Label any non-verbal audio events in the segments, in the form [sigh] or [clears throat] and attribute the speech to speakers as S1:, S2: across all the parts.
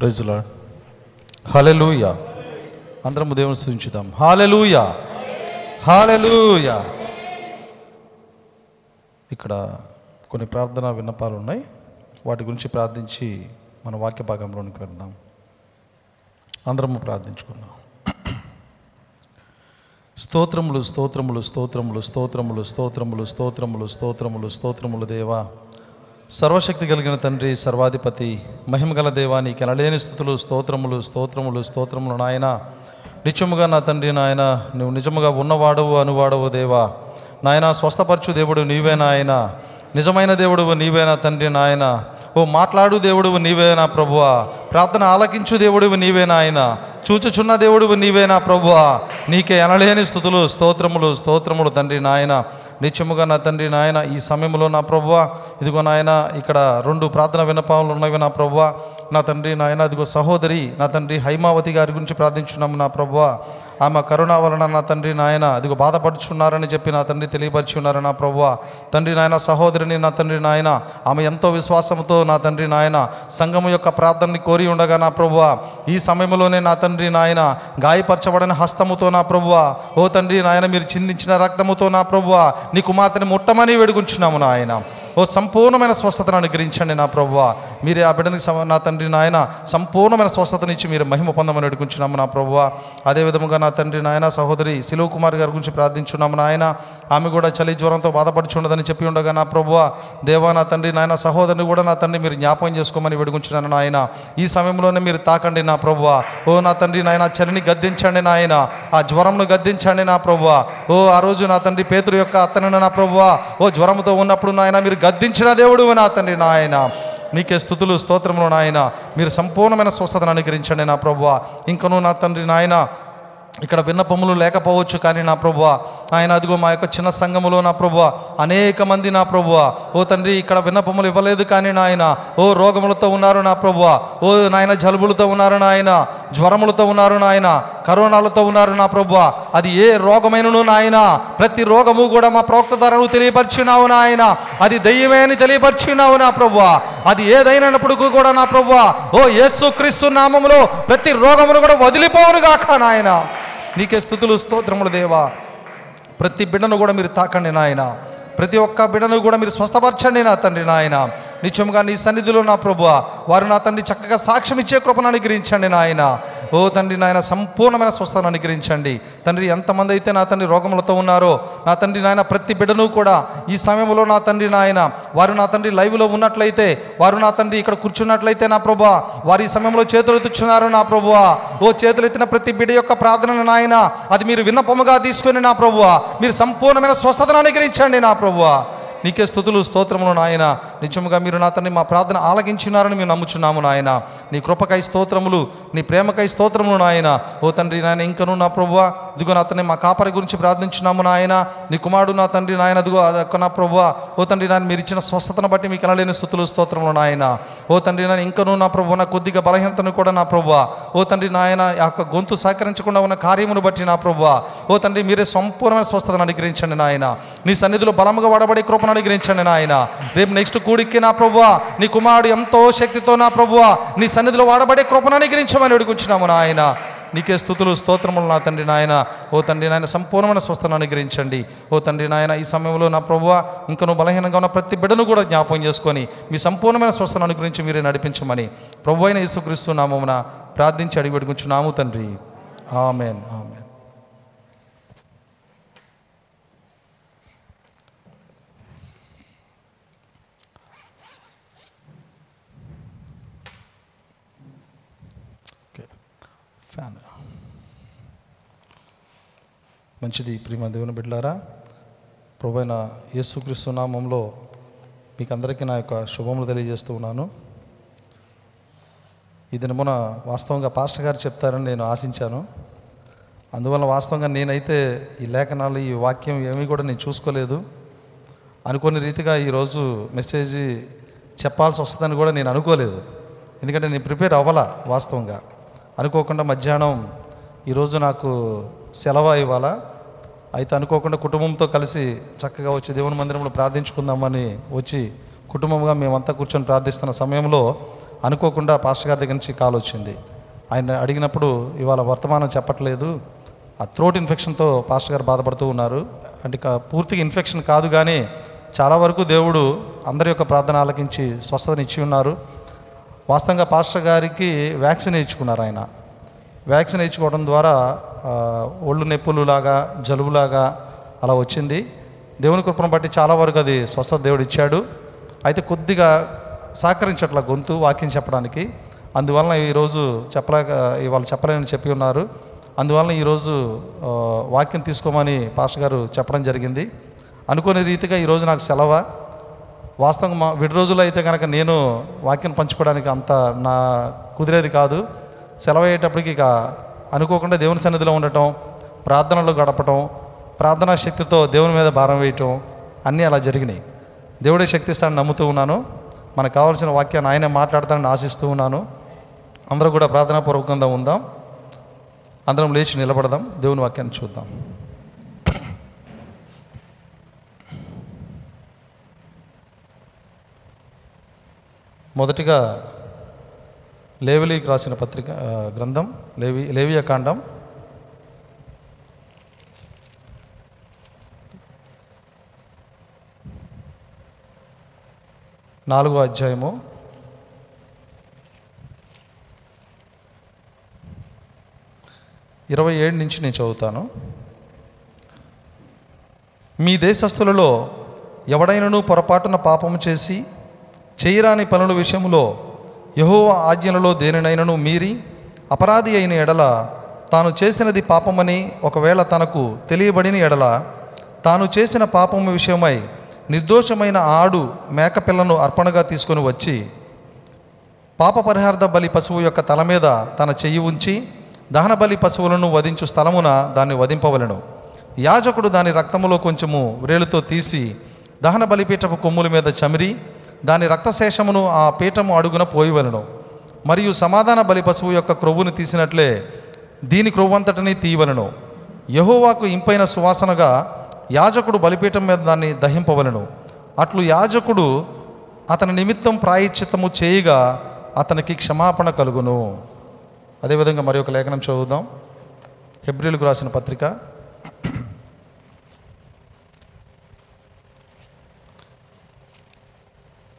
S1: ప్రజలా hallelujah అందరము దేవుని సూచించుదాం hallelujah hallelujah ఇక్కడ కొన్ని ప్రార్థనా విన్నపాలు ఉన్నాయి. వాటి గురించి ప్రార్థించి మన వాక్య భాగంలోనికి వెళ్దాం. అందరము ప్రార్థించుకుందాం. స్తోత్రములు స్తోత్రములు స్తోత్రములు స్తోత్రములు స్తోత్రములు స్తోత్రములు స్తోత్రములు స్తోత్రములు దేవా. సర్వశక్తి కలిగిన తండ్రి సర్వాధిపతి మహిమగల దేవానికి అనలేని స్థుతులు స్తోత్రములు స్తోత్రములు స్తోత్రములు నాయన. నిత్యముగా నా తండ్రి నాయన నువ్వు నిజముగా ఉన్నవాడవు అనువాడవు దేవా. నాయన స్వస్థపరచు దేవుడు నీవే నాయన. నిజమైన దేవుడు నీవేనా తండ్రి నాయన. ఓ మాట్లాడు దేవుడువు నీవేనా ప్రభువా. ప్రార్థన ఆలకించు దేవుడువు నీవేనా ఆయన చూచుచున్న దేవుడు నీవే నా ప్రభువా? నీకే అనలేని స్థుతులు స్తోత్రములు స్తోత్రములు తండ్రి నాయన. నిత్యముగా నా తండ్రి నాయన ఈ సమయంలో నా ప్రభువా ఇదిగో నాయన ఇక్కడ రెండు ప్రార్థన వినపాములు ఉన్నవి నా ప్రభువా. నా తండ్రి నాయన అదిగో సహోదరి నా తండ్రి హైమావతి గారి గురించి ప్రార్థించున్నాము నా ప్రభువా. ఆమె కరుణ వలన నా తండ్రి నాయన అదిగో బాధపడుచున్నారని చెప్పి నా తండ్రి తెలియపరిచి ఉన్నారు నా ప్రభువ. తండ్రి నాయన సహోదరిని నా తండ్రి నాయన ఆమె ఎంతో విశ్వాసంతో నా తండ్రి నాయన సంఘము యొక్క ప్రార్థనని కోరి ఉండగా నా ప్రభువ ఈ సమయంలోనే నా తండ్రి నాయన గాయపరచబడిన హస్తముతో నా ప్రభువ ఓ తండ్రి నాయన మీరు చిందించిన రక్తముతో నా ప్రభువ నీ కుమార్తెని ముట్టమని వేడుకుంటున్నాము నాయన. ఓ సంపూర్ణమైన స్వస్థతను అనుగ్రహించండి నా ప్రభువ. మీరే ఆ బిడ్డనికి నా తండ్రి నాయన సంపూర్ణమైన స్వస్థతనిచ్చి మీరు మహిమ పొందమని వేడుకుంటున్నాము నా ప్రభువా. అదే విధముగా నా తండ్రి నాయన సహోదరి శిలువ కుమార్ గారి గురించి ప్రార్థించున్నాము నాయన. ఆమె కూడా చలి జ్వరంతో బాధపడుచున్నదని చెప్పి ఉండగా నా ప్రభువ దేవా నా తండ్రి నాయన సహోదరిని కూడా నా తండ్రి మీరు జ్ఞాపకం చేసుకోమని వేడుకుంటున్నాను నాయన. ఈ సమయంలోనే మీరు తాకండి నా ప్రభువ. ఓ నా తండ్రి నాయన చలిని గద్దించండి నాయన. ఆ జ్వరంను గద్దించండి నా ప్రభువ. ఓ ఆ రోజు నా తండ్రి పేతురు యొక్క అత్తనను నా ప్రభువ. ఓ జ్వరంతో ఉన్నప్పుడు నాయన మీరు గద్దించిన దేవుడు నా తండ్రి నాయన. నీకే స్థుతులు స్తోత్రములు నాయన. మీరు సంపూర్ణమైన స్వస్థతను అనుగ్రహించండి నా ప్రభువ. ఇంకను నా తండ్రి నాయన ఇక్కడ విన్నపములు లేకపోవచ్చు కానీ నా ప్రభువ ఆయన అదిగో మా యొక్క చిన్న సంఘములో నా ప్రభువ అనేక మంది నా ప్రభువ. ఓ తండ్రి ఇక్కడ విన్నపములు ఇవ్వలేదు కానీ నాయన ఓ రోగములతో ఉన్నారు నా ప్రభువ. ఓ నాయన జలుబులతో ఉన్నారు నాయన జ్వరములతో ఉన్నారు నాయన కరోనాలతో ఉన్నారు నా ప్రభువ. అది ఏ రోగమైనను నాయన ప్రతి రోగము కూడా మా ప్రవక్త ధరను తెలియపరిచినావు నాయన. అది దెయ్యమే అని తెలియపరిచినావు నా ప్రభువ. అది ఏదైనప్పుడు కూడా నా ప్రభువ ఓ యేసు క్రీస్తు నామములో ప్రతి రోగమును కూడా వదిలిపోవును గాక నాయన. నీకే స్థుతులు స్తోత్రములు దేవా. ప్రతి బిడ్డను కూడా మీరు తాకండి నాయన. ప్రతి ఒక్క బిడ్డను కూడా మీరు స్వస్థపరచండి నా తండ్రి నాయన. నిత్యముగా నీ సన్నిధిలో నా ప్రభు వారు నా తండ్రి చక్కగా సాక్ష్యం ఇచ్చే కృపను అనుగ్రహించండి నాయన. ఓ తండ్రి నాయన సంపూర్ణమైన స్వస్థతను అనుగ్రహించండి. తండ్రి ఎంతమంది అయితే నా తండ్రి రోగములతో ఉన్నారో నా తండ్రి నాయన ప్రతి బిడ్డను కూడా ఈ సమయంలో నా తండ్రి నాయన వారు నా తండ్రి లైవ్లో ఉన్నట్లయితే వారు నా తండ్రి ఇక్కడ కూర్చున్నట్లయితే నా ప్రభు వారి ఈ సమయంలో చేతులు ఎత్తుచున్నారు నా ప్రభు ఓ చేతులు ఎత్తిన ప్రతి బిడ్డ యొక్క ప్రార్థనను నాయన అది మీరు విన్నపముగా తీసుకొని నా ప్రభువ మీరు సంపూర్ణమైన స్వస్థతను అనుగ్రహించండి నా ప్రభువా. నీకే స్థుతులు స్తోత్రములు నాయన. నిజముగా మీరు నా తండ్రి మా ప్రార్థన ఆలకించున్నారని మేము నమ్ముచున్నాము నాయన. నీ కృపకై స్తోత్రములు నీ ప్రేమకై స్తోత్రములు నాయన. ఓ తండ్రి నాయన ఇంకను నా ప్రభువ. దిగో నా తండ్రి మా కాపరి గురించి ప్రార్థించున్నాము నాయన. నీ కుమారుడు నా తండ్రి నాయన దిగో అదొక్క నా ప్రభువ. ఓ తండ్రి నాయన మీరు ఇచ్చిన స్వస్థతను బట్టి మీకు అనలేని స్థుతులు స్తోత్రములు నాయన. ఓ తండ్రి నాయన ఇంకను నా ప్రభు నా కొద్దిగా బలహీనతను కూడా నా ప్రభువ. ఓ తండ్రి నాయన యొక్క గొంతు సహకరించకుండా ఉన్న కార్యమును బట్టి నా ప్రభువ. ఓ తండ్రి మీరే సంపూర్ణమైన స్వస్థతను అనుగ్రహించండి నాయన. నీ సన్నిధిలో బలముగా వాడబడే కృపను అనుగ్రహించండి నాయన. రేపు నెక్స్ట్ కూడికి నా ప్రభువ నీ కుమారుడు ఎంతో శక్తితో నా ప్రభువా నీ సన్నిధిలో వాడబడే కృపను అనుగ్రహించమని అడుగుంచున్నాము నాయన. నీకే స్థుతులు స్తోత్రములు నా తండ్రి నాయన. ఓ తండ్రి నాయన సంపూర్ణమైన స్వస్థను అనుగ్రహించండి. ఓ తండ్రి నాయన ఈ సమయంలో నా ప్రభువ ఇంకా నువ్వు బలహీనంగా ఉన్న ప్రతి బిడ్డను కూడా జ్ఞాపకం చేసుకొని మీ సంపూర్ణమైన స్వస్థను అనుగ్రహించి మీరే నడిపించమని ప్రభు అయిన యేసుక్రీస్తు నామమున ప్రార్థించి అడిగి పెడుకుంటున్నాము తండ్రి. Amen amen. మంచిది. ప్రియమ దేవుని బిడ్డారా ప్రభు యేసుక్రీస్తు నామంలో మీకు అందరికీ నా యొక్క శుభములు తెలియజేస్తూ ఉన్నాను. ఈ దినమున వాస్తవంగా పాస్టర్ గారు చెప్తారని నేను ఆశించాను. అందువల్ల వాస్తవంగా నేనైతే ఈ లేఖనాలు ఈ వాక్యం ఏమీ కూడా నేను చూసుకోలేదు. అనుకోని రీతిగా ఈరోజు మెసేజ్ చెప్పాల్సి వస్తుందని కూడా నేను అనుకోలేదు. ఎందుకంటే నేను ప్రిపేర్ అవ్వాలా వాస్తవంగా. అనుకోకుండా మధ్యాహ్నం ఈరోజు నాకు సెలవు ఇవ్వాలా? అయితే అనుకోకుండా కుటుంబంతో కలిసి చక్కగా వచ్చి దేవుని మందిరంలో ప్రార్థించుకుందామని వచ్చి కుటుంబంగా మేమంతా కూర్చొని ప్రార్థిస్తున్న సమయంలో అనుకోకుండా పాస్టర్ గారి దగ్గర నుంచి కాల్ వచ్చింది. ఆయన అడిగినప్పుడు ఇవాళ వర్తమానం చెప్పట్లేదు. ఆ థ్రోట్ ఇన్ఫెక్షన్తో పాస్టర్ గారు బాధపడుతూ ఉన్నారు. అంటే పూర్తిగా ఇన్ఫెక్షన్ కాదు కానీ చాలా వరకు దేవుడు అందరి యొక్క ప్రార్థన ఆలకించి స్వస్థతనిచ్చి ఉన్నారు. వాస్తవంగా పాస్టర్ గారికి వ్యాక్సిన్ వేయించుకున్నారు ఆయన. వ్యాక్సిన్ వేయించుకోవడం ద్వారా ఒళ్ళు నొప్పులులాగా జలుబులాగా అలా వచ్చింది. దేవుని కృపను బట్టి చాలా వరకు అది స్వస్థత దేవుడు ఇచ్చాడు. అయితే కొద్దిగా సహకరించట్ల గొంతు వాక్యం చెప్పడానికి. అందువలన ఈరోజు చెప్పలేక ఇవాళ చెప్పలేని చెప్పి ఉన్నారు. అందువలన ఈరోజు వాక్యం తీసుకోమని పాస్టర్ గారు చెప్పడం జరిగింది. అనుకోని రీతిగా ఈరోజు నాకు సెలవ? వాస్తవంగా మా విడి రోజుల్లో అయితే కనుక నేను వాక్యం పంచుకోవడానికి అంత నా కుదిరేది కాదు. సెలవు అయ్యేటప్పటికి ఇక అనుకోకుండా దేవుని సన్నిధిలో ఉండటం ప్రార్థనలో గడపటం ప్రార్థనా శక్తితో దేవుని మీద భారం వేయటం అన్నీ అలా జరిగినాయి. దేవుడే శక్తిస్తాడని నమ్ముతూ ఉన్నాను. మనకు కావాల్సిన వాక్యాన్ని ఆయనే మాట్లాడతానని ఆశిస్తూ ఉన్నాను. అందరూ కూడా ప్రార్థనాపూర్వకంగా ఉందాం. అందరం లేచి నిలబడదాం. దేవుని వాక్యాన్ని చూద్దాం. మొదటిగా లేవిలీకి రాసిన పత్రిక గ్రంథం లేవి లేవియ కాండం. నాలుగో అధ్యాయము. ఇరవై ఏడు నుంచి నేను చదువుతాను. మీ దేశస్థులలో ఎవడైనను పొరపాటున పాపము చేసి చేయరాని పనుల విషయంలో యహోవ ఆజ్ఞలలో దేనినైనను మీరి అపరాధి అయిన ఎడల తాను చేసినది పాపమని ఒకవేళ తనకు తెలియబడిన ఎడల తాను చేసిన పాపము విషయమై నిర్దోషమైన ఆడు మేకపిల్లను అర్పణగా తీసుకొని వచ్చి పాప పరిహార్థ బలి పశువు యొక్క తల మీద తన చెయ్యి ఉంచి దహన బలి పశువులను వధించు స్థలమున దాన్ని వధింపవలను. యాజకుడు దాని రక్తములో కొంచెము వ్రేలుతో తీసి దహన బలిపీఠపు కొమ్ముల మీద చమిరి దాని రక్తశేషమును ఆ పీఠము అడుగున పోయివలను మరియు సమాధాన బలి పశువు యొక్క క్రొవ్వును తీసినట్లే దీని క్రొవ్వంతటిని తీయవలను. యహోవాకు ఇంపైన సువాసనగా యాజకుడు బలిపీఠం మీద దాన్ని దహింపవలను. అట్లు యాజకుడు అతని నిమిత్తం ప్రాయశ్చిత్తము చేయగా అతనికి క్షమాపణ కలుగును. అదేవిధంగా మరి ఒక లేఖనం చదువుదాం. హెబ్రిల్కు రాసిన పత్రిక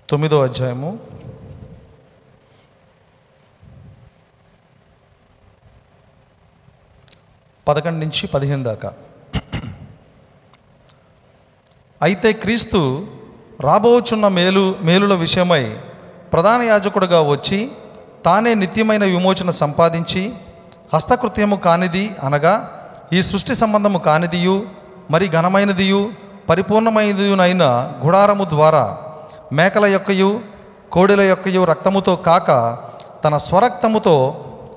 S1: తొమ్మిదో అధ్యాయము. పదకొండు నుంచి పదిహేను దాకా. అయితే క్రీస్తు రాబోచున్న మేలు మేలుల విషయమై ప్రధాన యాజకుడుగా వచ్చి తానే నిత్యమైన విమోచన సంపాదించి హస్తకృత్యము కానిది అనగా ఈ సృష్టి సంబంధము కానిదియు మరి ఘనమైనదియు పరిపూర్ణమైనదియునైన గుడారము ద్వారా మేకల యొక్కయు కోడెల యొక్కయు రక్తముతో కాక తన స్వరక్తముతో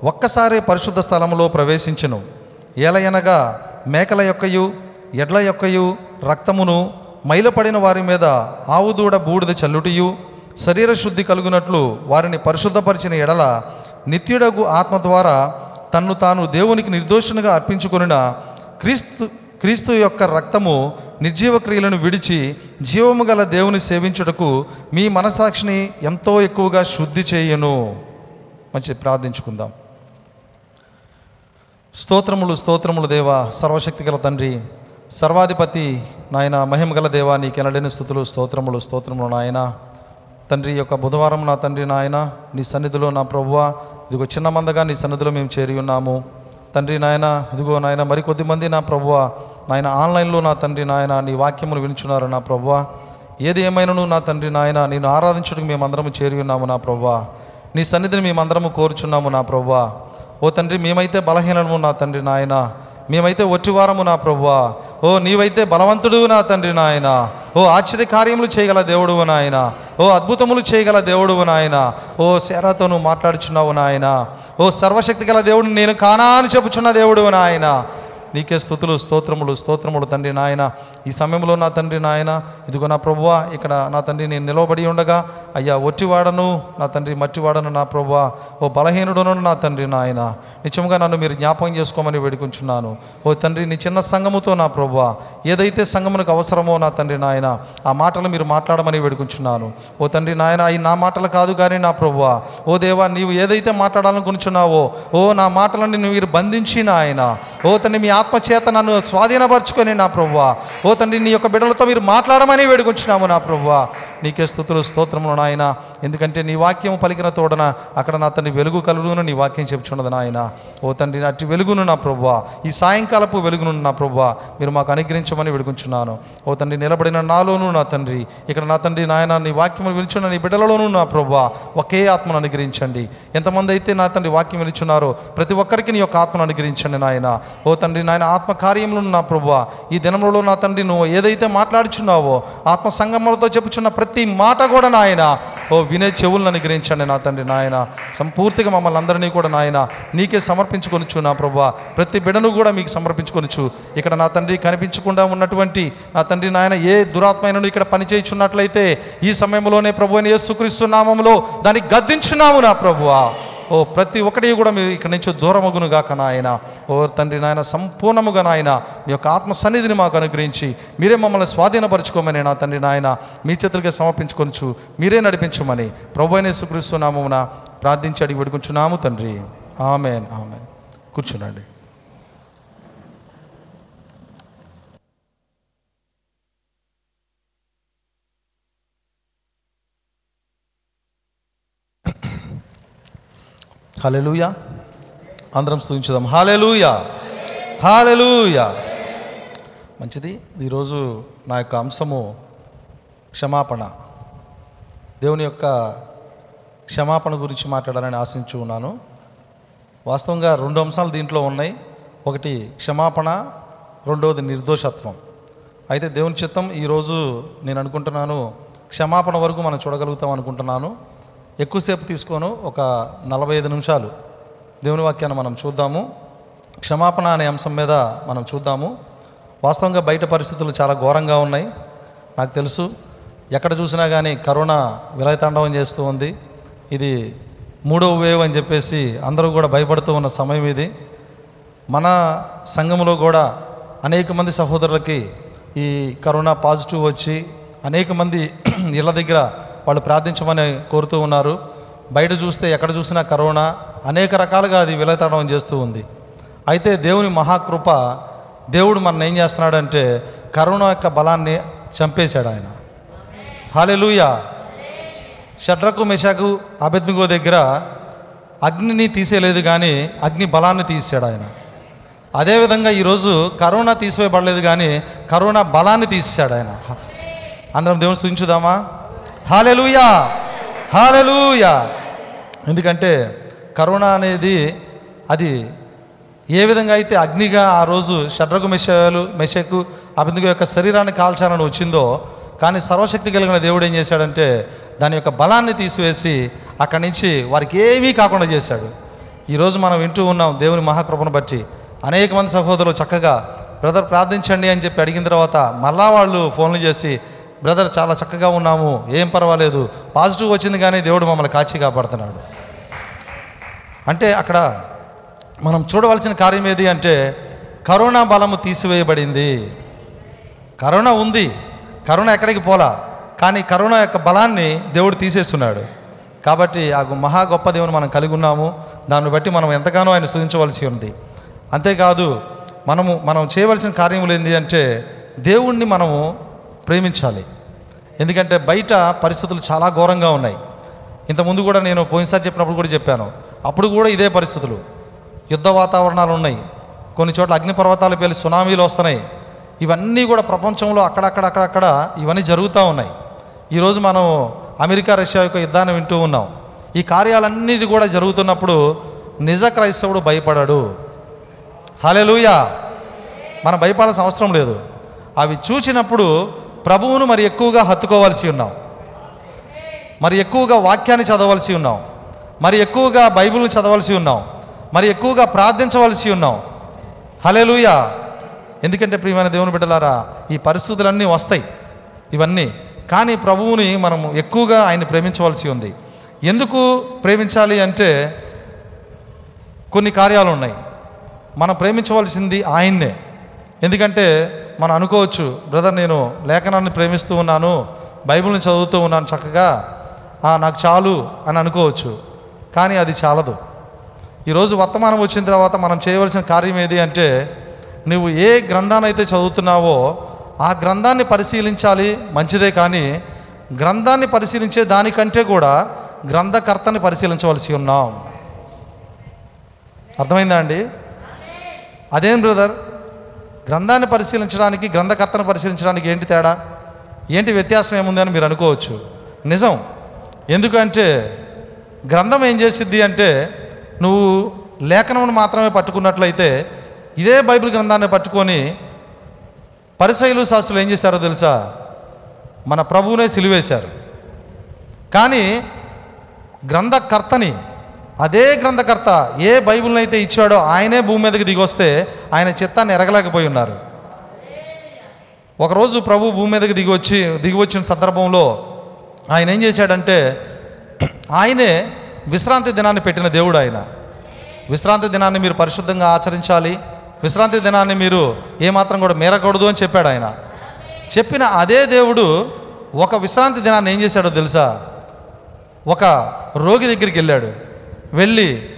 S1: ఒక్కసారే పరిశుద్ధ స్థలములో ప్రవేశించెను. ఏలయనగా మేకల యొక్కయు ఎడ్ల యొక్కయు రక్తమును మైలపడిన వారి మీద ఆవుదూడ బూడిద చల్లుటియు శరీర శుద్ధి కలుగునట్లు వారిని పరిశుద్ధపరిచిన ఎడల నిత్యుడగు ఆత్మ ద్వారా తన్ను తాను దేవునికి నిర్దోషునిగా అర్పించుకొనిన క్రీస్తు క్రీస్తు యొక్క రక్తము నిర్జీవ క్రియలను విడిచి జీవము గల దేవుని సేవించుటకు మీ మనసాక్షిని ఎంతో ఎక్కువగా శుద్ధి చేయను. మంచి ప్రార్థించుకుందాం. స్తోత్రములు స్తోత్రములు దేవా సర్వశక్తి గల తండ్రి సర్వాధిపతి నాయన మహిమ గల దేవా నీకు ఎనలేని స్థుతులు స్తోత్రములు స్తోత్రములు నాయన. తండ్రి యొక్క బుధవారం నా తండ్రి నాయన నీ సన్నిధిలో నా ప్రభువా ఇదిగో చిన్న మందగా నీ సన్నిధిలో మేము చేరి ఉన్నాము. తండ్రి నాయన ఇదిగో నాయన మరికొద్ది మంది నా ప్రభువా నాయన ఆన్లైన్లో నా తండ్రి నాయన నీ వాక్యములు వినుచున్నారు నా ప్రభువా. ఏది ఏమైనాను నా తండ్రి నాయన నేను ఆరాధించడానికి మేమందరము చేరి ఉన్నాము నా ప్రభా నీ సన్నిధిని మేమందరము కోరుచున్నాము నా ప్రభా ఓ తండ్రి మేమైతే బలహీనము నా తండ్రి నాయన. మేమైతే ఒట్టివారము నా ప్రభువా. ఓ నీవైతే బలవంతుడు నా తండ్రి నాయన. ఓ ఆశ్చర్య కార్యములు చేయగల దేవుడు నాయన. ఓ అద్భుతములు చేయగల దేవుడు నాయన. ఓ శరాతో నువ్వు మాట్లాడుచున్నావు నాయన. ఓ సర్వశక్తి గల దేవుడు నేను కానా అని చెప్పుచున్న దేవుడు నాయన. నీకే స్థుతులు స్తోత్రములు స్తోత్రములు తండ్రి నాయన. ఈ సమయంలో నా తండ్రి నాయన ఇదిగో నా ప్రభువ ఇక్కడ నా తండ్రి నేను నిలవబడి ఉండగా అయ్యా ఒట్టివాడను నా తండ్రి మట్టివాడను నా ప్రభువ. ఓ బలహీనుడును నా తండ్రి నాయన. నిజంగా నన్ను మీరు జ్ఞాపకం చేసుకోమని వేడుకుంటున్నాను ఓ తండ్రి నీ చిన్న సంఘముతో నా ప్రభువ ఏదైతే సంఘమునకు అవసరమో నా తండ్రి నాయన ఆ మాటలు మీరు మాట్లాడమని వేడుకుంటున్నాను ఓ తండ్రి నాయన అవి నా మాటలు కాదు కానీ నా ప్రభువ. ఓ దేవా నీవు ఏదైతే మాట్లాడాలనుకుంటున్నావో ఓ నా మాటలని మీరు బంధించిన ఆయన ఓ తండ్రి మీ ఆత్మచేత నన్ను స్వాధీనపరచుకొని నా ప్రభువా. ఓ తండ్రి నీ యొక్క బిడ్డలతో మీరు మాట్లాడమని వేడుకొచ్చినాము నా ప్రభువా. నీకే స్థుతులు స్తోత్రములు నాయన. ఎందుకంటే నీ వాక్యం పలికిన తోడన అక్కడ నా తండ్రి వెలుగు కలుగును నీ వాక్యం చెప్పుచున్నది నాయన. ఓ తండ్రి అట్టి వెలుగును నా ప్రభువా. ఈ సాయంకాలపు వెలుగును నా ప్రభువా. మీరు మాకు అనుగ్రహించమని వేడుకుంటున్నాను ఓ తండ్రి నిలబడిన నాలోను నా తండ్రి. ఇక్కడ నా తండ్రి నాయన నీ వాక్యం విలుచున్న నీ బిడ్డలలోనూ నా ప్రభువా. ఒకే ఆత్మను అనుగ్రహించండి. ఎంతమంది అయితే నా తండ్రి వాక్యం విలుచున్నారో ప్రతి ఒక్కరికి నీ యొక్క ఆత్మను అనుగ్రహించండి నాయన. ఓ తండ్రి నాయన ఆత్మ నా ప్రభు ఈ దినములలో నా తండ్రి నువ్వు ఏదైతే మాట్లాడుచున్నావో ఆత్మ సంగములతో చెప్పుచున్న ప్రతి మాట కూడా నాయన. ఓ వినే చెవులను అనుగ్రహించండి నా తండ్రి నాయన. సంపూర్తిగా మమ్మల్ని అందరినీ కూడా నాయన నీకే సమర్పించుకొనిచ్చు నా ప్రభు ప్రతి బిడను కూడా మీకు సమర్పించుకొనిచ్చు ఇక్కడ నా తండ్రి కనిపించకుండా ఉన్నటువంటి నా తండ్రి నాయన ఏ దురాత్మైనను ఇక్కడ పనిచేయుచున్నట్లయితే ఈ సమయంలోనే ప్రభు అని యేసుక్రీస్తు నామంలో దాన్ని గద్దించున్నాము నా ప్రభువా. ఓ ప్రతి ఒక్కటి కూడా మీరు ఇక్కడి నుంచి దూరమగును గాక నాయన. ఓ తండ్రి నాయన సంపూర్ణముగా నాయన మీ యొక్క ఆత్మ సన్నిధిని మాకు అనుగ్రహించి మీరే మమ్మల్ని స్వాధీనపరచుకోమని నా తండ్రి నాయన మీ చేతులకే సమర్పించుకొనచ్చు మీరే నడిపించమని ప్రభు అయిన నామమున ప్రార్థించి అడిగి పెడుకుంటున్నాము తండ్రి. Amen amen. కూర్చునండి హాలెలుయా అందరం స్థుతించుదాం హాలెలుయా హాలెలుయా మంచిది. ఈరోజు నా యొక్క అంశము క్షమాపణ. దేవుని యొక్క క్షమాపణ గురించి మాట్లాడాలని ఆశించు ఉన్నాను. వాస్తవంగా రెండు అంశాలు దీంట్లో ఉన్నాయి. ఒకటి క్షమాపణ రెండవది నిర్దోషత్వం. అయితే దేవుని చిత్తం ఈరోజు నేను అనుకుంటున్నాను క్షమాపణ వరకు మనం చూడగలుగుతాం అనుకుంటున్నాను. ఎక్కువసేపు తీసుకోను ఒక నలభై ఐదు నిమిషాలు. దేవుని వాక్యాన్ని మనం చూద్దాము. క్షమాపణ అనే అంశం మీద మనం చూద్దాము. వాస్తవంగా బయట పరిస్థితులు చాలా ఘోరంగా ఉన్నాయి. నాకు తెలుసు ఎక్కడ చూసినా కానీ కరోనా విలయతాండవం చేస్తూ ఉంది. ఇది మూడవ వేవ్ అని చెప్పేసి అందరూ కూడా భయపడుతూ ఉన్న సమయం ఇది. మన సంఘంలో కూడా అనేక మంది సహోదరులకి ఈ కరోనా పాజిటివ్ వచ్చి అనేక మంది [clears throat] ఇళ్ళ దగ్గర వాళ్ళు ప్రార్థించమని కోరుతూ ఉన్నారు. బయట చూస్తే ఎక్కడ చూసినా కరోనా అనేక రకాలుగా అది విలతడం చేస్తూ ఉంది. అయితే దేవుని మహాకృప దేవుడు మన ఏం చేస్తున్నాడంటే కరోనా యొక్క బలాన్ని చంపేశాడు ఆయన. హాలెలూయా షడ్రకు మెషాకు అభిజ్ఞో దగ్గర అగ్నిని తీసేయలేదు కానీ అగ్ని బలాన్ని తీసాడు ఆయన. అదేవిధంగా ఈరోజు కరోనా తీసివేయబడలేదు కానీ కరోనా బలాన్ని తీసేశాడు ఆయన. అందరం దేవుని స్థుతించుదామా? హాలెలుయా. హాలెలుయా. ఎందుకంటే కరోనా అనేది అది ఏ విధంగా అయితే అగ్నిగా ఆ రోజు షడ్రకు మెషలు మెషకు అభిందుగు యొక్క శరీరాన్ని కాల్చాలని వచ్చిందో కానీ సర్వశక్తి కలిగిన దేవుడు ఏం చేశాడంటే దాని యొక్క బలాన్ని తీసివేసి అక్కడి నుంచి వారికి ఏమీ కాకుండా చేశాడు. ఈరోజు మనం వింటూ ఉన్నాం దేవుని మహాకృపను బట్టి. అనేక మంది సహోదరులు చక్కగా బ్రదర్ ప్రార్థించండి అని చెప్పి అడిగిన తర్వాత మళ్ళా వాళ్ళు ఫోన్లు చేసి బ్రదర్ చాలా చక్కగా ఉన్నాము. ఏం పర్వాలేదు. పాజిటివ్ వచ్చింది కానీ దేవుడు మమ్మల్ని కాచి కాపాడుతున్నాడు. అంటే అక్కడ మనం చూడవలసిన కార్యం ఏది అంటే కరోనా బలము తీసివేయబడింది. కరోనా ఉంది. కరోనా ఎక్కడికి పోలా? కానీ కరోనా యొక్క బలాన్ని దేవుడు తీసేస్తున్నాడు. కాబట్టి ఆ మహా గొప్ప దేవుని మనం కలిగి ఉన్నాము. దాన్ని బట్టి మనం ఎంతగానో ఆయన స్థుతించవలసి ఉంది. అంతేకాదు మనము మనం చేయవలసిన కార్యములు ఏంటి అంటే దేవుణ్ణి మనము ప్రేమించాలి. ఎందుకంటే బయట పరిస్థితులు చాలా ఘోరంగా ఉన్నాయి. ఇంతకుముందు కూడా నేను పోయినసారి చెప్పినప్పుడు కూడా చెప్పాను. అప్పుడు కూడా ఇదే పరిస్థితులు. యుద్ధ వాతావరణాలు ఉన్నాయి. కొన్ని చోట్ల అగ్నిపర్వతాలు పేలి సునామీలు వస్తున్నాయి. ఇవన్నీ కూడా ప్రపంచంలో అక్కడక్కడ అక్కడక్కడ ఇవన్నీ జరుగుతూ ఉన్నాయి. ఈరోజు మనం అమెరికా రష్యా యొక్క యుద్ధాన్ని వింటూ ఉన్నాం. ఈ కార్యాలన్నిటి కూడా జరుగుతున్నప్పుడు నిజ క్రైస్తవుడు భయపడాడు. హలెలూయా మనం భయపడాల్సిన అవసరం లేదు. అవి చూచినప్పుడు ప్రభువును మరి ఎక్కువగా హత్తుకోవాల్సి ఉన్నాం. మరి ఎక్కువగా వాక్యాన్ని చదవలసి ఉన్నాం. మరి ఎక్కువగా బైబిల్ని చదవలసి ఉన్నాం. మరి ఎక్కువగా ప్రార్థించవలసి ఉన్నాం. హలేలుయా ఎందుకంటే ప్రియమైన దేవుని బిడ్డలారా ఈ పరిస్థితులన్నీ వస్తాయి. ఇవన్నీ. కానీ ప్రభువుని మనం ఎక్కువగా ఆయన ప్రేమించవలసి ఉంది. ఎందుకు ప్రేమించాలి అంటే కొన్ని కార్యాలు ఉన్నాయి. మనం ప్రేమించవలసింది ఆయన్నే. ఎందుకంటే మనం అనుకోవచ్చు బ్రదర్ నేను లేఖనాన్ని ప్రేమిస్తూ ఉన్నాను బైబిల్ని చదువుతూ ఉన్నాను చక్కగా నాకు చాలు అని అనుకోవచ్చు. కానీ అది చాలదు. ఈరోజు వర్తమానం వచ్చిన తర్వాత మనం చేయవలసిన కార్యం ఏది అంటే నువ్వు ఏ గ్రంథాన్నైతే చదువుతున్నావో ఆ గ్రంథాన్ని పరిశీలించాలి మంచిదే కానీ గ్రంథాన్ని పరిశీలించే దానికంటే కూడా గ్రంథకర్తని పరిశీలించవలసి ఉన్నాం. అర్థమైందా అండి? అదేం బ్రదర్? గ్రంథాన్ని పరిశీలించడానికి గ్రంథకర్తను పరిశీలించడానికి ఏంటి తేడా? ఏంటి వ్యత్యాసం ఏముంది అని మీరు అనుకోవచ్చు. నిజం. ఎందుకంటే గ్రంథం ఏం చేసిద్ది అంటే నువ్వు లేఖనమును మాత్రమే పట్టుకున్నట్లయితే ఇదే బైబిల్ గ్రంథాన్ని పట్టుకొని పరిశైలు శాస్త్రులు ఏం చేశారో తెలుసా? మన ప్రభువునే సిలివేశారు. కానీ గ్రంథకర్తని అదే గ్రంథకర్త ఏ బైబిల్ని అయితే ఇచ్చాడో ఆయనే భూమి మీదకి దిగొస్తే ఆయన చిత్తాన్ని ఎరగలేకపోయి ఉన్నారు ఒకరోజు ప్రభు భూమి మీదకి దిగి వచ్చి దిగి వచ్చిన సందర్భంలో ఆయన ఏం చేశాడంటే ఆయనే విశ్రాంతి దినాన్ని పెట్టిన దేవుడు ఆయన. విశ్రాంతి దినాన్ని మీరు పరిశుద్ధంగా ఆచరించాలి. విశ్రాంతి దినాన్ని మీరు ఏమాత్రం కూడా మీరకూడదు అని చెప్పాడు ఆయన. చెప్పిన అదే దేవుడు ఒక విశ్రాంతి దినాన్ని ఏం చేశాడో తెలుసా? ఒక రోగి దగ్గరికి వెళ్ళాడు. వెళ్ళి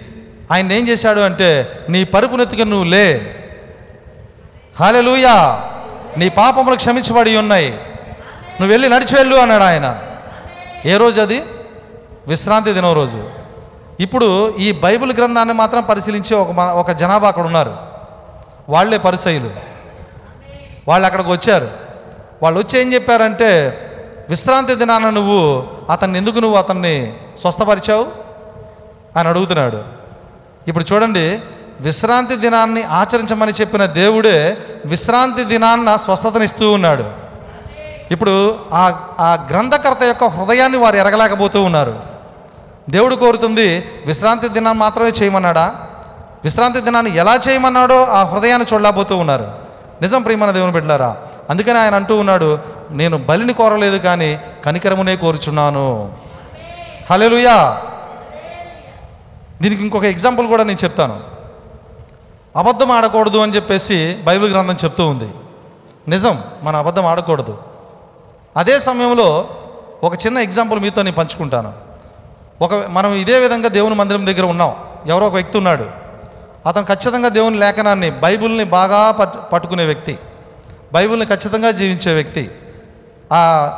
S1: ఆయన ఏం చేశాడు అంటే నీ పరుపు నెత్తుక నువ్వు లే హాలెలుయా. నీ పాపములు క్షమించబడి ఉన్నాయి. నువ్వు వెళ్ళి నడిచి వెళ్ళు అన్నాడు ఆయన. ఏ రోజు అది? విశ్రాంతి దినం రోజు. ఇప్పుడు ఈ బైబిల్ గ్రంథాన్ని మాత్రం పరిశీలించే ఒక మ- ఒక జనాభా అక్కడ ఉన్నారు. వాళ్ళే పరిసయులు వాళ్ళు అక్కడికి వచ్చారు. వాళ్ళు వచ్చి ఏం చెప్పారంటే విశ్రాంతి దినాన నువ్వు అతన్ని ఎందుకు నువ్వు అతన్ని స్వస్థపరిచావు? అని అడుగుతున్నాడు. ఇప్పుడు చూడండి విశ్రాంతి దినాన్ని ఆచరించమని చెప్పిన దేవుడే విశ్రాంతి దినాన్న స్వస్థతనిస్తూ ఉన్నాడు. ఇప్పుడు ఆ ఆ గ్రంథకర్త యొక్క హృదయాన్ని వారు ఎరగలేకపోతూ ఉన్నారు. దేవుడు కోరుతుంది విశ్రాంతి దినాన్ని మాత్రమే చేయమన్నాడా? విశ్రాంతి దినాన్ని ఎలా చేయమన్నాడో ఆ హృదయాన్ని చూడలేకపోతూ ఉన్నారు. నిజం ప్రియమైన దేవుని బిడ్డలారా అందుకని ఆయన అంటూ ఉన్నాడు నేను బలిని కోరలేదు కానీ కనికరమునే కోరుచున్నాను. హల్లెలూయా. దీనికి ఇంకొక ఎగ్జాంపుల్ కూడా నేను చెప్తాను. అబద్ధం ఆడకూడదు అని చెప్పేసి బైబిల్ గ్రంథం చెప్తూ ఉంది. నిజం మన అబద్ధం ఆడకూడదు. అదే సమయంలో ఒక చిన్న ఎగ్జాంపుల్ మీతో నేను పంచుకుంటాను. ఒక మనం ఇదే విధంగా దేవుని మందిరం దగ్గర ఉన్నాం. ఎవరో ఒక వ్యక్తి ఉన్నాడు. అతను ఖచ్చితంగా దేవుని లేఖనాన్ని బైబిల్ని బాగా పట్ పట్టుకునే వ్యక్తి. బైబిల్ని ఖచ్చితంగా జీవించే వ్యక్తి. ఆ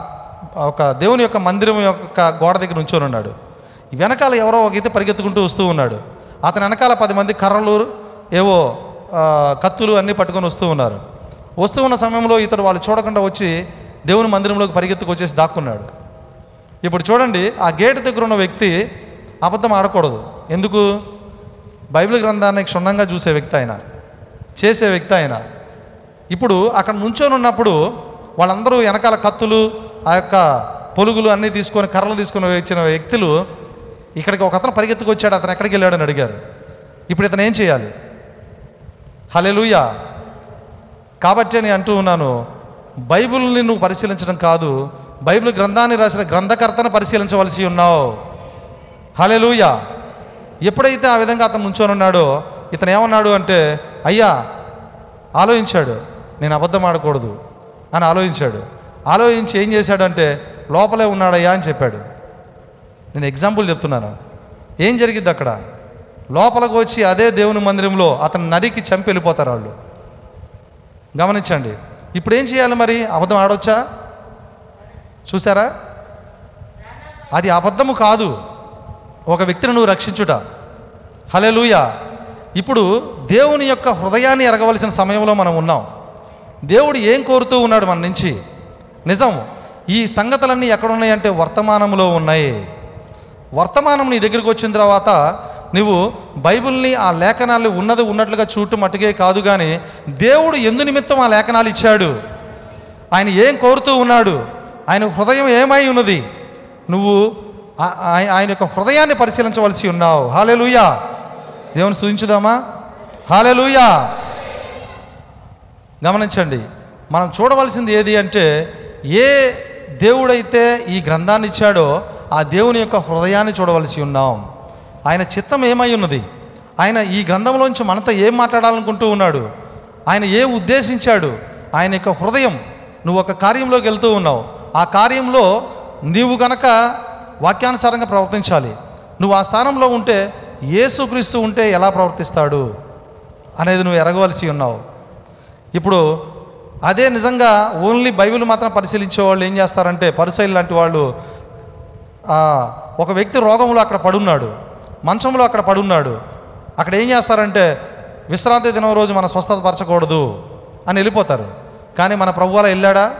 S1: ఒక దేవుని యొక్క మందిరం యొక్క గోడ దగ్గర ఉంచొని ఉన్నాడు. వెనకాల ఎవరో ఒక అయితే పరిగెత్తుకుంటూ వస్తూ ఉన్నాడు. అతని వెనకాల పది మంది కర్రలు ఏవో కత్తులు అన్నీ పట్టుకొని వస్తూ ఉన్నారు. వస్తూ ఉన్న సమయంలో ఇతడు వాళ్ళు చూడకుండా వచ్చి దేవుని మందిరంలోకి పరిగెత్తుకు వచ్చేసి దాక్కున్నాడు. ఇప్పుడు చూడండి ఆ గేట్ దగ్గర ఉన్న వ్యక్తి అబద్ధం ఆడకూడదు. ఎందుకు? బైబిల్ గ్రంథాన్ని క్షుణ్ణంగా చూసే వ్యక్తి ఆయన చేసే వ్యక్తి ఆయన. ఇప్పుడు అక్కడ నుంచొని ఉన్నప్పుడు వాళ్ళందరూ వెనకాల కత్తులు ఆ యొక్క పొలుగులు అన్నీ తీసుకొని కర్రలు తీసుకొని వచ్చిన వ్యక్తులు ఇక్కడికి ఒక అతను పరిగెత్తుకు వచ్చాడు అతను ఎక్కడికి వెళ్ళాడని అడిగారు. ఇప్పుడు ఇతను ఏం చేయాలి? హలెలుయా కాబట్టి నేను అంటూ ఉన్నాను బైబిల్ని నువ్వు పరిశీలించడం కాదు బైబిల్ గ్రంథాన్ని రాసిన గ్రంథకర్తను పరిశీలించవలసి ఉన్నావు. హలెలుయా ఎప్పుడైతే ఆ విధంగా అతను నుంచొని ఉన్నాడో ఇతను ఏమన్నాడు అంటే అయ్యా ఆలోచించాడు నేను అబద్ధం ఆడకూడదు అని ఆలోచించాడు. ఆలోచించి ఏం చేశాడంటే లోపలే ఉన్నాడయ్యా అని చెప్పాడు. నేను ఎగ్జాంపుల్ చెప్తున్నాను. ఏం జరిగిద్ది అక్కడ లోపలికి వచ్చి అదే దేవుని మందిరంలో అతను నరికి చంపి వెళ్ళిపోతారు వాళ్ళు. గమనించండి. ఇప్పుడు ఏం చేయాలి మరి? అబద్ధం ఆడొచ్చా? చూసారా? అది అబద్ధము కాదు. ఒక వ్యక్తిని నువ్వు రక్షించుట. హలెలూయా ఇప్పుడు దేవుని యొక్క హృదయాన్ని ఎరగవలసిన సమయంలో మనం ఉన్నాం. దేవుడు ఏం కోరుతూ ఉన్నాడు మన నుంచి? నిజం. ఈ సంగతులన్నీ ఎక్కడున్నాయంటే వర్తమానంలో ఉన్నాయి. వర్తమానం నీ దగ్గరికి వచ్చిన తర్వాత నువ్వు బైబిల్ని ఆ లేఖనాలు ఉన్నది ఉన్నట్లుగా చూడటం మట్టుకే కాదు కానీ దేవుడు ఎందు నిమిత్తం ఆ లేఖనాలు ఇచ్చాడు. ఆయన ఏం కోరుతూ ఉన్నాడు? ఆయన హృదయం ఏమై ఉన్నది? నువ్వు ఆయన యొక్క హృదయాన్ని పరిశీలించవలసి ఉన్నావు. హాలెలూయా దేవుని స్థుతించుదామా? హాలెలూయా గమనించండి మనం చూడవలసింది ఏది అంటే ఏ దేవుడైతే ఈ గ్రంథాన్ని ఇచ్చాడో ఆ దేవుని యొక్క హృదయాన్ని చూడవలసి ఉన్నాం. ఆయన చిత్తం ఏమై ఉన్నది? ఆయన ఈ గ్రంథంలోంచి మనతో ఏం మాట్లాడాలనుకుంటూ ఉన్నాడు? ఆయన ఏం ఉద్దేశించాడు? ఆయన యొక్క హృదయం నువ్వు ఒక కార్యంలోకి వెళ్తూ ఉన్నావు. ఆ కార్యంలో నీవు గనక వాక్యానుసారంగా ప్రవర్తించాలి. నువ్వు ఆ స్థానంలో ఉంటే ఏసుక్రీస్తు ఉంటే ఎలా ప్రవర్తిస్తాడు అనేది నువ్వు ఎరగవలసి ఉన్నావు. ఇప్పుడు అదే నిజంగా ఓన్లీ బైబిల్ మాత్రం పరిశీలించే వాళ్ళు ఏం చేస్తారంటే పరిశైలు లాంటి వాళ్ళు ఒక వ్యక్తి రోగంలో అక్కడ పడున్నాడు. మంచంలో అక్కడ పడున్నాడు. అక్కడ ఏం చేస్తారంటే విశ్రాంతి దినం రోజు మన స్వస్థత పరచకూడదు అని వెళ్ళిపోతారు. కానీ మన ప్రభు అలా వెళ్ళాడా?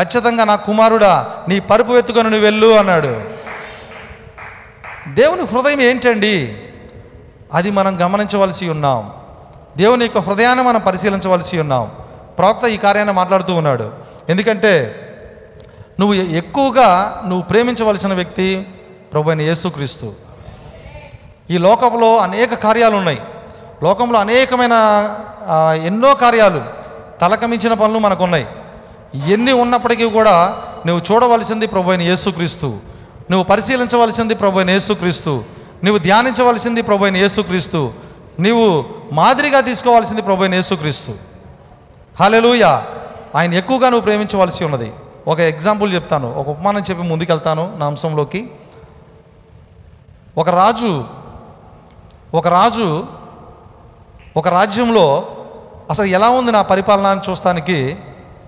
S1: ఖచ్చితంగా నా కుమారుడా నీ పరుపు ఎత్తుకొని నువ్వు వెళ్ళు అన్నాడు. దేవుని హృదయం ఏంటండి? అది మనం గమనించవలసి ఉన్నాం. దేవుని యొక్క హృదయాన్ని మనం పరిశీలించవలసి ఉన్నాం. ప్రవక్త ఈ కార్యాన్ని మాట్లాడుతూ ఉన్నాడు. ఎందుకంటే నువ్వు ఎక్కువగా నువ్వు ప్రేమించవలసిన వ్యక్తి ప్రభు అయిన యేసుక్రీస్తు. ఈ లోకంలో అనేక కార్యాలు ఉన్నాయి లోకంలో అనేకమైన ఎన్నో కార్యాలు తలకమించిన పనులు మనకు ఉన్నాయి ఎన్ని ఉన్నప్పటికీ కూడా నువ్వు చూడవలసింది ప్రభు అయిన యేసుక్రీస్తు. నువ్వు పరిశీలించవలసింది ప్రభు అయిన యేసుక్రీస్తు. నువ్వు ధ్యానించవలసింది ప్రభు అయిన యేసుక్రీస్తు. నీవు మాదిరిగా తీసుకోవాల్సింది ప్రభు అయిన యేసుక్రీస్తు. హలెలూయ ఆయన ఎక్కువగా నువ్వు ప్రేమించవలసి ఉన్నది. ఒక ఎగ్జాంపుల్ చెప్తాను. ఒక ఉపమానం చెప్పి ముందుకెళ్తాను నా అంశంలోకి. ఒక రాజు ఒక రాజు ఒక రాజ్యంలో అసలు ఎలా ఉంది నా పరిపాలన అని చూస్తానికి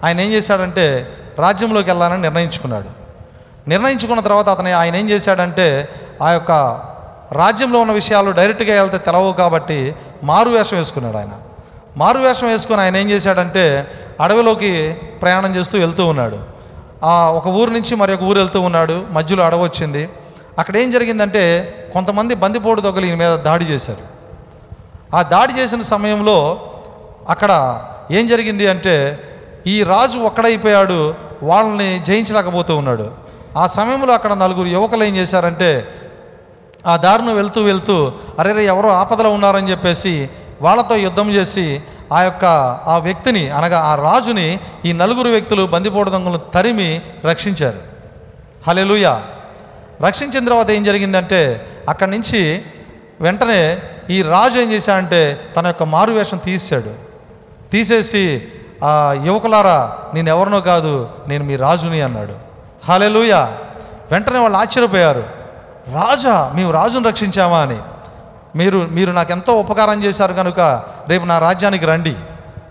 S1: ఆయన ఏం చేశాడంటే రాజ్యంలోకి వెళ్ళాలని నిర్ణయించుకున్నాడు. నిర్ణయించుకున్న తర్వాత అతను ఆయన ఏం చేశాడంటే ఆ యొక్క రాజ్యంలో ఉన్న విషయాలు డైరెక్ట్గా వెళ్తే తెలవవు కాబట్టి మారు వేషం వేసుకున్నాడు ఆయన. మారు వేషం వేసుకుని ఆయన ఏం చేశాడంటే అడవిలోకి ప్రయాణం చేస్తూ వెళ్తూ ఉన్నాడు. ఆ ఒక ఊరు నుంచి మరి ఒక ఊరు వెళ్తూ ఉన్నాడు. మధ్యలో అడవి వచ్చింది. అక్కడ ఏం జరిగిందంటే కొంతమంది బందిపోటు దొంగలు ఈయన మీద దాడి చేశారు. ఆ దాడి చేసిన సమయంలో అక్కడ ఏం జరిగింది అంటే ఈ రాజు ఒక్కడైపోయాడు వాళ్ళని జయించలేకపోతూ ఉన్నాడు. ఆ సమయంలో అక్కడ నలుగురు యువకులు ఏం చేశారంటే ఆ దారిను వెళ్తూ వెళ్తూ అరే రే ఎవరో ఆపదలో ఉన్నారని చెప్పేసి వాళ్ళతో యుద్ధం చేసి ఆ యొక్క ఆ వ్యక్తిని అనగా ఆ రాజుని ఈ నలుగురు వ్యక్తులు బందిపోటు దొంగలను తరిమి రక్షించారు. హలెలుయా రక్షించిన తర్వాత ఏం జరిగిందంటే అక్కడి నుంచి వెంటనే ఈ రాజు ఏం చేశాడంటే తన యొక్క మారువేషం తీసాడు తీసేసి ఆ యువకులారా నేను ఎవరినో కాదు నేను మీ రాజుని అన్నాడు. హాలెలుయ! వెంటనే వాళ్ళు ఆశ్చర్యపోయారు. రాజా మేము రాజును రక్షించామా అని. మీరు మీరు నాకు ఎంతో ఉపకారం చేశారు కనుక రేపు నా రాజ్యానికి రండి.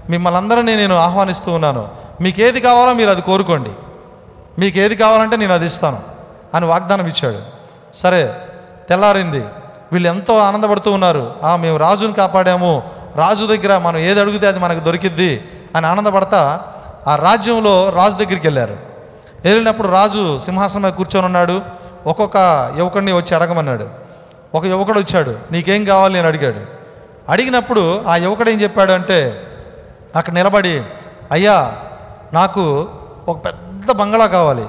S1: మిమ్మల్ని అందరినీ నేను ఆహ్వానిస్తూ ఉన్నాను. మీకు ఏది కావాలో మీరు అది కోరుకోండి. మీకు ఏది కావాలంటే నేను అది ఇస్తాను అని వాగ్దానం ఇచ్చాడు. సరే తెల్లారింది. వీళ్ళు ఎంతో ఆనందపడుతూ ఉన్నారు. ఆ మేము రాజుని కాపాడాము. రాజు దగ్గర మనం ఏది అడిగితే అది మనకు దొరికిద్ది అని ఆనందపడతా ఆ రాజ్యంలో రాజు దగ్గరికి వెళ్ళారు. వెళ్ళినప్పుడు రాజు సింహాసనం మీద కూర్చొని ఉన్నాడు. ఒక్కొక్క యువకుడిని వచ్చి అడగమన్నాడు. ఒక యువకుడు వచ్చాడు. నీకేం కావాలి? అని అడిగాడు. అడిగినప్పుడు ఆ యువకుడు ఏం చెప్పాడు అంటే అక్కడ నిలబడి అయ్యా నాకు ఒక పెద్ద బంగళా కావాలి.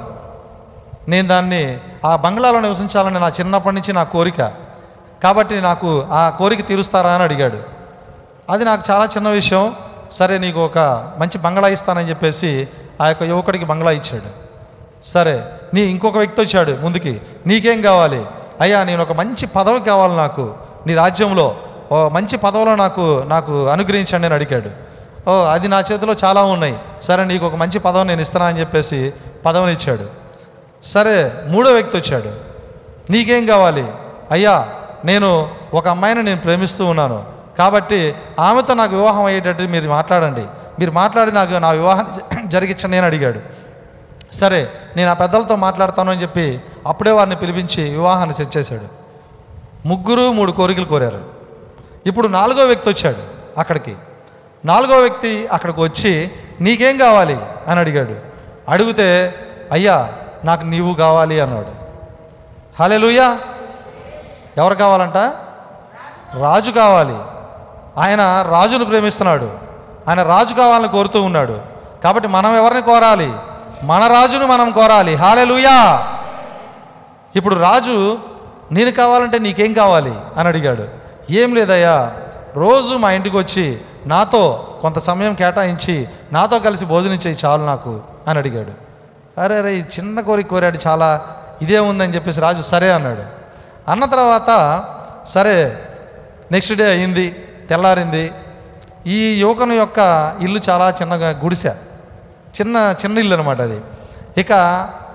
S1: నేను దాన్ని ఆ బంగ్లాలో నివసించాలని నా చిన్నప్పటి నుంచి నా కోరిక. కాబట్టి నాకు ఆ కోరిక తీరుస్తారా అని అడిగాడు. అది నాకు చాలా చిన్న విషయం. సరే నీకు ఒక మంచి బంగ్లా ఇస్తానని చెప్పేసి ఆ యొక్క యువకుడికి బంగ్లా ఇచ్చాడు. సరే నీ ఇంకొక వ్యక్తి వచ్చాడు ముందుకి. నీకేం కావాలి? అయ్యా నేను ఒక మంచి పదవి కావాలి నాకు. నీ రాజ్యంలో ఓ మంచి పదవిలో నాకు నాకు అనుగ్రహించండి అని అడిగాడు. ఓ అది నా చేతిలో చాలా ఉన్నాయి. సరే నీకు ఒక మంచి పదవి నేను ఇస్తానని అని చెప్పేసి పదవిని ఇచ్చాడు. సరే మూడో వ్యక్తి వచ్చాడు. నీకేం కావాలి? అయ్యా నేను ఒక అమ్మాయిని నేను ప్రేమిస్తూ ఉన్నాను. కాబట్టి ఆమెతో నాకు వివాహం అయ్యేటట్టు మీరు మాట్లాడండి. మీరు మాట్లాడి నాకు నా వివాహం [clears throat] జరిగించండి అని అడిగాడు. సరే నేను ఆ పెద్దలతో మాట్లాడతాను అని చెప్పి అప్పుడే వారిని పిలిపించి వివాహాన్ని సెట్ చేశాడు. ముగ్గురు మూడు కోరికలు కోరారు. ఇప్పుడు నాలుగో వ్యక్తి వచ్చాడు అక్కడికి. నాలుగో వ్యక్తి అక్కడికి వచ్చి నీకేం కావాలి? అని అడిగాడు. అడిగితే అయ్యా నాకు నీవు కావాలి అన్నాడు. హలెలుయా ఎవరు కావాలంట? రాజు కావాలి. ఆయన రాజును ప్రేమిస్తున్నాడు. ఆయన రాజు కావాలని కోరుతూ ఉన్నాడు. కాబట్టి మనం ఎవరిని కోరాలి? మన రాజును మనం కోరాలి. హాలే లూయా ఇప్పుడు రాజు నేను కావాలంటే నీకేం కావాలి? అని అడిగాడు. ఏం లేదయ్యా. రోజు మా ఇంటికి వచ్చి నాతో కొంత సమయం కేటాయించి నాతో కలిసి భోజనం చేయి చాలు నాకు అని అడిగాడు. అరే అరే ఈ చిన్న కోరిక కోరాడు చాలా ఇదే ఉందని చెప్పేసి రాజు సరే అన్నాడు. అన్న తర్వాత సరే నెక్స్ట్ డే అయింది తెల్లారింది. ఈ యువకుని యొక్క ఇల్లు చాలా చిన్నగా గుడిసె చిన్న చిన్న ఇల్లు అనమాట అది. ఇక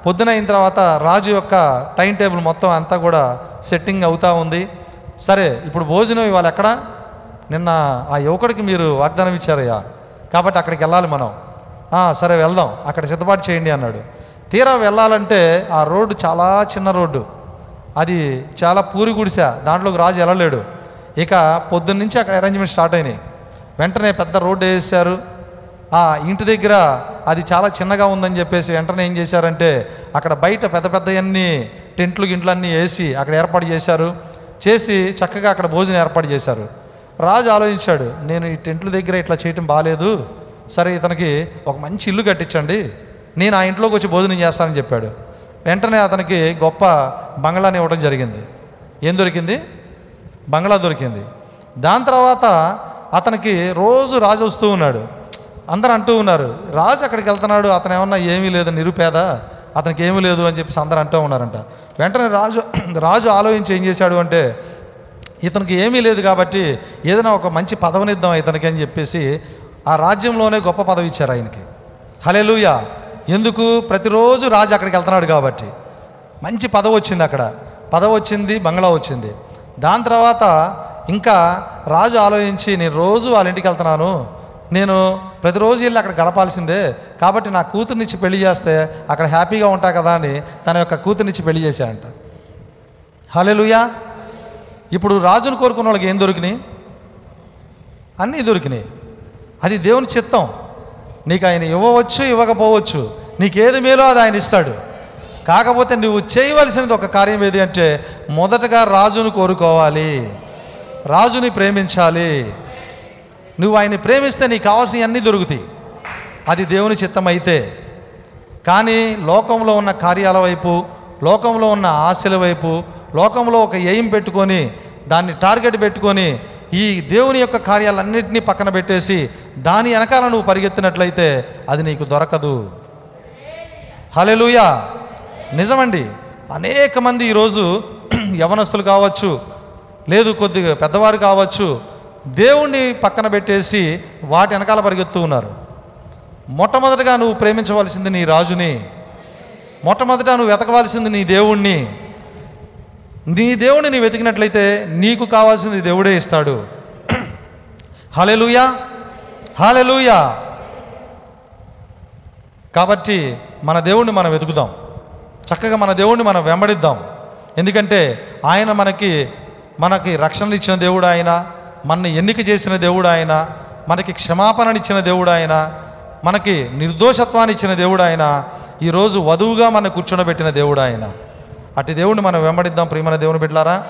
S1: పొద్దున అయిన తర్వాత రాజు యొక్క టైం టేబుల్ మొత్తం అంతా కూడా సెట్టింగ్ అవుతూ ఉంది. సరే ఇప్పుడు భోజనం ఇవాళ ఎక్కడ? నిన్న ఆ యువకుడికి మీరు వాగ్దానం ఇచ్చారయ్యా. కాబట్టి అక్కడికి వెళ్ళాలి మనం. సరే వెళ్దాం అక్కడ సిద్ధపాటు చేయండి అన్నాడు. తీరా వెళ్ళాలంటే ఆ రోడ్డు చాలా చిన్న రోడ్డు. అది చాలా పూరి గుడిస దాంట్లోకి రాజు వెళ్ళలేడు. ఇక పొద్దున్న నుంచి అక్కడ అరేంజ్మెంట్ స్టార్ట్ అయినాయి. వెంటనే పెద్ద రోడ్డు వేసారు ఆ ఇంటి దగ్గర అది చాలా చిన్నగా ఉందని చెప్పేసి వెంటనే ఏం చేశారంటే అక్కడ బయట పెద్ద పెద్దవన్నీ టెంట్లు గింట్లు అన్నీ వేసి అక్కడ ఏర్పాటు చేశారు. చేసి చక్కగా అక్కడ భోజనం ఏర్పాటు చేశారు. రాజు ఆలోచించాడు నేను ఈ టెంట్ల దగ్గర ఇట్లా చేయటం బాగాలేదు సరే ఇతనికి ఒక మంచి ఇల్లు కట్టించండి. నేను ఆ ఇంట్లోకి వచ్చి భోజనం చేస్తానని చెప్పాడు. వెంటనే అతనికి గొప్ప బంగ్లాని ఇవ్వడం జరిగింది. ఏం దొరికింది? బంగ్లా దొరికింది. దాని తర్వాత అతనికి రోజు రాజు వస్తూ ఉన్నాడు. అందరు అంటూ ఉన్నారు రాజు అక్కడికి వెళ్తున్నాడు అతను ఏమన్నా ఏమీ లేదు నిరుపేద అతనికి ఏమీ లేదు అని చెప్పేసి అందరు అంటూ ఉన్నారంట. వెంటనే రాజు రాజు ఆలోచించి ఏం చేశాడు అంటే ఇతనికి ఏమీ లేదు కాబట్టి ఏదైనా ఒక మంచి పదవనిద్దాం ఇతనికి అని చెప్పేసి ఆ రాజ్యంలోనే గొప్ప పదవి ఇచ్చారు ఆయనకి. హలెలుయ ఎందుకు? ప్రతిరోజు రాజు అక్కడికి వెళ్తున్నాడు కాబట్టి. మంచి పదవి వచ్చింది అక్కడ. పదవి వచ్చింది బంగ్లా వచ్చింది. దాని తర్వాత ఇంకా రాజు ఆలోచించి నేను రోజు వాళ్ళ ఇంటికి వెళ్తున్నాను. నేను ప్రతిరోజు వెళ్ళి అక్కడ గడపాల్సిందే. కాబట్టి నా కూతురునిచ్చి పెళ్ళి చేస్తే అక్కడ హ్యాపీగా ఉంటా కదా అని తన యొక్క కూతురునిచ్చి పెళ్ళి చేశాడంట. హలెలుయా ఇప్పుడు రాజును కోరుకున్న వాళ్ళకి ఏం దొరికినాయి? అన్నీ దొరికినాయి. అది దేవుని చిత్తం. నీకు ఆయన ఇవ్వవచ్చు ఇవ్వకపోవచ్చు. నీకేది మేలో అది ఆయన ఇస్తాడు. కాకపోతే నువ్వు చేయవలసినది ఒక కార్యం ఏది అంటే మొదటగా రాజును కోరుకోవాలి. రాజుని ప్రేమించాలి. నువ్వు ఆయన్ని ప్రేమిస్తే నీకు కావాల్సినవి అన్నీ దొరుకుతాయి. అది దేవుని చిత్తం అయితే. కానీ లోకంలో ఉన్న కార్యాల వైపు లోకంలో ఉన్న ఆశల వైపు లోకంలో ఒక ఎయిమ్ పెట్టుకొని దాన్ని టార్గెట్ పెట్టుకొని ఈ దేవుని యొక్క కార్యాలన్నింటినీ పక్కన పెట్టేసి దాని వెనకాల నువ్వు పరిగెత్తినట్లయితే అది నీకు దొరకదు. హలెలుయా నిజమండి. అనేక మంది ఈరోజు [clears throat] యవనస్తులు కావచ్చు లేదు కొద్దిగా పెద్దవారు కావచ్చు దేవుణ్ణి పక్కన పెట్టేసి వాటి వెనకాల పరిగెత్తు ఉన్నారు. మొట్టమొదటగా నువ్వు ప్రేమించవలసింది నీ రాజుని. మొట్టమొదట నువ్వు వెతకవలసింది నీ దేవుణ్ణి. నీ దేవుని నీ వెతికినట్లయితే నీకు కావాల్సింది దేవుడే ఇస్తాడు. హాలెలుయా హాలెలుయా కాబట్టి మన దేవుణ్ణి మనం వెతుకుదాం. చక్కగా మన దేవుణ్ణి మనం వెంబడిద్దాం. ఎందుకంటే ఆయన మనకి మనకి రక్షణ ఇచ్చిన దేవుడు ఆయన మనని ఎన్నిక చేసిన దేవుడు ఆయన మనకి క్షమాపణనిచ్చిన దేవుడు ఆయన మనకి నిర్దోషత్వాన్ని ఇచ్చిన దేవుడు ఆయన ఈరోజు వధువుగా మన కూర్చొనబెట్టిన దేవుడు ఆయన అటు దేవుడిని మనం వెంబడిద్దాం ప్రియమైన దేవుని బిడ్డలారా.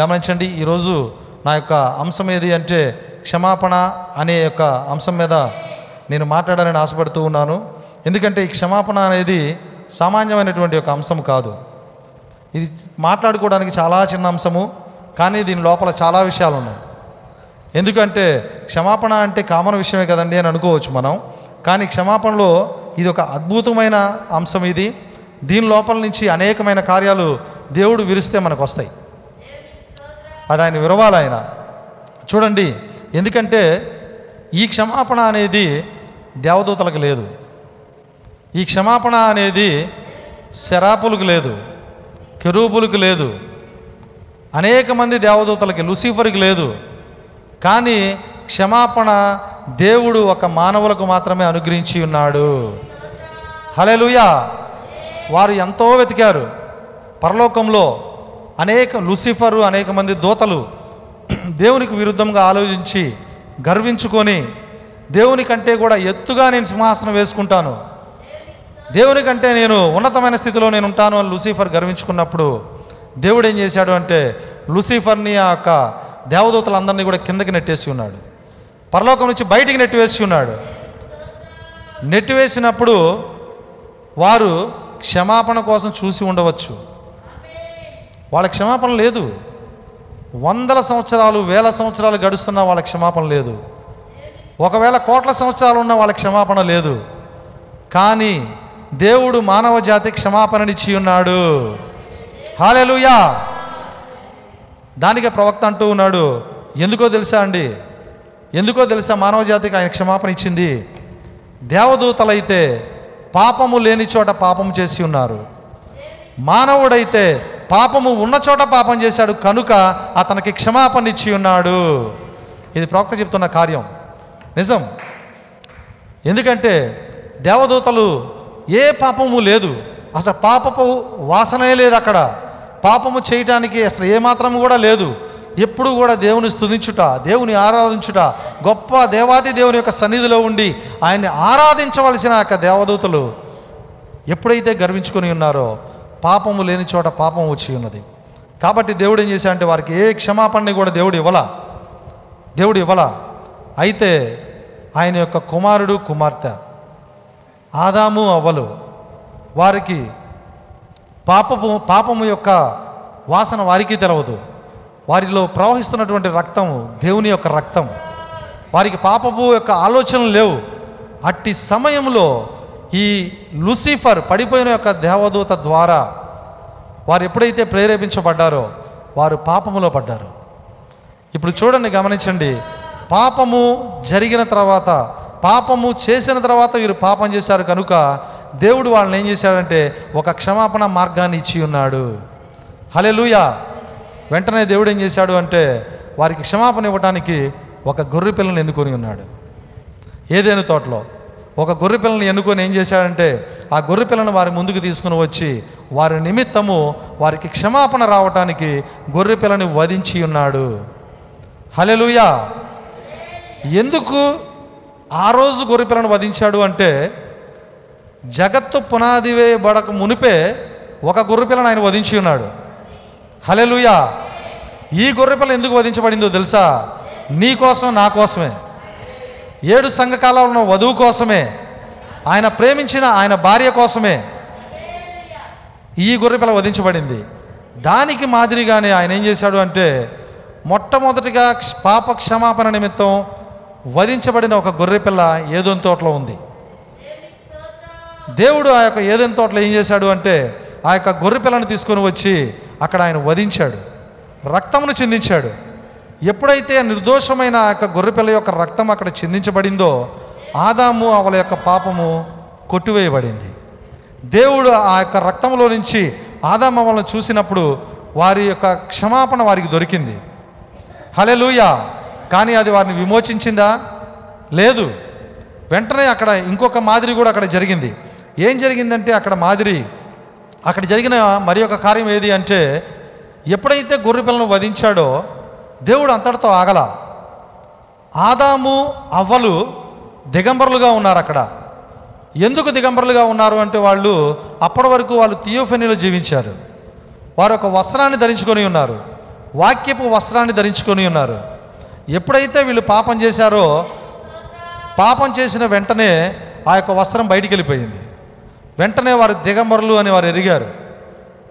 S1: గమనించండి ఈరోజు నా యొక్క అంశం ఏది అంటే క్షమాపణ అనే యొక్క అంశం మీద నేను మాట్లాడాలని ఆశపడుతూ ఉన్నాను. ఎందుకంటే ఈ క్షమాపణ అనేది సామాన్యమైనటువంటి ఒక అంశం కాదు. ఇది మాట్లాడుకోవడానికి చాలా చిన్న అంశము కానీ దీని లోపల చాలా విషయాలు ఉన్నాయి. ఎందుకంటే క్షమాపణ అంటే కామన్ విషయమే కదండి అని అనుకోవచ్చు మనం. కానీ క్షమాపణలో ఇది ఒక అద్భుతమైన అంశం ఇది. దీని లోపల నుంచి అనేకమైన కార్యాలు దేవుడు విరిస్తే మనకు వస్తాయి. అది ఆయన విరవాలి ఆయన. చూడండి ఎందుకంటే ఈ క్షమాపణ అనేది దేవదూతలకు లేదు. ఈ క్షమాపణ అనేది శరాపులకు లేదు కెరూపులకు లేదు. అనేక మంది దేవదూతలకి లూసిఫర్కి లేదు. కానీ క్షమాపణ దేవుడు ఒక మానవులకు మాత్రమే అనుగ్రహించి ఉన్నాడు. హలెలుయా వారు ఎంతో వెతికారు. పరలోకంలో అనేక లూసిఫరు అనేక మంది దూతలు దేవునికి విరుద్ధంగా ఆలోచించి గర్వించుకొని దేవుని కంటే కూడా ఎత్తుగా నేను సింహాసనం వేసుకుంటాను. దేవుని కంటే నేను ఉన్నతమైన స్థితిలో నేను ఉంటాను అని లూసిఫర్ గర్వించుకున్నప్పుడు దేవుడు ఏం చేశాడు అంటే లూసిఫర్ని ఆ యొక్క దేవదూతలందరినీ కూడా కిందకి నెట్టేసి ఉన్నాడు. పరలోకం నుంచి బయటికి నెట్టివేసి ఉన్నాడు. నెట్టివేసినప్పుడు వారు క్షమాపణ కోసం చూసి ఉండవచ్చు. వాళ్ళ క్షమాపణ లేదు. వందల సంవత్సరాలు వేల సంవత్సరాలు గడుస్తున్నా వాళ్ళ క్షమాపణ లేదు. ఒకవేళ కోట్ల సంవత్సరాలు ఉన్న వాళ్ళ క్షమాపణ లేదు. కానీ దేవుడు మానవ జాతి క్షమాపణనిచ్చి ఉన్నాడు. హాలెలుయా దానికి ప్రవక్త అంటూ ఉన్నాడు ఎందుకో తెలుసా అండి? ఎందుకో తెలుసా మానవ జాతికి ఆయన క్షమాపణ ఇచ్చింది? దేవదూతలైతే పాపము లేని చోట పాపం చేసి ఉన్నారు. మానవుడైతే పాపము ఉన్న చోట పాపం చేశాడు కనుక అతనికి క్షమాపణ ఇచ్చి ఉన్నాడు. ఇది ప్రవక్త చెప్తున్న కార్యం. నిజం. ఎందుకంటే దేవదూతలు ఏ పాపము లేదు. అసలు పాపపు వాసనే లేదు అక్కడ. పాపము చేయటానికి అసలు ఏమాత్రము కూడా లేదు. ఎప్పుడు కూడా దేవుని స్థుతించుట దేవుని ఆరాధించుట గొప్ప దేవాది దేవుని యొక్క సన్నిధిలో ఉండి ఆయన్ని ఆరాధించవలసిన యొక్క దేవదూతలు ఎప్పుడైతే గర్వించుకొని ఉన్నారో పాపము లేని చోట పాపం వచ్చి ఉన్నది. కాబట్టి దేవుడు ఏం చేశాడంటే వారికి ఏ క్షమాపణని కూడా దేవుడు ఇవ్వలా. దేవుడు ఇవ్వలా. అయితే ఆయన యొక్క కుమారుడు కుమార్తె ఆదాము అవ్వలు. వారికి పాపము పాపము యొక్క వాసన వారికి తెలవదు. వారిలో ప్రవహిస్తున్నటువంటి రక్తము దేవుని యొక్క రక్తం. వారికి పాపపు యొక్క ఆలోచనలు లేవు. అట్టి సమయంలో ఈ లూసిఫర్ పడిపోయిన యొక్క దేవదూత ద్వారా వారు ఎప్పుడైతే ప్రేరేపించబడ్డారో వారు పాపములో పడ్డారు. ఇప్పుడు చూడండి గమనించండి. పాపము జరిగిన తర్వాత పాపము చేసిన తర్వాత వీరు పాపం చేశారు కనుక దేవుడు వాళ్ళని ఏం చేశాడంటే ఒక క్షమాపణ మార్గాన్ని ఇచ్చి ఉన్నాడు. హలెలుయా వెంటనే దేవుడు ఏం చేశాడు అంటే వారికి క్షమాపణ ఇవ్వడానికి ఒక గొర్రె పిల్లని ఎన్నుకొని ఉన్నాడు. ఏదైనా తోటలో? ఒక గొర్రె పిల్లని ఎన్నుకొని ఏం చేశాడంటే ఆ గొర్రె పిల్లను వారి ముందుకు తీసుకుని వచ్చి వారి నిమిత్తము వారికి క్షమాపణ రావటానికి గొర్రె పిల్లని వధించి ఉన్నాడు. హలెలుయా ఎందుకు ఆ రోజు గొర్రె పిల్లను వధించాడు అంటే జగత్తు పునాది వేయబడక మునిపే ఒక గొర్రె పిల్లను ఆయన వధించి ఉన్నాడు. హలెలుయా ఈ గొర్రె పిల్ల ఎందుకు వధించబడిందో తెలుసా? నీ కోసం నా కోసమే. ఏడు సంఘకాలంలో ఉన్న వధువు కోసమే. ఆయన ప్రేమించిన ఆయన భార్య కోసమే ఈ గొర్రెపిల్ల వధించబడింది. దానికి మాదిరిగానే ఆయన ఏం చేశాడు అంటే మొట్టమొదటిగా క్ష- పాప క్షమాపణ నిమిత్తం వధించబడిన ఒక గొర్రెపిల్ల ఏదోని తోటలో ఉంది. దేవుడు ఆ యొక్క ఏదైనా తోటలో ఏం చేశాడు అంటే ఆ యొక్క గొర్రెపిల్లను తీసుకొని వచ్చి అక్కడ ఆయన వధించాడు. రక్తమును చిందించాడు. ఎప్పుడైతే నిర్దోషమైన ఆ యొక్క గొర్రెపిల్ల యొక్క రక్తం అక్కడ చిందించబడిందో ఆదాము అవల యొక్క పాపము కొట్టివేయబడింది. దేవుడు ఆ యొక్క రక్తంలో నుంచి ఆదాము అవలను చూసినప్పుడు వారి యొక్క క్షమాపణ వారికి దొరికింది. హలే లూయా కానీ అది వారిని విమోచించిందా? లేదు. వెంటనే అక్కడ ఇంకొక మాదిరి కూడా అక్కడ జరిగింది. ఏం జరిగిందంటే అక్కడ మాదిరి అక్కడ జరిగిన మరి ఒక కార్యం ఏది అంటే ఎప్పుడైతే గొర్రెపిల్లను వధించాడో దేవుడు అంతటితో ఆగల. ఆదాము అవ్వలు దిగంబరులుగా ఉన్నారు అక్కడ. ఎందుకు దిగంబరులుగా ఉన్నారు అంటే వాళ్ళు అప్పటి వరకు వాళ్ళు థియోఫెనీలో జీవించారు. వారు ఒక వస్త్రాన్ని ధరించుకొని ఉన్నారు. వాక్యపు వస్త్రాన్ని ధరించుకొని ఉన్నారు. ఎప్పుడైతే వీళ్ళు పాపం చేశారో పాపం చేసిన వెంటనే ఆ యొక్క వస్త్రం బయటికి వెళ్ళిపోయింది. వెంటనే వారు దిగంబరులు అని వారు ఎరిగారు.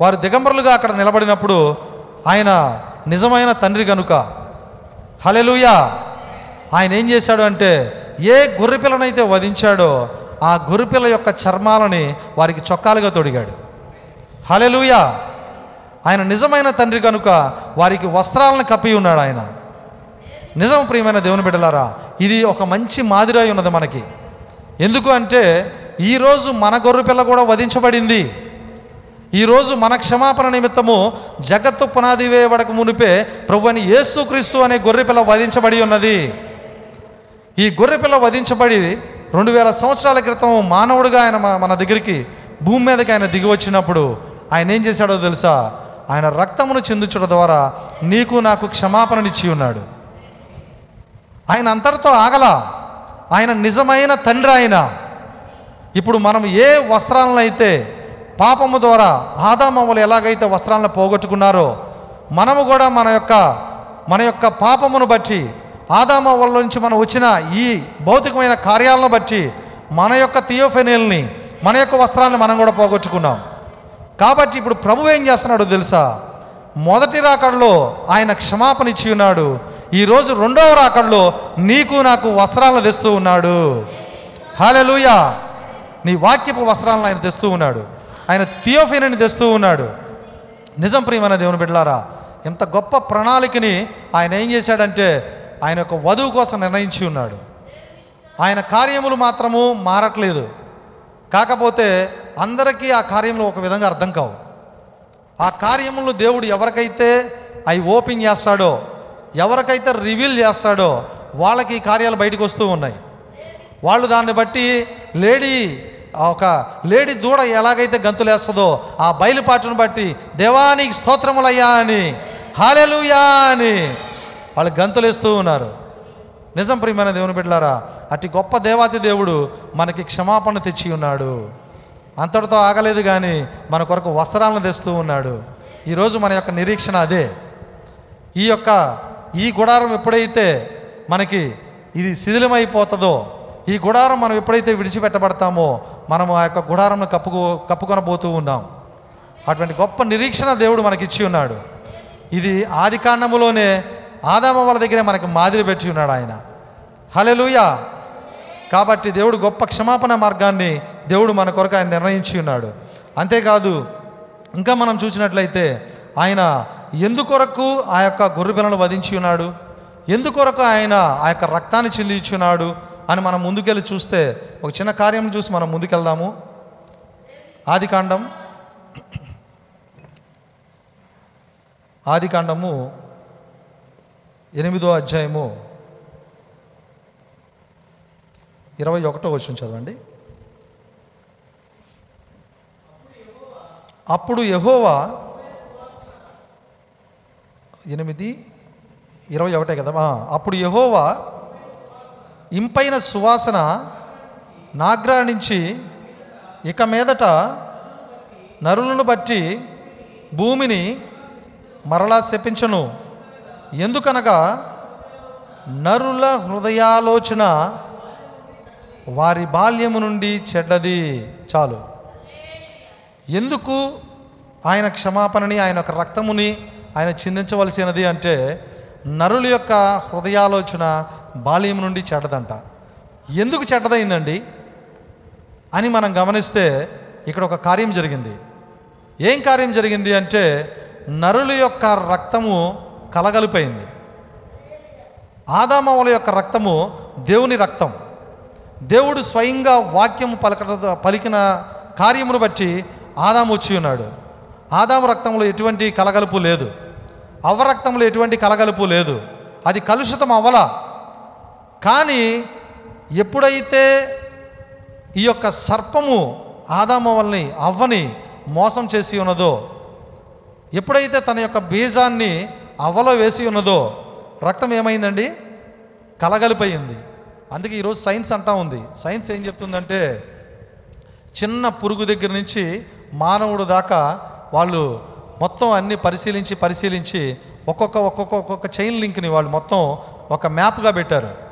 S1: వారు దిగంబరులుగా అక్కడ నిలబడినప్పుడు ఆయన నిజమైన తండ్రి కనుక హలెలుయా ఆయన ఏం చేశాడు అంటే ఏ గొర్రెపిల్లనైతే వధించాడో ఆ గొర్రెపిల్ల యొక్క చర్మాలని వారికి చొక్కాలుగా తొడిగాడు. హలెలుయా ఆయన నిజమైన తండ్రి కనుక వారికి వస్త్రాలను కప్పి ఉన్నాడు ఆయన. నిజం ప్రియమైన దేవుని బిడ్డలారా ఇది ఒక మంచి మాదిరి ఉన్నది మనకి. ఎందుకు అంటే ఈరోజు మన గొర్రె పిల్ల కూడా వధించబడింది. ఈరోజు మన క్షమాపణ నిమిత్తము జగత్తు పునాది వేయబడక మునిపే ప్రభు అని యేసుక్రీస్తు అనే గొర్రె పిల్ల వధించబడి ఉన్నది. ఈ గొర్రె పిల్ల వధించబడి రెండు వేల సంవత్సరాల క్రితం మానవుడిగా ఆయన మన దగ్గరికి భూమి మీదకి ఆయన దిగి వచ్చినప్పుడు ఆయన ఏం చేశాడో తెలుసా? ఆయన రక్తమును చెందించడం ద్వారా నీకు నాకు క్షమాపణనిచ్చి ఉన్నాడు. ఆయన అంతటితో ఆగల. ఆయన నిజమైన తండ్రి ఆయన. ఇప్పుడు మనం ఏ వస్త్రాలను అయితే పాపము ద్వారా ఆదామములు ఎలాగైతే వస్త్రాలను పోగొట్టుకున్నారో మనము కూడా మన యొక్క మన యొక్క పాపమును బట్టి ఆదామవల నుంచి మనం వచ్చిన ఈ భౌతికమైన కార్యాలను బట్టి మన యొక్క థియోఫెనిల్ని మన యొక్క వస్త్రాలను మనం కూడా పోగొట్టుకున్నాం. కాబట్టి ఇప్పుడు ప్రభు ఏం చేస్తున్నాడు తెలుసా? మొదటి రాకడలో ఆయన క్షమాపణ ఇచ్చి ఉన్నాడు. ఈరోజు రెండవ రాకడలో నీకు నాకు వస్త్రాలను తెస్తూ ఉన్నాడు. హాలెలూయా నీ వాక్యపు వస్త్రాలను ఆయన తెస్తూ ఉన్నాడు. ఆయన థియోఫినని తెస్తూ ఉన్నాడు. నిజం ప్రియమైన దేవుని బిడ్డలారా ఇంత గొప్ప ప్రణాళికని ఆయన ఏం చేశాడంటే ఆయన యొక్క వధువు కోసం నిర్ణయించి ఉన్నాడు. ఆయన కార్యములు మాత్రము మారట్లేదు. కాకపోతే అందరికీ ఆ కార్యములు ఒక విధంగా అర్థం కావు. ఆ కార్యములను దేవుడు ఎవరికైతే అవి ఓపెన్ చేస్తాడో ఎవరికైతే రివీల్ చేస్తాడో వాళ్ళకి ఈ కార్యాలు బయటకు వస్తూ ఉన్నాయి. వాళ్ళు దాన్ని బట్టి లేడీ ఒక లేడీ దూడ ఎలాగైతే గంతులేస్తుందో ఆ బయలుపాటును బట్టి దేవానికి స్తోత్రములయ్యా అని హాలెలుయా అని వాళ్ళు గంతులేస్తూ ఉన్నారు. నిజం ప్రియమైన దేవుని బిడ్డలారా అట్టి గొప్ప దేవాతి దేవుడు మనకి క్షమాపణ తెచ్చి ఉన్నాడు. అంతటితో ఆగలేదు కానీ మన కొరకు వస్త్రాలను తెస్తూ ఉన్నాడు. ఈరోజు మన యొక్క నిరీక్షణ అదే. ఈ యొక్క ఈ గుడారం ఎప్పుడైతే మనకి ఇది శిథిలమైపోతుందో ఈ గుడారం మనం ఎప్పుడైతే విడిచిపెట్టబడతామో మనం ఆ యొక్క గుడారంను కప్పుకో కప్పుకొనబోతూ ఉన్నాం. అటువంటి గొప్ప నిరీక్షణ దేవుడు మనకి ఇచ్చి ఉన్నాడు. ఇది ఆది కాండములోనే ఆదామ వాళ్ళ దగ్గరే మనకి మాదిరి పెట్టి ఉన్నాడు ఆయన. హలెలుయా కాబట్టి దేవుడు గొప్ప క్షమాపణ మార్గాన్ని దేవుడు మన కొరకు ఆయన నిర్ణయించి ఉన్నాడు. అంతేకాదు ఇంకా మనం చూసినట్లయితే ఆయన ఎందుకొరకు ఆ యొక్క గొర్రె పిల్లలను వధించి ఉన్నాడు? ఎందుకొరకు ఆయన ఆ యొక్క రక్తాన్ని చెల్లించున్నాడు అని మనం ముందుకెళ్ళి చూస్తే ఒక చిన్న కార్యం చూసి మనం ముందుకెళ్దాము. ఆది కాండం ఆది కాండము ఎనిమిదో అధ్యాయము ఇరవై ఒకటో వచ్చిన చదవండి. అప్పుడు యహోవా ఎనిమిది ఇరవై ఒకటే కదా? అప్పుడు యహోవా ఇంపైన సువాసన నాగ్రాణించి ఇక మీదట నరులను బట్టి భూమిని మరలా శపించను. ఎందుకనగా నరుల హృదయాలోచన వారి బాల్యము నుండి చెడ్డది. చాలు. ఎందుకు ఆయన క్షమాపణని ఆయన యొక్క రక్తముని ఆయన చిందించవలసినది అంటే నరుల యొక్క హృదయాలోచన బాల్యం నుండి చెడ్డదంట. ఎందుకు చెడ్డదైందండి అని మనం గమనిస్తే ఇక్కడ ఒక కార్యం జరిగింది. ఏం కార్యం జరిగింది అంటే నరుల యొక్క రక్తము కలగలిపోయింది. ఆదామవుల యొక్క రక్తము దేవుని రక్తం. దేవుడు స్వయంగా వాక్యము పలక పలికిన కార్యమును బట్టి ఆదాము వచ్చి ఉన్నాడు. ఆదాము రక్తంలో ఎటువంటి కలగలుపు లేదు. అవ్వ రక్తంలో ఎటువంటి కలగలుపు లేదు. అది కలుషితం అవ్వలా. కానీ ఎప్పుడైతే ఈ యొక్క సర్పము ఆదామవల్ని అవ్వని మోసం చేసి ఉన్నదో ఎప్పుడైతే తన యొక్క బీజాన్ని అవ్వలో వేసి ఉన్నదో రక్తం ఏమైందండి? కలగలిపోయింది. అందుకే ఈరోజు సైన్స్ అంటా ఉంది. సైన్స్ ఏం చెప్తుందంటే చిన్న పురుగు దగ్గర నుంచి మానవుడు దాకా వాళ్ళు మొత్తం అన్ని పరిశీలించి పరిశీలించి ఒక్కొక్క ఒక్కొక్క ఒక్కొక్క చైన్ లింక్ని వాళ్ళు మొత్తం ఒక మ్యాప్గా పెట్టారు.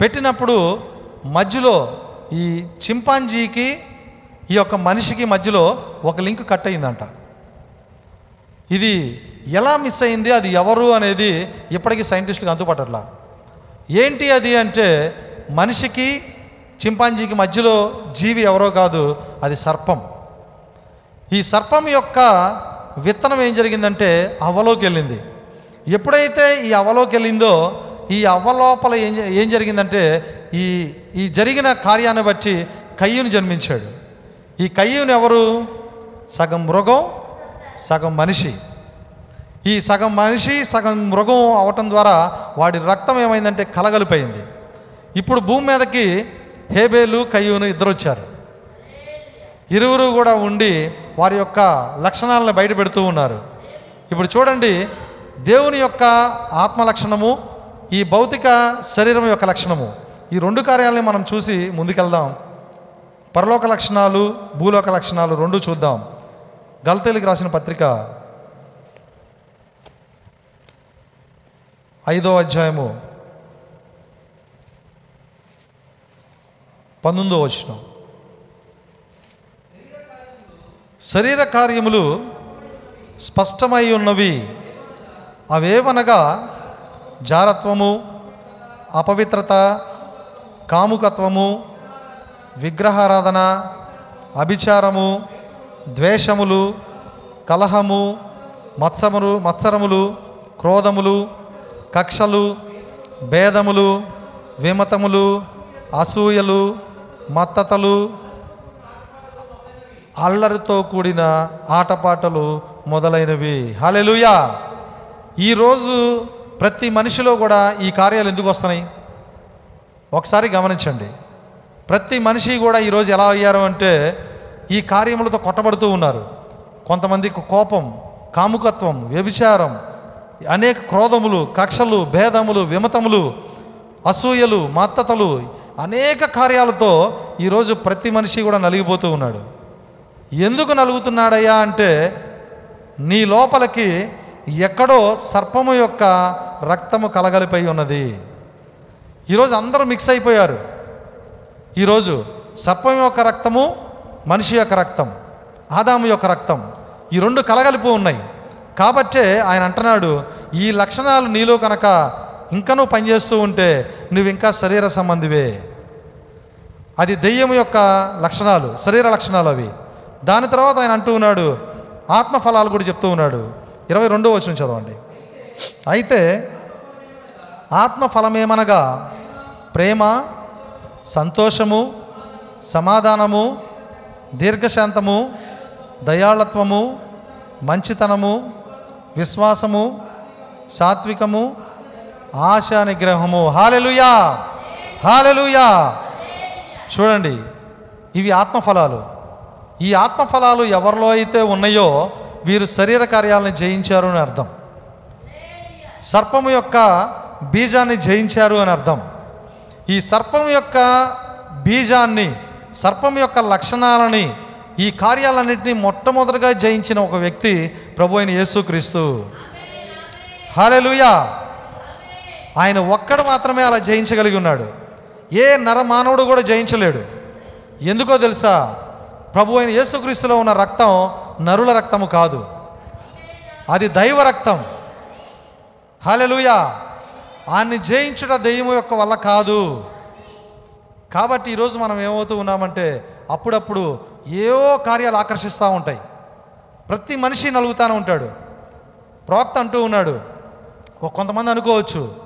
S1: పెట్టినప్పుడు మధ్యలో ఈ చింపాంజీకి ఈ యొక్క మనిషికి మధ్యలో ఒక లింక్ కట్ అయిందంట. ఇది ఎలా మిస్ అయింది అది ఎవరు అనేది ఇప్పటికీ సైంటిస్టులకు అంతుపట్టట్లా ఏంటి అది అంటే మనిషికి చింపాంజీకి మధ్యలో జీవి ఎవరో కాదు అది సర్పం. ఈ సర్పం యొక్క విత్తనం ఏం జరిగిందంటే అవలోకి వెళ్ళింది. ఎప్పుడైతే ఈ అవలోకి వెళ్ళిందో ఈ అవ్వలోపల ఏం ఏం జరిగిందంటే ఈ ఈ జరిగిన కార్యాన్ని బట్టి కయ్యూని జన్మించాడు. ఈ కయ్యూని ఎవరు? సగం మృగం సగం మనిషి. ఈ సగం మనిషి సగం మృగం అవటం ద్వారా వాడి రక్తం ఏమైందంటే కలగలిపోయింది. ఇప్పుడు భూమి మీదకి హేబేలు కయ్యూను ఇద్దరు వచ్చారు ఇరువురు కూడా ఉండి వారి యొక్క లక్షణాలను బయట పెడుతూ ఉన్నారు. ఇప్పుడు చూడండి దేవుని యొక్క ఆత్మ లక్షణము ఈ భౌతిక శరీరం యొక్క లక్షణము. ఈ రెండు కార్యాలని మనం చూసి ముందుకెళ్దాం. పరలోక లక్షణాలు భూలోక లక్షణాలు రెండు చూద్దాం. గలతీలకు రాసిన పత్రిక ఐదో అధ్యాయము పంతొమ్మిదో వచ్చిన శరీర కార్యములు స్పష్టమై ఉన్నవి. అవేవనగా జారత్వము అపవిత్రత కాముకత్వము విగ్రహారాధన అభిచారము ద్వేషములు కలహము మత్సములు మత్సరములు క్రోధములు కక్షలు భేదములు విమతములు అసూయలు మత్తతలు అల్లరితో కూడిన ఆటపాటలు మొదలైనవి. హలెలుయా ఈరోజు ప్రతి మనిషిలో కూడా ఈ కార్యాలు ఎందుకు వస్తున్నాయి? ఒకసారి గమనించండి. ప్రతి మనిషి కూడా ఈరోజు ఎలా అయ్యారు అంటే ఈ కార్యములతో కొట్టబడుతూ ఉన్నారు. కొంతమందికి కోపం కాముకత్వం వ్యభిచారం అనేక క్రోధములు కక్షలు భేదములు విమతములు అసూయలు మత్తతలు అనేక కార్యాలతో ఈరోజు ప్రతి మనిషి కూడా నలిగిపోతూ ఉన్నాడు. ఎందుకు నలుగుతున్నాడయ్యా అంటే నీ లోపలికి ఎక్కడో సర్పము యొక్క రక్తము కలగలిపోయి ఉన్నది. ఈరోజు అందరూ మిక్స్ అయిపోయారు. ఈరోజు సర్పం యొక్క రక్తము మనిషి యొక్క రక్తం ఆదాము యొక్క రక్తం ఈ రెండు కలగలిపి ఉన్నాయి. కాబట్టే ఆయన అంటున్నాడు ఈ లక్షణాలు నీలో కనుక ఇంకా నువ్వు పనిచేస్తూ ఉంటే నువ్వు ఇంకా శరీర సంబంధివే. అది దెయ్యం యొక్క లక్షణాలు శరీర లక్షణాలు అవి. దాని తర్వాత ఆయన అంటూ ఉన్నాడు ఆత్మఫలాలు కూడా చెప్తూ ఉన్నాడు. ఇరవై రెండో వచనం చదవండి. అయితే ఆత్మ ఫలమేమనగా ప్రేమ సంతోషము సమాధానము దీర్ఘశాంతము దయాళత్వము మంచితనము విశ్వాసము సాత్వికము ఆశా నిగ్రహము హాలెలుయా! హాలెలుయా! చూడండి ఇవి ఆత్మఫలాలు. ఈ ఆత్మఫలాలు ఎవరిలో అయితే ఉన్నాయో వీరు శరీర కార్యాలను జయించారు అని అర్థం. సర్పము యొక్క బీజాన్ని జయించారు అని అర్థం. ఈ సర్పం యొక్క బీజాన్ని సర్పం యొక్క లక్షణాలని ఈ కార్యాలన్నింటినీ మొట్టమొదటిగా జయించిన ఒక వ్యక్తి ప్రభు అయిన యేసుక్రీస్తు. హాలెలుయా! ఆయన ఒక్కడు మాత్రమే అలా జయించగలిగి ఉన్నాడు. ఏ నరమానవుడు కూడా జయించలేడు. ఎందుకో తెలుసా? ప్రభు అయిన యేసుక్రీస్తులో ఉన్న రక్తం నరుల రక్తము కాదు. అది దైవ రక్తం. హాలెలుయా ఆయన్ని జయించుట దెయ్యము యొక్క వల్ల కాదు. కాబట్టి ఈరోజు మనం ఏమవుతూ ఉన్నామంటే అప్పుడప్పుడు ఏవో కార్యాలు ఆకర్షిస్తూ ఉంటాయి. ప్రతి మనిషి నలుగుతానే ఉంటాడు. ప్రవక్త అంటూ ఉన్నాడు. కొంతమంది అనుకోవచ్చు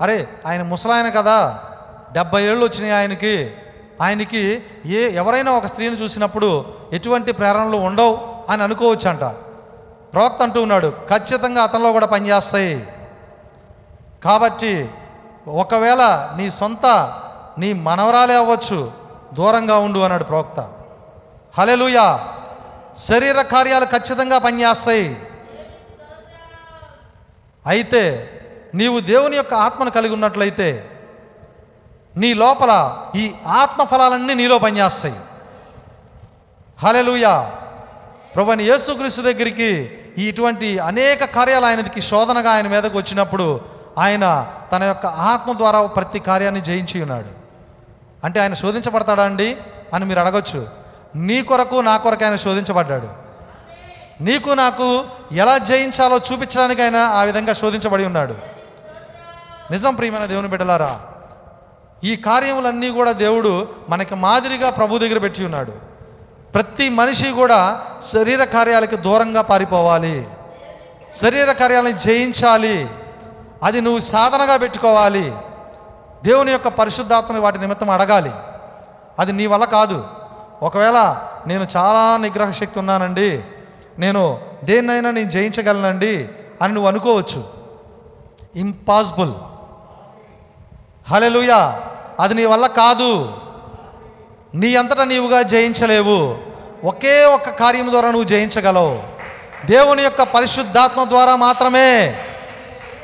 S1: అరే ఆయన ముసలాయన కదా డెబ్బై ఏళ్ళు వచ్చినాయి ఆయనకి. ఆయనకి ఏ ఎవరైనా ఒక స్త్రీని చూసినప్పుడు ఎటువంటి ప్రేరణలు ఉండవు. అని అనుకోవచ్చు అంట ప్రవక్త అంటూ ఉన్నాడు ఖచ్చితంగా అతనిలో కూడా పనిచేస్తాయి కాబట్టి ఒకవేళ నీ సొంత నీ మనవరాలే అవ్వచ్చు దూరంగా ఉండు అన్నాడు ప్రవక్త. హలెలుయా శరీర కార్యాలు ఖచ్చితంగా పనిచేస్తాయి అయితే నీవు దేవుని యొక్క ఆత్మను కలిగి ఉన్నట్లయితే నీ లోపల ఈ ఆత్మ ఫలాలన్నీ నీలో పనిచేస్తాయి హలెలుయా ప్రభుని యేసుక్రీస్తు దగ్గరికి ఈ ఇటువంటి అనేక కార్యాలు ఆయనకి శోధనగా ఆయన మీదకు వచ్చినప్పుడు ఆయన తన యొక్క ఆత్మ ద్వారా ప్రతి కార్యాన్ని జయించి ఉన్నాడు. అంటే ఆయన శోధించబడతాడా అండి? అని మీరు అడగచ్చు. నీ కొరకు నా కొరకు ఆయన శోధించబడ్డాడు. నీకు నాకు ఎలా జయించాలో చూపించడానికి ఆయన ఆ విధంగా శోధించబడి ఉన్నాడు. నిజం ప్రియమైన దేవుని బిడ్డలారా ఈ కార్యములన్నీ కూడా దేవుడు మనకి మాదిరిగా ప్రభు దగ్గర పెట్టి ఉన్నాడు. ప్రతి మనిషి కూడా శరీర కార్యాలకి దూరంగా పారిపోవాలి. శరీర కార్యాలను జయించాలి. అది నువ్వు సాధనగా పెట్టుకోవాలి. దేవుని యొక్క పరిశుద్ధాత్మని వాటి నిమిత్తం అడగాలి. అది నీ వల్ల కాదు. ఒకవేళ నేను చాలా నిగ్రహ శక్తి ఉన్నానండి నేను దేన్నైనా నేను జయించగలనండి అని నువ్వు అనుకోవచ్చు. ఇంపాసిబుల్. హలెలుయా అది నీ వల్ల కాదు. నీ అంతటా నీవుగా జయించలేవు. ఒకే ఒక్క కార్యం ద్వారా నువ్వు జయించగలవు. దేవుని యొక్క పరిశుద్ధాత్మ ద్వారా మాత్రమే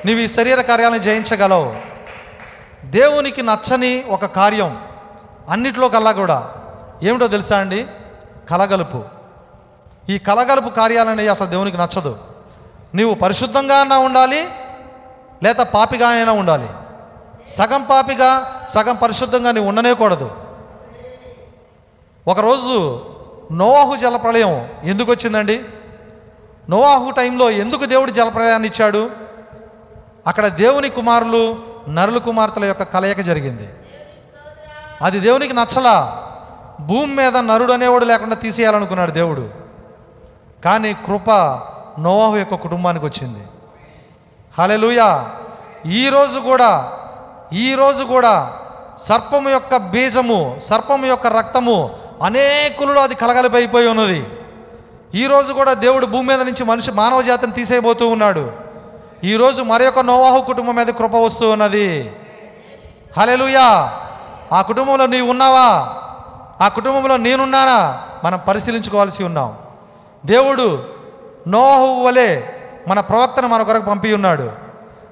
S1: నీవు ఈ శరీర కార్యాలను జయించగలవు. దేవునికి నచ్చని ఒక కార్యం అన్నిట్లో కల్లా కూడా ఏమిటో తెలుసా అండి? కలగలుపు. ఈ కలగలుపు కార్యాలనేవి అసలు దేవునికి నచ్చదు. నీవు పరిశుద్ధంగా అయినా ఉండాలి లేదా పాపిగా అయినా ఉండాలి. సగం పాపిగా సగం పరిశుద్ధంగా నీవు ఉండనేకూడదు ఒకరోజు నోవాహు జలప్రళయం ఎందుకు వచ్చిందండి? నోవాహు టైంలో ఎందుకు దేవుడు జలప్రలయాన్ని ఇచ్చాడు? అక్కడ దేవుని కుమారులు నరుల కుమార్తెల యొక్క కలయిక జరిగింది. అది దేవునికి నచ్చలా. భూమి మీద నరుడు అనేవాడు లేకుండా తీసేయాలనుకున్నాడు దేవుడు. కానీ కృప నోవాహు యొక్క కుటుంబానికి వచ్చింది. హలెలుయా ఈరోజు కూడా ఈరోజు కూడా సర్పము యొక్క బీజము సర్పము యొక్క రక్తము అనేకులలో అది కలగలిపోయిపోయి ఉన్నది. ఈరోజు కూడా దేవుడు భూమి మీద నుంచి మనిషి మానవ జాతిని తీసేయబోతూ ఉన్నాడు. ఈరోజు మరి యొక్క నోవాహు కుటుంబం మీద కృప వస్తూ ఉన్నది. హలెలుయా ఆ కుటుంబంలో నీవు ఉన్నావా? ఆ కుటుంబంలో నేనున్నానా? మనం పరిశీలించుకోవాల్సి ఉన్నాం. దేవుడు నోహు వలె మన ప్రవక్తను మన కొరకు పంపి ఉన్నాడు.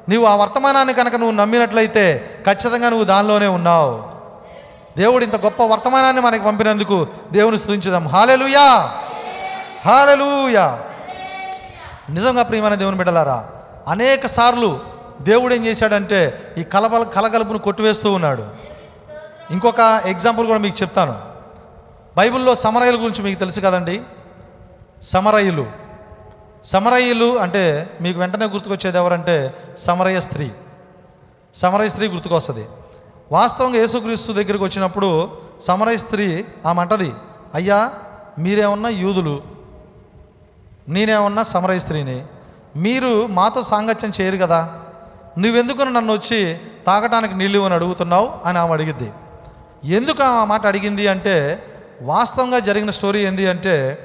S1: నీవు ఆ వర్తమానాన్ని కనుక నువ్వు నమ్మినట్లయితే ఖచ్చితంగా నువ్వు దానిలోనే ఉన్నావు. దేవుడు ఇంత గొప్ప వర్తమానాన్ని మనకి పంపినందుకు దేవుని స్థుతించుదాం. హాలెలుయా హాలెలుయా నిజంగా ప్రియమైన దేవుని బిడ్డలారా అనేక సార్లు దేవుడు ఏం చేశాడంటే ఈ కలబల కలగలుపును కొట్టివేస్తూ ఉన్నాడు. ఇంకొక ఎగ్జాంపుల్ కూడా మీకు చెప్తాను. బైబిల్లో సమరయుల గురించి మీకు తెలుసు కదండి? సమరయులు. సమరయులు అంటే మీకు వెంటనే గుర్తుకొచ్చేది ఎవరంటే సమరయ స్త్రీ. సమరయ స్త్రీ గుర్తుకొస్తుంది. వాస్తవంగా యేసుక్రీస్తు దగ్గరికి వచ్చినప్పుడు సమరయ స్త్రీ ఆమె అంటది అయ్యా మీరేమన్నా యూదులు? నేనేమన్నా సమరయ స్త్రీని? మీరు మాతో సాంగత్యం చేయరు కదా? నువ్వెందుకు నన్ను వచ్చి తాగటానికి నీళ్ళు అని అడుగుతున్నావు? అని ఆమె అడిగిద్ది ఎందుకు ఆ మాట అడిగింది అంటే వాస్తవంగా జరిగిన స్టోరీ ఏంది అంటే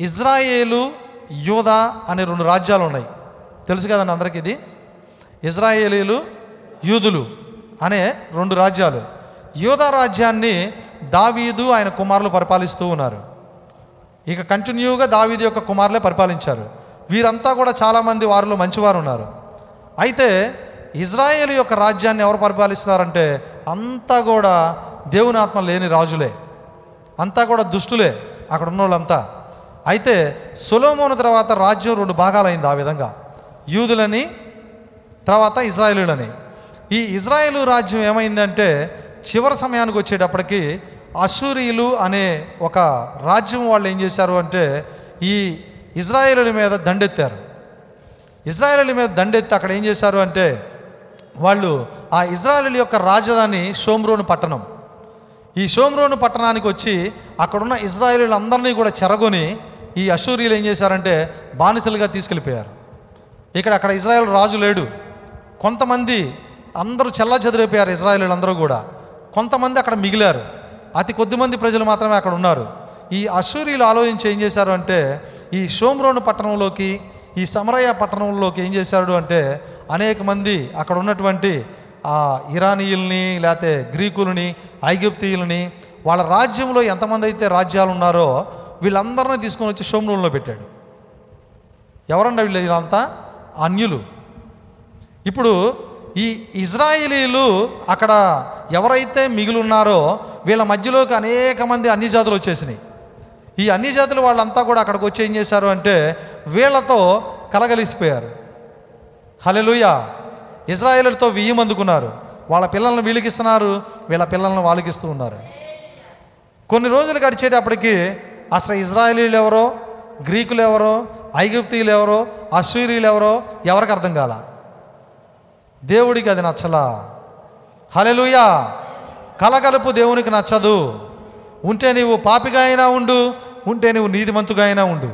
S1: ఇజ్రాయేలు యూదా అనే రెండు రాజ్యాలు ఉన్నాయి తెలుసు కదండి అందరికీ ఇది? ఇజ్రాయేలీలు యూదులు. అనే రెండు రాజ్యాలు. యోధా రాజ్యాన్ని దావీదు ఆయన కుమారులు పరిపాలిస్తూ ఉన్నారు. ఇక కంటిన్యూగా దావీదు యొక్క కుమారులే పరిపాలించారు. వీరంతా కూడా చాలామంది వారిలో మంచివారు ఉన్నారు. అయితే ఇజ్రాయేల్ యొక్క రాజ్యాన్ని ఎవరు పరిపాలిస్తున్నారంటే అంతా కూడా దేవుని ఆత్మ లేని రాజులే. అంతా కూడా దుష్టులే అక్కడ ఉన్న వాళ్ళంతా అయితే సులోమోను తర్వాత రాజ్యం రెండు భాగాలైంది ఆ విధంగా. యూదులని తర్వాత ఇజ్రాయేలులని. ఈ ఇజ్రాయేలు రాజ్యం ఏమైందంటే చివరి సమయానికి వచ్చేటప్పటికి అసూరియులు అనే ఒక రాజ్యం వాళ్ళు ఏం చేశారు అంటే ఈ ఇజ్రాయేలుల మీద దండెత్తారు. ఇజ్రాయేలుల మీద దండెత్తి అక్కడ ఏం చేశారు అంటే వాళ్ళు ఆ ఇజ్రాయేల్ యొక్క రాజధాని షోమ్రోను పట్టణం. ఈ షోమ్రోను పట్టణానికి వచ్చి అక్కడున్న ఇజ్రాయేలీలందరినీ కూడా చెరగొని ఈ అసూరియులు ఏం చేశారంటే బానిసలుగా తీసుకెళ్ళిపోయారు. ఇక్కడ అక్కడ ఇజ్రాయెల్ రాజు లేడు. కొంతమంది అందరూ చెల్లా చెదిరిపోయారు ఇజ్రాయేలీలందరూ కూడా. కొంతమంది అక్కడ మిగిలారు. అతి కొద్ది మంది ప్రజలు మాత్రమే అక్కడ ఉన్నారు. ఈ అసూరియులు ఆలోచించి ఏం చేశారు అంటే ఈ షోమ్రోను పట్టణంలోకి ఈ సమరయ్య పట్టణంలోకి ఏం చేశాడు అంటే అనేక మంది అక్కడ ఉన్నటువంటి ఆ ఇరానీయుల్ని లేకపోతే గ్రీకులని ఐగుప్తీయులని వాళ్ళ రాజ్యంలో ఎంతమంది అయితే రాజ్యాలు ఉన్నారో వీళ్ళందరినీ తీసుకొని వచ్చి షోమ్రోన్లో పెట్టాడు. ఎవరన్నా వీళ్ళు వీళ్ళంతా? అన్యులు. ఇప్పుడు ఈ ఇజ్రాయేలీలు అక్కడ ఎవరైతే మిగిలిన్నారో వీళ్ళ మధ్యలోకి అనేక మంది అన్ని జాతులు వచ్చేసినాయి. ఈ అన్ని జాతులు వాళ్ళంతా కూడా అక్కడికి వచ్చి ఏం చేశారు అంటే వీళ్ళతో కలగలిసిపోయారు. హలెలుయ ఇజ్రాయేలతో వియ్యం అందుకున్నారు వాళ్ళ పిల్లల్ని వీళ్ళకి ఇస్తున్నారు వీళ్ళ పిల్లలను వాళ్ళకి ఇస్తూ ఉన్నారు. కొన్ని రోజులు గడిచేటప్పటికి అసలు ఇజ్రాయేలీలు ఎవరో గ్రీకులు ఎవరో ఐగుప్తీయులు ఎవరో అసూరియులు ఎవరో ఎవరికి అర్థం కాల? దేవుడికి అది నచ్చలా. హలెలుయా కలకలుపు దేవునికి నచ్చదు. ఉంటే నీవు పాపిగా అయినా ఉండు ఉంటే నువ్వు నీతిమంతుగా అయినా ఉండు.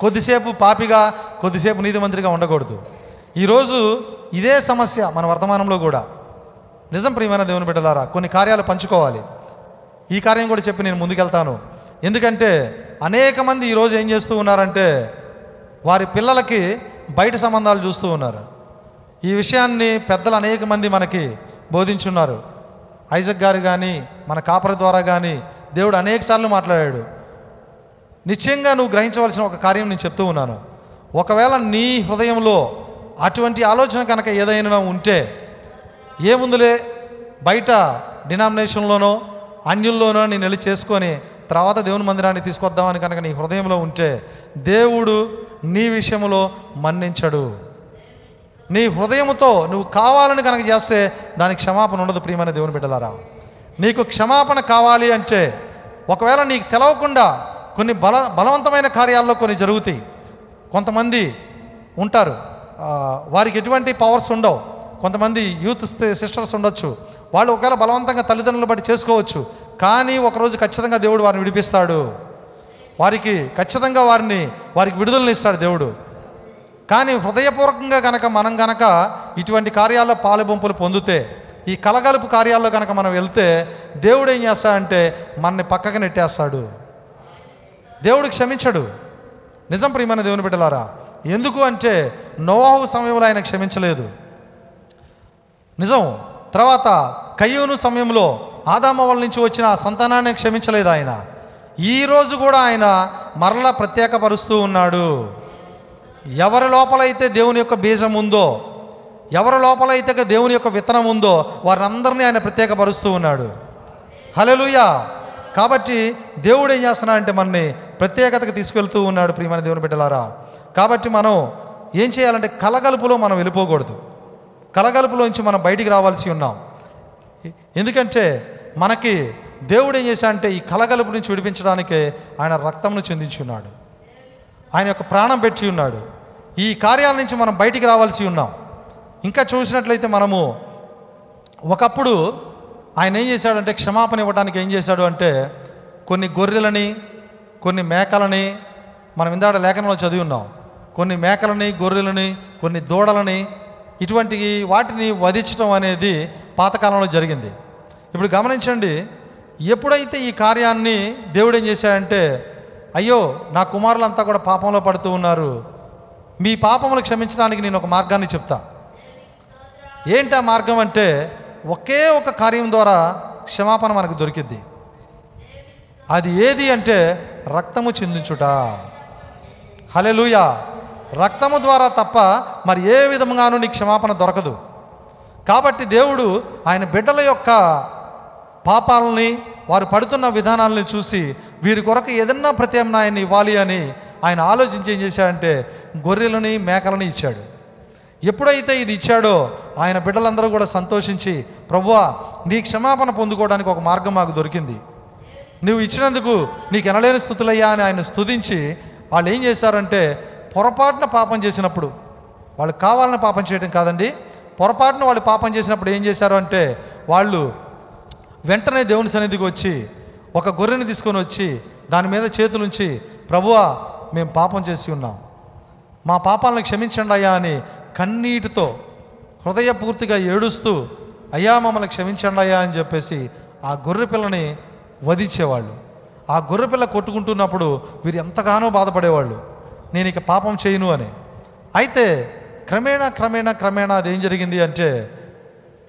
S1: కొద్దిసేపు పాపిగా కొద్దిసేపు నీతిమంతుడిగా ఉండకూడదు. ఈరోజు ఇదే సమస్య మన వర్తమానంలో కూడా. నిజం ప్రియమైన దేవుని బిడ్డలారా కొన్ని కార్యాలు పంచుకోవాలి. ఈ కార్యం కూడా చెప్పి నేను ముందుకెళ్తాను. ఎందుకంటే అనేక మంది ఈరోజు ఏం చేస్తూ ఉన్నారంటే వారి పిల్లలకి బయట సంబంధాలు చూస్తూ ఉన్నారు. ఈ విషయాన్ని పెద్దలు అనేక మంది మనకి బోధించున్నారు. ఐజక్ గారు కానీ మన కాపరి ద్వారా కానీ దేవుడు అనేకసార్లు మాట్లాడాడు. నిశ్చయంగా నువ్వు గ్రహించవలసిన ఒక కార్యం నేను చెప్తూ ఉన్నాను. ఒకవేళ నీ హృదయంలో అటువంటి ఆలోచన కనుక ఏదైనా ఉంటే ఏముందులే? బయట డినామినేషన్లోనో అన్యుల్లోనో నేను వెళ్ళి చేసుకొని తర్వాత దేవుని మందిరాన్ని తీసుకొద్దామని కనుక నీ హృదయంలో ఉంటే దేవుడు నీ విషయంలో మన్నించడు. నీ హృదయముతో నువ్వు కావాలని కనుక చేస్తే దానికి క్షమాపణ ఉండదు ప్రియమైన దేవుని బిడ్డలారా. నీకు క్షమాపణ కావాలి అంటే ఒకవేళ నీకు తెలవకుండా కొన్ని బల బలవంతమైన కార్యాల్లో కొన్ని జరుగుతాయి. కొంతమంది ఉంటారు. వారికి ఎటువంటి పవర్స్ ఉండవు. కొంతమంది యూత్ సిస్టర్స్ ఉండొచ్చు. వాళ్ళు ఒకవేళ బలవంతంగా తల్లిదండ్రులు బట్టి చేసుకోవచ్చు. కానీ ఒకరోజు ఖచ్చితంగా దేవుడు వారిని విడిపిస్తాడు. వారికి ఖచ్చితంగా వారిని వారికి విడుదలని ఇస్తాడు దేవుడు. కానీ హృదయపూర్వకంగా కనుక మనం గనక ఇటువంటి కార్యాల్లో పాలుబొంపులు పొందితే ఈ కలగలుపు కార్యాల్లో కనుక మనం వెళ్తే దేవుడు ఏం చేస్తాడంటే మనని పక్కకు నెట్టేస్తాడు. దేవుడు క్షమించడు. నిజం ప్రియమైన దేవుని బిడ్డలారా ఎందుకు అంటే నోవాహు సమయంలో ఆయన క్షమించలేదు. నిజం తర్వాత కయ్యూను సమయంలో ఆదామవల నుంచి వచ్చిన ఆ సంతానాన్ని క్షమించలేదు ఆయన. ఈ రోజు కూడా ఆయన మరలా ప్రత్యేకపరుస్తూ ఉన్నాడు. ఎవరి లోపలైతే దేవుని యొక్క బీజం ఉందో ఎవరి లోపలైతే దేవుని యొక్క విత్తనం ఉందో వారందరినీ ఆయన ప్రత్యేకపరుస్తూ ఉన్నాడు. హలలుయా కాబట్టి దేవుడు ఏం చేస్తున్నా అంటే మనని ప్రత్యేకతకు తీసుకెళ్తూ ఉన్నాడు ప్రియమైన దేవుని బిడ్డలారా. కాబట్టి మనం ఏం చేయాలంటే కలగలుపులో మనం వెళ్ళిపోకూడదు. కలగలుపులోంచి మనం బయటికి రావాల్సి ఉన్నాం. ఎందుకంటే మనకి దేవుడు ఏం చేశాడంటే ఈ కలగలుపు నుంచి విడిపించడానికి ఆయన రక్తంను చెందించి ఉన్నాడు ఆయన యొక్క ప్రాణం పెట్టి ఉన్నాడు. ఈ కార్యాల నుంచి మనం బయటికి రావాల్సి ఉన్నాం. ఇంకా చూసినట్లయితే మనము ఒకప్పుడు ఆయన ఏం చేశాడంటే క్షమాపణ ఇవ్వడానికి ఏం చేశాడు అంటే కొన్ని గొర్రెలని కొన్ని మేకలని మనం ఇందాక లేఖనంలో చదివి ఉన్నాం. కొన్ని మేకలని గొర్రెలని కొన్ని దూడలని ఇటువంటి వాటిని వధించడం అనేది పాతకాలంలో జరిగింది. ఇప్పుడు గమనించండి ఎప్పుడైతే ఈ కార్యాన్ని దేవుడు ఏం చేశాడంటే అయ్యో నా కుమారులంతా కూడా పాపంలో పడుతూ ఉన్నారు మీ పాపములు క్షమించడానికి నేను ఒక మార్గాన్ని చెప్తా. ఏంటి ఆ మార్గం అంటే ఒకే ఒక కార్యం ద్వారా క్షమాపణ మనకు దొరికిద్ది. అది ఏది అంటే రక్తము చెందించుట. హలెలుయా రక్తము ద్వారా తప్ప మరి ఏ విధంగానూ నీ క్షమాపణ దొరకదు. కాబట్టి దేవుడు ఆయన బిడ్డల యొక్క పాపాలని వారు పడుతున్న విధానాలని చూసి వీరి కొరకు ఏదన్నా ప్రత్యామ్నాయాన్ని ఇవ్వాలి అని ఆయన ఆలోచించి ఏం చేశాడంటే గొర్రెలని మేకలని ఇచ్చాడు. ఎప్పుడైతే ఇది ఇచ్చాడో ఆయన బిడ్డలందరూ కూడా సంతోషించి ప్రభువా నీ క్షమాపణ పొందుకోవడానికి ఒక మార్గం మాకు దొరికింది. నువ్వు ఇచ్చినందుకు నీకు ఎనలేని స్థుతులయ్యా అని ఆయన స్తుతించి వాళ్ళు ఏం చేశారంటే పొరపాటున పాపం చేసినప్పుడు వాళ్ళు కావాలని పాపం చేయడం కాదండి పొరపాటున వాళ్ళు పాపం చేసినప్పుడు ఏం చేశారు అంటే వాళ్ళు వెంటనే దేవుని సన్నిధికి వచ్చి ఒక గొర్రెని తీసుకొని వచ్చి దాని మీద చేతులుంచి ప్రభువా మేము పాపం చేసి ఉన్నాం. మా పాపాలను క్షమించండి అయ్యా అని కన్నీటితో హృదయపూర్తిగా ఏడుస్తూ అయ్యా మమ్మల్ని క్షమించండి అయ్యా అని చెప్పేసి ఆ గొర్రె పిల్లని వధించేవాళ్ళు. ఆ గొర్రె పిల్ల కొట్టుకుంటున్నప్పుడు వీరు ఎంతగానో బాధపడేవాళ్ళు. నేను ఇక పాపం చేయను అని. అయితే క్రమేణా క్రమేణా క్రమేణా అదేం జరిగింది అంటే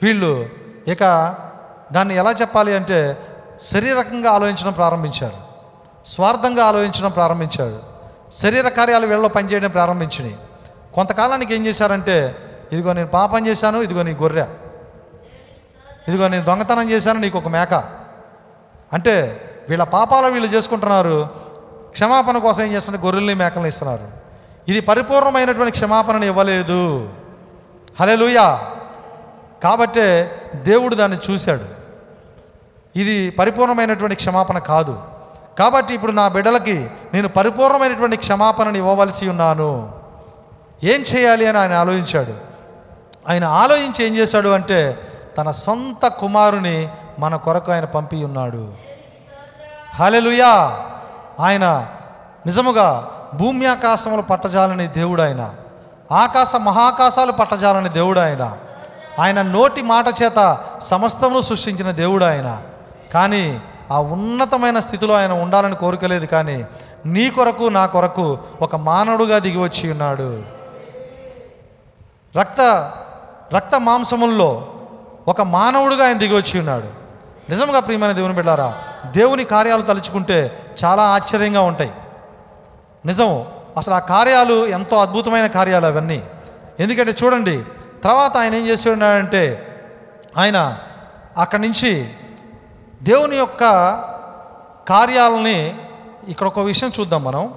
S1: వీళ్ళు ఇక దాన్ని ఎలా చెప్పాలి అంటే శరీరకంగా ఆలోచించడం ప్రారంభించారు. స్వార్థంగా ఆలోచించడం ప్రారంభించారు. శరీర కార్యాలు వీళ్ళలో పనిచేయడం ప్రారంభించినాయి. కొంతకాలానికి ఏం చేశారంటే ఇదిగో నేను పాపం చేశాను ఇదిగో నీ గొర్రె. ఇదిగో నేను దొంగతనం చేశాను నీకు ఒక మేక. అంటే వీళ్ళ పాపాలు వీళ్ళు చేసుకుంటున్నారు క్షమాపణ కోసం ఏం చేస్తున్నారు? గొర్రెల్ని మేకలను ఇస్తున్నారు. ఇది పరిపూర్ణమైనటువంటి క్షమాపణను ఇవ్వలేదు. హలెలుయా కాబట్టే దేవుడు దాన్ని చూశాడు. ఇది పరిపూర్ణమైనటువంటి క్షమాపణ కాదు. కాబట్టి ఇప్పుడు నా బిడ్డలకి నేను పరిపూర్ణమైనటువంటి క్షమాపణను ఇవ్వవలసి ఉన్నాను. ఏం చేయాలి అని ఆయన ఆలోచించాడు. ఆయన ఆలోచించి ఏం చేశాడు అంటే తన సొంత కుమారుని మన కొరకు ఆయన పంపి ఉన్నాడు. హాలెలుయా ఆయన నిజముగా భూమి ఆకాశములు పట్టజాలని దేవుడు ఆయన ఆకాశ మహాకాశాలు పట్టజాలని దేవుడు ఆయన ఆయన నోటి మాట చేత సమస్తమును సృష్టించిన దేవుడు ఆయన కానీ ఆ ఉన్నతమైన స్థితిలో ఆయన ఉండాలని కోరుకోలేదు కానీ నీ కొరకు నా కొరకు ఒక మానవుడుగా దిగి వచ్చి ఉన్నాడు. రక్త రక్త మాంసముల్లో ఒక మానవుడుగా ఆయన దిగి వచ్చి ఉన్నాడు. నిజంగా ప్రియమైన దేవుని బిడ్డారా దేవుని కార్యాలు తలుచుకుంటే చాలా ఆశ్చర్యంగా ఉంటాయి. నిజం అసలు ఆ కార్యాలు ఎంతో అద్భుతమైన కార్యాలు అవన్నీ. ఎందుకంటే చూడండి తర్వాత ఆయన ఏం చేసి ఉన్నాడంటే ఆయన అక్కడి నుంచి దేవుని యొక్క కార్యాలని ఇక్కడ ఒక విషయం చూద్దాం మనం.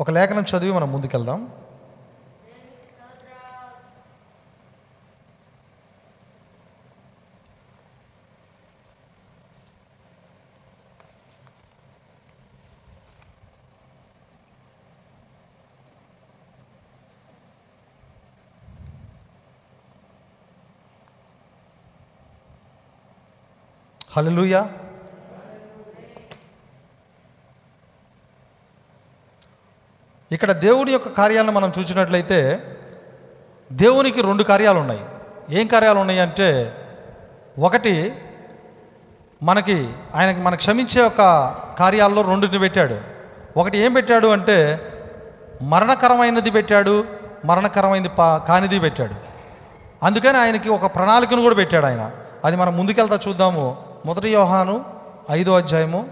S1: ఒక లేఖనం చదివి మనం ముందుకెళ్దాం. హల్లెలూయా ఇక్కడ దేవుని యొక్క కార్యాలను మనం చూసినట్లయితే దేవునికి రెండు కార్యాలు ఉన్నాయి ఏం కార్యాలు ఉన్నాయి అంటే ఒకటి మనకి ఆయనకి మన క్షమించే ఒక కార్యాల్లో రెండుని పెట్టాడు. ఒకటి ఏం పెట్టాడు అంటే మరణకరమైనది పెట్టాడు మరణకరమైనది పా కానిది పెట్టాడు. అందుకని ఆయనకి ఒక ప్రణాళికను కూడా పెట్టాడు ఆయన. అది మనం ముందుకెళ్తా చూద్దాము. మొదటి యోహాను ఐదో అధ్యాయము.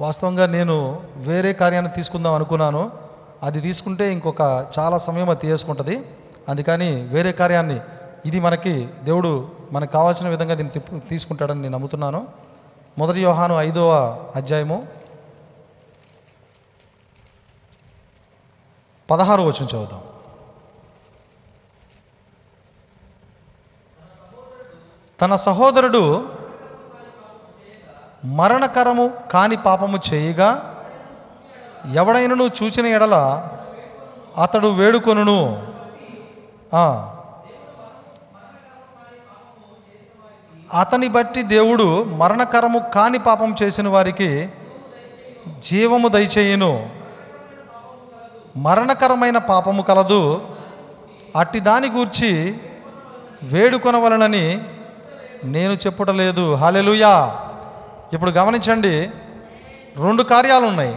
S1: వాస్తవంగా నేను వేరే కార్యాన్ని తీసుకుందాం అనుకున్నాను. అది తీసుకుంటే ఇంకొక చాలా సమయం అది తీసుకుంటుంది అందుకని వేరే కార్యాన్ని ఇది మనకి దేవుడు మనకు కావాల్సిన విధంగా దీన్ని తీసుకుంటాడని నేను నమ్ముతున్నాను. మొదటి యోహాను ఐదవ అధ్యాయము. పదహారు వచ్చిన చదువుదాం. తన సహోదరుడు మరణకరము కాని పాపము చేయగా ఎవడైనను చూచిన ఎడల అతడు వేడుకొనును. అతని బట్టి దేవుడు మరణకరము కాని పాపం చేసిన వారికి జీవము దయచేయును. మరణకరమైన పాపము కలదు. అట్టి దాని గూర్చి వేడుకొనవలనని నేను చెప్పుటలేదు హాలెలుయా ఇప్పుడు గమనించండి. రెండు కార్యాలు ఉన్నాయి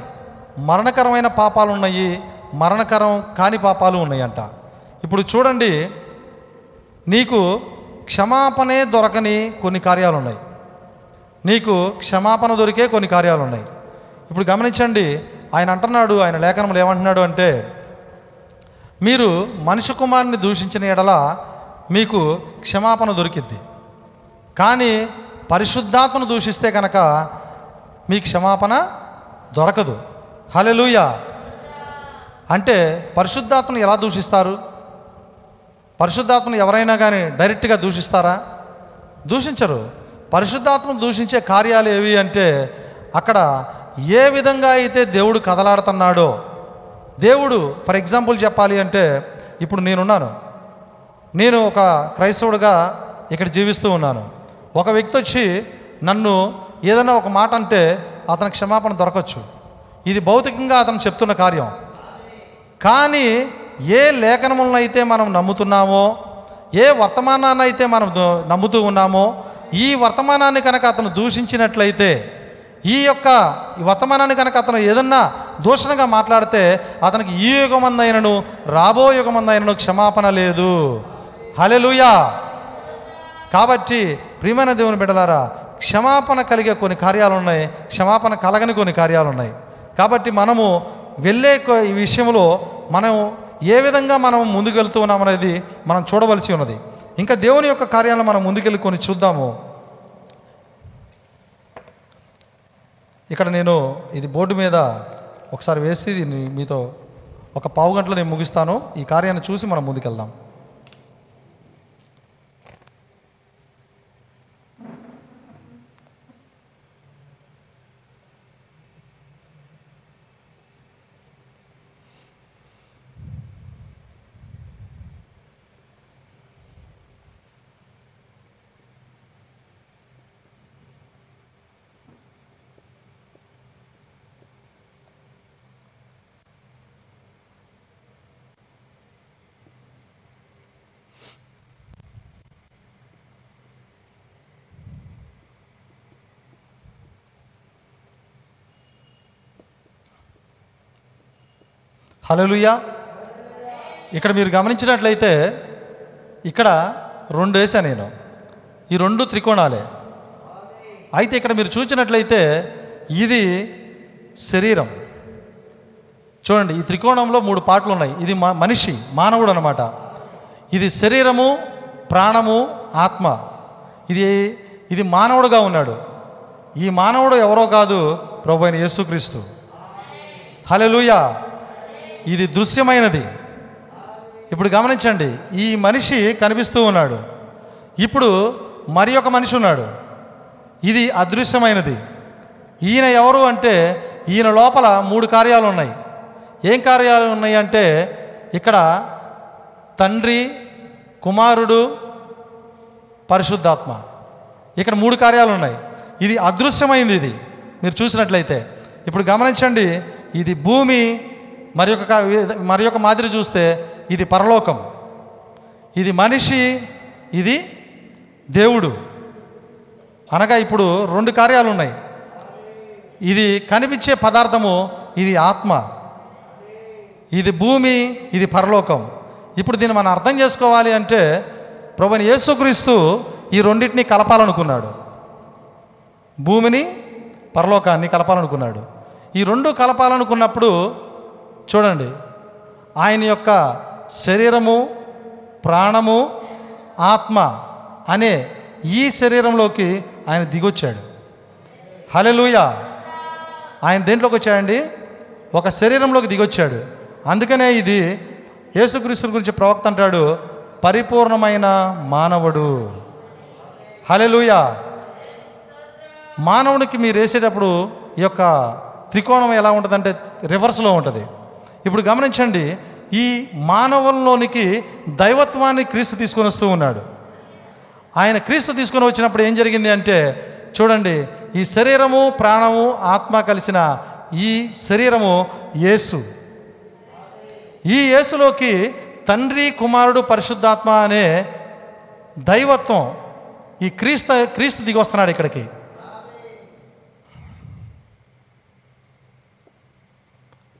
S1: మరణకరమైన పాపాలు ఉన్నాయి మరణకరం కాని పాపాలు ఉన్నాయంట. ఇప్పుడు చూడండి. నీకు క్షమాపణే దొరకని కొన్ని కార్యాలు ఉన్నాయి నీకు క్షమాపణ దొరికే కొన్ని కార్యాలు ఉన్నాయి ఇప్పుడు గమనించండి. ఆయన అంటున్నాడు ఆయన లేఖనంలో ఏమంటున్నాడు అంటే మీరు మనిషి కుమారుని దూషించిన ఎడల మీకు క్షమాపణ దొరికిద్ది. కానీ పరిశుద్ధాత్మను దూషిస్తే కనుక మీ క్షమాపణ దొరకదు. హలెలూయా అంటే పరిశుద్ధాత్మను ఎలా దూషిస్తారు? పరిశుద్ధాత్మను ఎవరైనా కానీ డైరెక్ట్గా దూషిస్తారా? దూషించరు. పరిశుద్ధాత్మను దూషించే కార్యాలు ఏవి అంటే అక్కడ ఏ విధంగా అయితే దేవుడు కదలాడుతున్నాడో. దేవుడు ఫర్ ఎగ్జాంపుల్ చెప్పాలి అంటే ఇప్పుడు నేనున్నాను. నేను ఒక క్రైస్తవుడుగా ఇక్కడ జీవిస్తూ ఉన్నాను. ఒక వ్యక్తి వచ్చి నన్ను ఏదైనా ఒక మాట అంటే అతను క్షమాపణ దొరకచ్చు. ఇది భౌతికంగా అతను చెప్తున్న కార్యం. కానీ ఏ లేఖనములను అయితే మనం నమ్ముతున్నామో ఏ వర్తమానాన్ని అయితే మనం నమ్ముతూ ఉన్నామో ఈ వర్తమానాన్ని కనుక అతను దూషించినట్లయితే ఈ యొక్క ఈ వర్తమానాన్ని కనుక అతను ఏదన్నా దూషణగా మాట్లాడితే అతనికి ఈ యుగమందైనను రాబో యుగమందైనను క్షమాపణ లేదు. హలెలుయా కాబట్టి ప్రియమైన దేవుని బిడ్డలారా క్షమాపణ కలిగే కొన్ని కార్యాలు ఉన్నాయి క్షమాపణ కలగని కొన్ని కార్యాలు ఉన్నాయి కాబట్టి మనము వెళ్ళే ఈ విషయంలో మనం ఏ విధంగా మనం ముందుకెళ్తూ ఉన్నాం మనం చూడవలసి ఉన్నది. ఇంకా దేవుని యొక్క కార్యాలను మనం ముందుకెళ్ళి కొన్ని చూద్దాము. ఇక్కడ నేను ఇది బోర్డు మీద ఒకసారి వేసి దీన్ని మీతో ఒక పావు గంటలో నేను ముగిస్తాను. ఈ కార్యాన్ని చూసి మనం ముందుకెళ్దాం. హలోలుయా ఇక్కడ మీరు గమనించినట్లయితే ఇక్కడ రెండు వేసా నేను. ఈ రెండు త్రికోణాలే. అయితే ఇక్కడ మీరు చూసినట్లయితే ఇది శరీరం. చూడండి ఈ త్రికోణంలో మూడు పాటలు ఉన్నాయి. ఇది మా మనిషి మానవుడు అనమాట ఇది శరీరము ప్రాణము ఆత్మ. ఇది ఇది మానవుడుగా ఉన్నాడు. ఈ మానవుడు ఎవరో కాదు ప్రభు అయిన యేసుక్రీస్తు. హలెలూయా ఇది దృశ్యమైనది. ఇప్పుడు గమనించండి ఈ మనిషి కనిపిస్తూ ఉన్నాడు. ఇప్పుడు మరి ఒక మనిషి ఉన్నాడు. ఇది అదృశ్యమైనది. ఈయన ఎవరు అంటే ఈయన లోపల మూడు కార్యాలు ఉన్నాయి. ఏం కార్యాలు ఉన్నాయి అంటే ఇక్కడ తండ్రి కుమారుడు పరిశుద్ధాత్మ. ఇక్కడ మూడు కార్యాలు ఉన్నాయి. ఇది అదృశ్యమైంది ఇది. మీరు చూసినట్లయితే. ఇప్పుడు గమనించండి ఇది భూమి మరి ఒక మరి ఒక మాదిరి చూస్తే ఇది పరలోకం. ఇది మనిషి ఇది దేవుడు. అనగా ఇప్పుడు రెండు కార్యాలు ఉన్నాయి ఇది కనిపించే పదార్థము ఇది ఆత్మ. ఇది భూమి ఇది పరలోకం. ఇప్పుడు దీన్ని మనం అర్థం చేసుకోవాలి అంటే ప్రభుని యేసుక్రీస్తు ఈ రెండింటిని కలపాలనుకున్నాడు. భూమిని పరలోకాన్ని కలపాలనుకున్నాడు. ఈ రెండు కలపాలనుకున్నప్పుడు చూడండి. ఆయన యొక్క శరీరము ప్రాణము ఆత్మ అనే ఈ శరీరంలోకి ఆయన దిగొచ్చాడు. హలెలుయ ఆయన దేంట్లోకి వచ్చాడండి? ఒక శరీరంలోకి దిగొచ్చాడు. అందుకనే ఇది యేసుక్రీస్తు గురించి ప్రవక్త అంటాడు పరిపూర్ణమైన మానవుడు. హలెలుయ మానవునికి మీరు వేసేటప్పుడు ఈ యొక్క త్రికోణం ఎలా ఉంటుందంటే రివర్స్లో ఉంటుంది. ఇప్పుడు గమనించండి ఈ మానవుల్లోనికి దైవత్వాన్ని క్రీస్తు తీసుకొని వస్తూ ఉన్నాడు. ఆయన క్రీస్తు తీసుకొని వచ్చినప్పుడు ఏం జరిగింది అంటే చూడండి ఈ శరీరము ప్రాణము ఆత్మ కలిసిన ఈ శరీరము యేసు. ఈ యేసులోకి తండ్రి కుమారుడు పరిశుద్ధాత్మ అనే దైవత్వం ఈ క్రీస్తు క్రీస్తు దిగి వస్తున్నాడు ఇక్కడికి.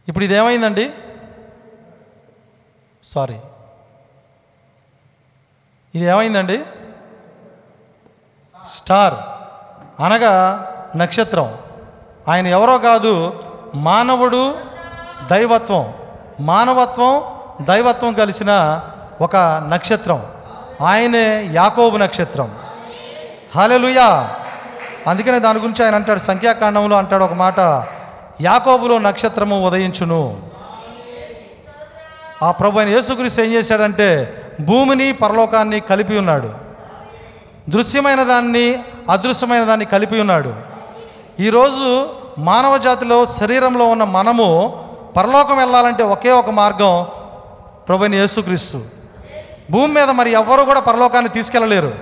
S1: ఇప్పుడు ఇది ఏమైందండి సారీ ఇది ఏమైందండి స్టార్ అనగా నక్షత్రం. ఆయన ఎవరో కాదు మానవుడు దైవత్వం. మానవత్వం దైవత్వం కలిసిన ఒక నక్షత్రం. ఆయనే యాకోబు నక్షత్రం. హలెలుయా అందుకనే దాని గురించి ఆయన అంటాడు సంఖ్యాకాండంలో అంటాడు ఒక మాట. యాకోబులో నక్షత్రము ఉదయించును. ఆ ప్రభు అయిన యేసుక్రీస్తు ఏం చేశాడంటే భూమిని పరలోకాన్ని కలిపి ఉన్నాడు. దృశ్యమైన దాన్ని అదృశ్యమైన దాన్ని కలిపి ఉన్నాడు. ఈరోజు మానవ జాతిలో శరీరంలో ఉన్న మనము పరలోకం వెళ్ళాలంటే ఒకే ఒక మార్గం ప్రభుని యేసుక్రీస్తు. భూమి మీద మరి ఎవ్వరూ కూడా పరలోకాన్ని తీసుకెళ్ళలేరు.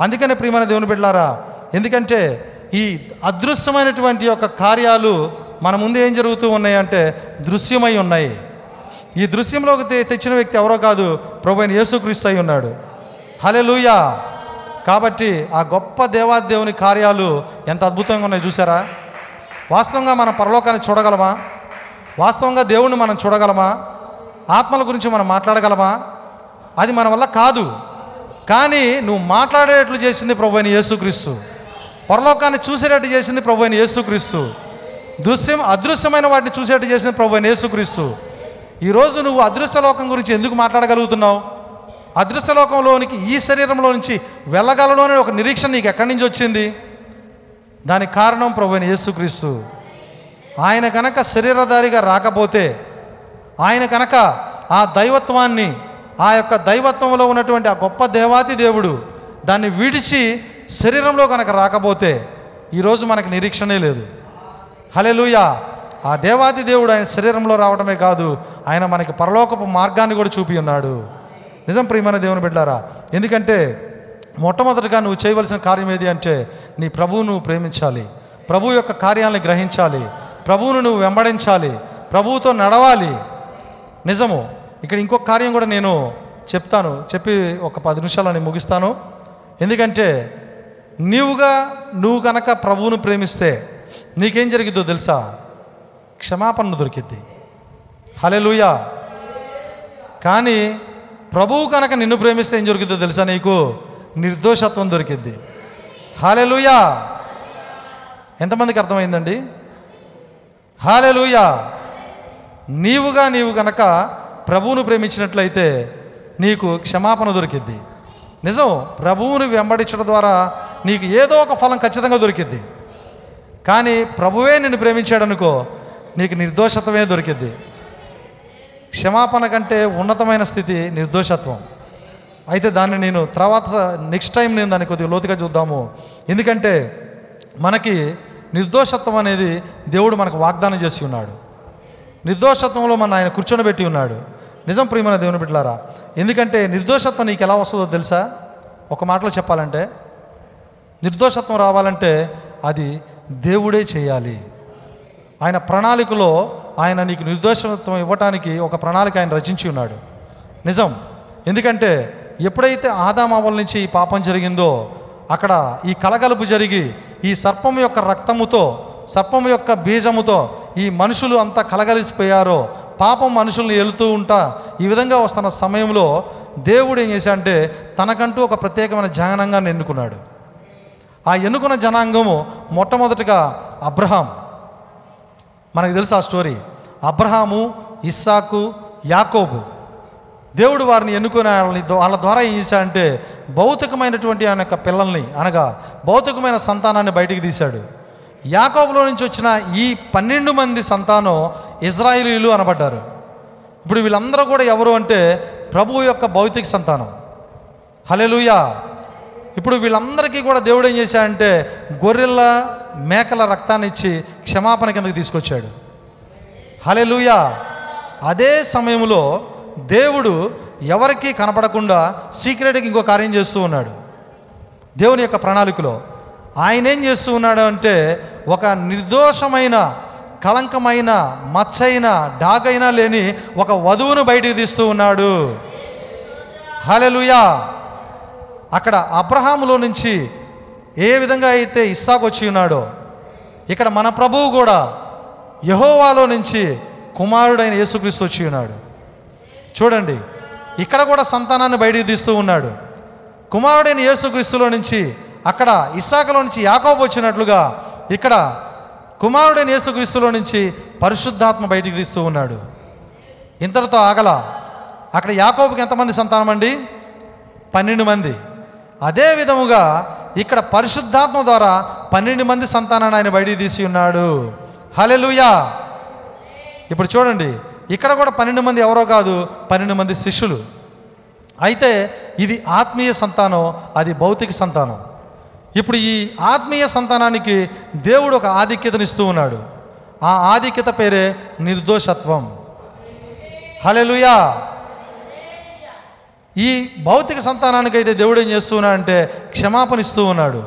S1: అందుకనే ప్రియమైన దేవుని బిడ్డారా ఎందుకంటే ఈ అదృశ్యమైనటువంటి యొక్క కార్యాలు మన ముందు ఏం జరుగుతూ ఉన్నాయి అంటే దృశ్యమై ఉన్నాయి. ఈ దృశ్యంలోకి తెచ్చిన వ్యక్తి ఎవరో కాదు ప్రభు అయిన యేసుక్రీస్తు అయి ఉన్నాడు. హలే లూయా కాబట్టి ఆ గొప్ప దేవాదేవుని కార్యాలు ఎంత అద్భుతంగా ఉన్నాయి చూసారా వాస్తవంగా మనం పరలోకాన్ని చూడగలమా? వాస్తవంగా దేవుణ్ణి మనం చూడగలమా? ఆత్మల గురించి మనం మాట్లాడగలమా? అది మన వల్ల కాదు. కానీ నువ్వు మాట్లాడేటట్లు చేసింది ప్రభు అయిన యేసుక్రీస్తు. పరలోకాన్ని చూసేటట్టు చేసింది ప్రభు అయిన యేసుక్రీస్తు. దృశ్యం అదృశ్యమైన వాటిని చూసేట్టు చేసిన ప్రభు యేసుక్రీస్తు. ఈరోజు నువ్వు అదృశ్య లోకం గురించి ఎందుకు మాట్లాడగలుగుతున్నావు? అదృశ్య లోకంలోనికి ఈ శరీరంలో నుంచి వెళ్ళగలను అనే ఒక నిరీక్షణ నీకు ఎక్కడి నుంచి వచ్చింది? దానికి కారణం ప్రభు యేసుక్రీస్తు. ఆయన కనుక శరీరధారిగా రాకపోతే ఆయన కనుక ఆ దైవత్వాన్ని ఆ యొక్క దైవత్వంలో ఉన్నటువంటి ఆ గొప్ప దేవాతి దేవుడు దాన్ని విడిచి శరీరంలో కనుక రాకపోతే ఈరోజు మనకు నిరీక్షణే లేదు. హలెలుయా ఆ దేవాది దేవుడు ఆయన శరీరంలో రావడమే కాదు ఆయన మనకి పరలోకపు మార్గాన్ని కూడా చూపి ఉన్నాడు. నిజం ప్రియమైన దేవుని బిడ్డారా ఎందుకంటే మొట్టమొదటిగా నువ్వు చేయవలసిన కార్యం ఏది అంటే నీ ప్రభువును నువ్వు ప్రేమించాలి ప్రభు యొక్క కార్యాలను గ్రహించాలి ప్రభువును నువ్వు వెంబడించాలి ప్రభువుతో నడవాలి. నిజము ఇక్కడ ఇంకొక కార్యం కూడా నేను చెప్తాను చెప్పి ఒక పది నిమిషాలు నేను ముగిస్తాను. ఎందుకంటే నీవుగా నువ్వు కనుక ప్రభువును ప్రేమిస్తే నీకేం జరిగిద్దో తెలుసా? క్షమాపణ దొరికిద్ది. హలెలుయా కానీ ప్రభువు కనుక నిన్ను ప్రేమిస్తే ఏం దొరికిద్దో తెలుసా నీకు? నిర్దోషత్వం దొరికిద్ది. హాలెలుయా ఎంతమందికి అర్థమైందండి? హాలెలుయా నీవుగా నీవు కనుక ప్రభువును ప్రేమించినట్లయితే నీకు క్షమాపణ దొరికిద్ది. నిజం ప్రభువుని వెంబడించడం ద్వారా నీకు ఏదో ఒక ఫలం ఖచ్చితంగా దొరికిద్ది. కానీ ప్రభువే నిన్ను ప్రేమించాడనుకో నీకు నిర్దోషత్వమే దొరికిద్ది. క్షమాపణ కంటే ఉన్నతమైన స్థితి నిర్దోషత్వం. అయితే దాన్ని నేను తర్వాత నెక్స్ట్ టైం నేను దాన్ని కొద్దిగా లోతుగా చూద్దాము. ఎందుకంటే మనకి నిర్దోషత్వం అనేది దేవుడు మనకు వాగ్దానం చేసి ఉన్నాడు. నిర్దోషత్వంలో మన ఆయన కూర్చొని పెట్టి ఉన్నాడు. నిజం ప్రియమైన దేవుని బిడ్డలారా ఎందుకంటే నిర్దోషత్వం నీకు ఎలా వస్తుందో తెలుసా? ఒక మాటలో చెప్పాలంటే నిర్దోషత్వం రావాలంటే అది దేవుడే చేయాలి. ఆయన ప్రణాళికలో ఆయన నీకు నిర్దోషత్వం ఇవ్వటానికి ఒక ప్రణాళిక ఆయన రచించి ఉన్నాడు. నిజం. ఎందుకంటే ఎప్పుడైతే ఆదామావల నుంచి ఈ పాపం జరిగిందో అక్కడ ఈ కలగలుపు జరిగి ఈ సర్పం యొక్క రక్తముతో సర్పం యొక్క బీజముతో ఈ మనుషులు అంతా కలగలిసిపోయారో పాపం మనుషుల్ని వెళుతూ ఉంటా ఈ విధంగా వస్తున్న సమయంలో దేవుడు ఏం చేశాడంటే తనకంటూ ఒక ప్రత్యేకమైన జనాంగాన్ని ఎన్నుకున్నాడు ఆ ఎన్నుకున్న జనాంగము మొట్టమొదటిగా అబ్రహాం. మనకు తెలుసు ఆ స్టోరీ. అబ్రహాము ఇస్సాకు యాకోబు. దేవుడు వారిని ఎన్నుకునే వాళ్ళని వాళ్ళ ద్వారా ఏం చేశాడంటే భౌతికమైనటువంటి ఆయన యొక్క పిల్లల్ని అనగా భౌతికమైన సంతానాన్ని బయటికి తీశాడు. యాకోబులో నుంచి వచ్చిన ఈ పన్నెండు మంది సంతానం ఇజ్రాయిలీలు అనబడ్డారు. ఇప్పుడు వీళ్ళందరూ కూడా ఎవరు అంటే ప్రభువు యొక్క భౌతిక సంతానం. హలెలుయా ఇప్పుడు వీళ్ళందరికీ కూడా దేవుడు ఏం చేశాడంటే గొర్రెల మేకల రక్తాన్ని ఇచ్చి క్షమాపణ కిందకి తీసుకొచ్చాడు. హలెలుయా అదే సమయంలో దేవుడు ఎవరికీ కనపడకుండా సీక్రెట్గా ఇంకో కార్యం చేస్తూ ఉన్నాడు. దేవుని యొక్క ప్రణాళికలో ఆయన ఏం చేస్తూ ఉన్నాడు అంటే ఒక నిర్దోషమైన కళంకమైన మచ్చైన డాగైనా లేని ఒక వధువును బయటికి తీస్తూ ఉన్నాడు. హలెలుయా అక్కడ అబ్రహాములో నుంచి ఏ విధంగా అయితే ఇస్సాకు వచ్చి ఉన్నాడో ఇక్కడ మన ప్రభువు కూడా యహోవాలో నుంచి కుమారుడైన యేసుక్రీస్తు వచ్చి ఉన్నాడు. చూడండి ఇక్కడ కూడా సంతానాన్ని బయటికి తీస్తూ ఉన్నాడు. కుమారుడైన యేసుక్రీస్తులో నుంచి అక్కడ ఇస్సాకలో నుంచి యాకోబు వచ్చినట్లుగా ఇక్కడ కుమారుడైన యేసుక్రీస్తులో నుంచి పరిశుద్ధాత్మ బయటికి తీస్తూ ఉన్నాడు. ఇంతటితో ఆగల. అక్కడ యాకోబుకి ఎంతమంది సంతానం అండి పన్నెండు మంది. అదే విధముగా ఇక్కడ పరిశుద్ధాత్మ ద్వారా పన్నెండు మంది సంతానాన్ని ఆయన బయటికి తీసి ఉన్నాడు. హలెలుయా ఇప్పుడు చూడండి ఇక్కడ కూడా పన్నెండు మంది ఎవరో కాదు పన్నెండు మంది శిష్యులు. అయితే ఇది ఆత్మీయ సంతానం అది భౌతిక సంతానం. ఇప్పుడు ఈ ఆత్మీయ సంతానానికి దేవుడు ఒక ఆధిక్యతనిస్తూ ఉన్నాడు. ఆ ఆధిక్యత పేరే నిర్దోషత్వం. హలెలుయా ఈ భౌతిక సంతానానికి అయితే దేవుడు ఏం చేస్తూ ఉన్నాడు అంటే క్షమాపణ ఇస్తూ ఉన్నాడు.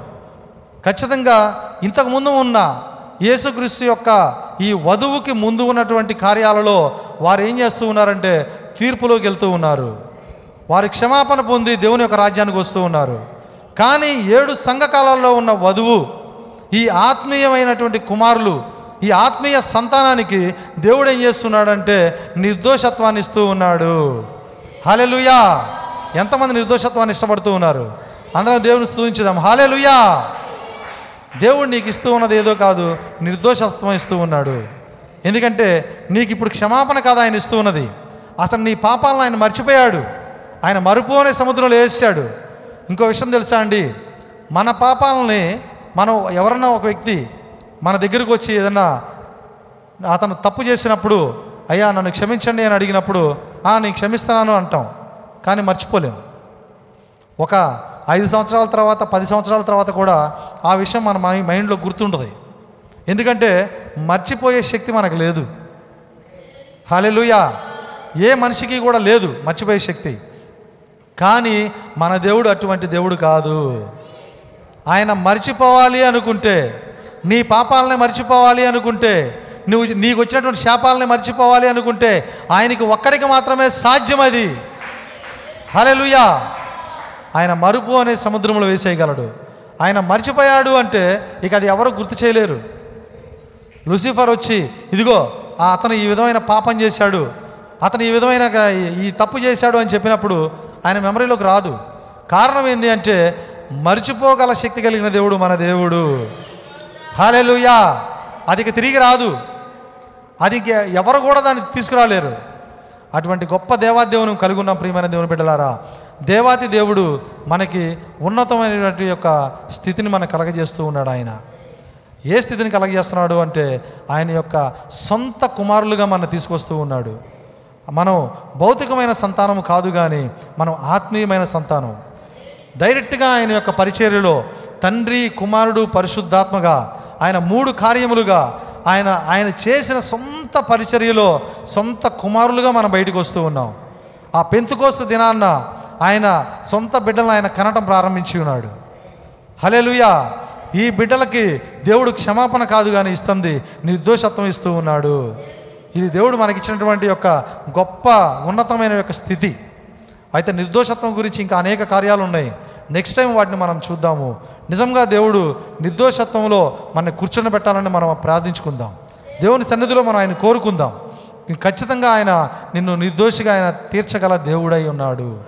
S1: ఖచ్చితంగా ఇంతకుముందు ఉన్న యేసుక్రీస్తు యొక్క ఈ వధువుకి ముందు ఉన్నటువంటి కార్యాలలో వారు ఏం చేస్తూ ఉన్నారంటే తీర్పులోకి వెళ్తూ ఉన్నారు. వారి క్షమాపణ పొంది దేవుని యొక్క రాజ్యానికి వస్తూ ఉన్నారు. కానీ ఏడు సంఘకాలాల్లో ఉన్న వధువు ఈ ఆత్మీయమైనటువంటి కుమారులు ఈ ఆత్మీయ సంతానానికి దేవుడు ఏం చేస్తున్నాడంటే నిర్దోషత్వాన్ని ఇస్తూ ఉన్నాడు. హాలెలుయా. ఎంతమంది నిర్దోషత్వాన్ని ఇష్టపడుతూ ఉన్నారు? అందరం దేవుని హాలే హాలెలుయా. దేవుడు నీకు ఇస్తూ ఉన్నది ఏదో కాదు నిర్దోషత్వం ఇస్తూ ఉన్నాడు. ఎందుకంటే నీకు ఇప్పుడు క్షమాపణ కాదు ఆయన ఇస్తూ ఉన్నది. అసలు నీ పాపాలను ఆయన మర్చిపోయాడు. ఆయన మరుపు అనే సముద్రంలో వేసాడు ఇంకో విషయం తెలుసా అండి? మన పాపాలని మనం ఎవరన్నా ఒక వ్యక్తి మన దగ్గరకు వచ్చి ఏదన్నా అతను తప్పు చేసినప్పుడు అయ్యా నన్ను క్షమించండి అని అడిగినప్పుడు "ఆ, నేను క్షమిస్తున్నాను అంటాం. కానీ మర్చిపోలేం. ఒక ఐదు సంవత్సరాల తర్వాత పది సంవత్సరాల తర్వాత కూడా ఆ విషయం మన మైండ్లో గుర్తుంటుంది. ఎందుకంటే మర్చిపోయే శక్తి మనకు లేదు. హాలెలుయా! ఏ మనిషికి కూడా లేదు మర్చిపోయే శక్తి. కానీ మన దేవుడు అటువంటి దేవుడు కాదు. ఆయన మర్చిపోవాలి అనుకుంటే నీ పాపాలని మర్చిపోవాలి అనుకుంటే నువ్వు నీకు వచ్చినటువంటి శాపాలని మర్చిపోవాలి అనుకుంటే ఆయనకి ఒక్కడికి మాత్రమే సాధ్యం అది. హలెలుయా ఆయన మరుపు అనే సముద్రంలో వేసేయగలడు. ఆయన మర్చిపోయాడు అంటే ఇక అది ఎవరు గుర్తు చేయలేరు. లూసిఫర్ వచ్చి ఇదిగో ఆ అతను ఈ విధమైన పాపం చేశాడు. అతను ఈ విధమైన ఈ- తప్పు చేశాడు అని చెప్పినప్పుడు ఆయన మెమరీలోకి రాదు. కారణం ఏంటి అంటే మర్చిపోగల శక్తి కలిగిన దేవుడు మన దేవుడు. హాలేలుయా అది ఇక తిరిగి రాదు. అది ఎవరు కూడా దాన్ని తీసుకురాలేరు. అటువంటి గొప్ప దేవాదేవుని కలిగి ఉన్న ప్రియమైన దేవుని బిడ్డలారా. దేవాతి దేవుడు మనకి ఉన్నతమైనటువంటి యొక్క స్థితిని మనకు కలగజేస్తూ ఉన్నాడు ఆయన. ఏ స్థితిని కలగజేస్తున్నాడు అంటే ఆయన యొక్క సొంత కుమారులుగా మన తీసుకొస్తూ ఉన్నాడు. మనం భౌతికమైన సంతానం కాదు కానీ మనం ఆత్మీయమైన సంతానం. డైరెక్ట్గా ఆయన యొక్క పరిచర్యలో తండ్రి కుమారుడు పరిశుద్ధాత్మగా ఆయన మూడు కార్యములుగా ఆయన ఆయన చేసిన సొంత పరిచర్యలో సొంత కుమారులుగా మనం బయటకు వస్తూ ఉన్నాం. ఆ పెంతుకోస్తు దినాన్న
S2: ఆయన సొంత బిడ్డలను ఆయన కనటం ప్రారంభించి ఉన్నాడు. హలేలుయా ఈ బిడ్డలకి దేవుడు క్షమాపణ కాదు కానీ ఇస్తుంది నిర్దోషత్వం ఇస్తూ ఉన్నాడు. ఇది దేవుడు మనకిచ్చినటువంటి యొక్క గొప్ప ఉన్నతమైన యొక్క స్థితి. అయితే నిర్దోషత్వం గురించి ఇంకా అనేక కార్యాలు ఉన్నాయి నెక్స్ట్ టైం వాటిని మనం చూద్దాము. నిజంగా దేవుడు నిర్దోషత్వంలో మన కూర్చొని పెట్టాలని మనం ప్రార్థించుకుందాం. దేవుని సన్నిధిలో మనం ఆయన కోరుకుందాం. ఖచ్చితంగా ఆయన నిన్ను నిర్దోషిగా ఆయన తీర్చగల దేవుడై ఉన్నాడు.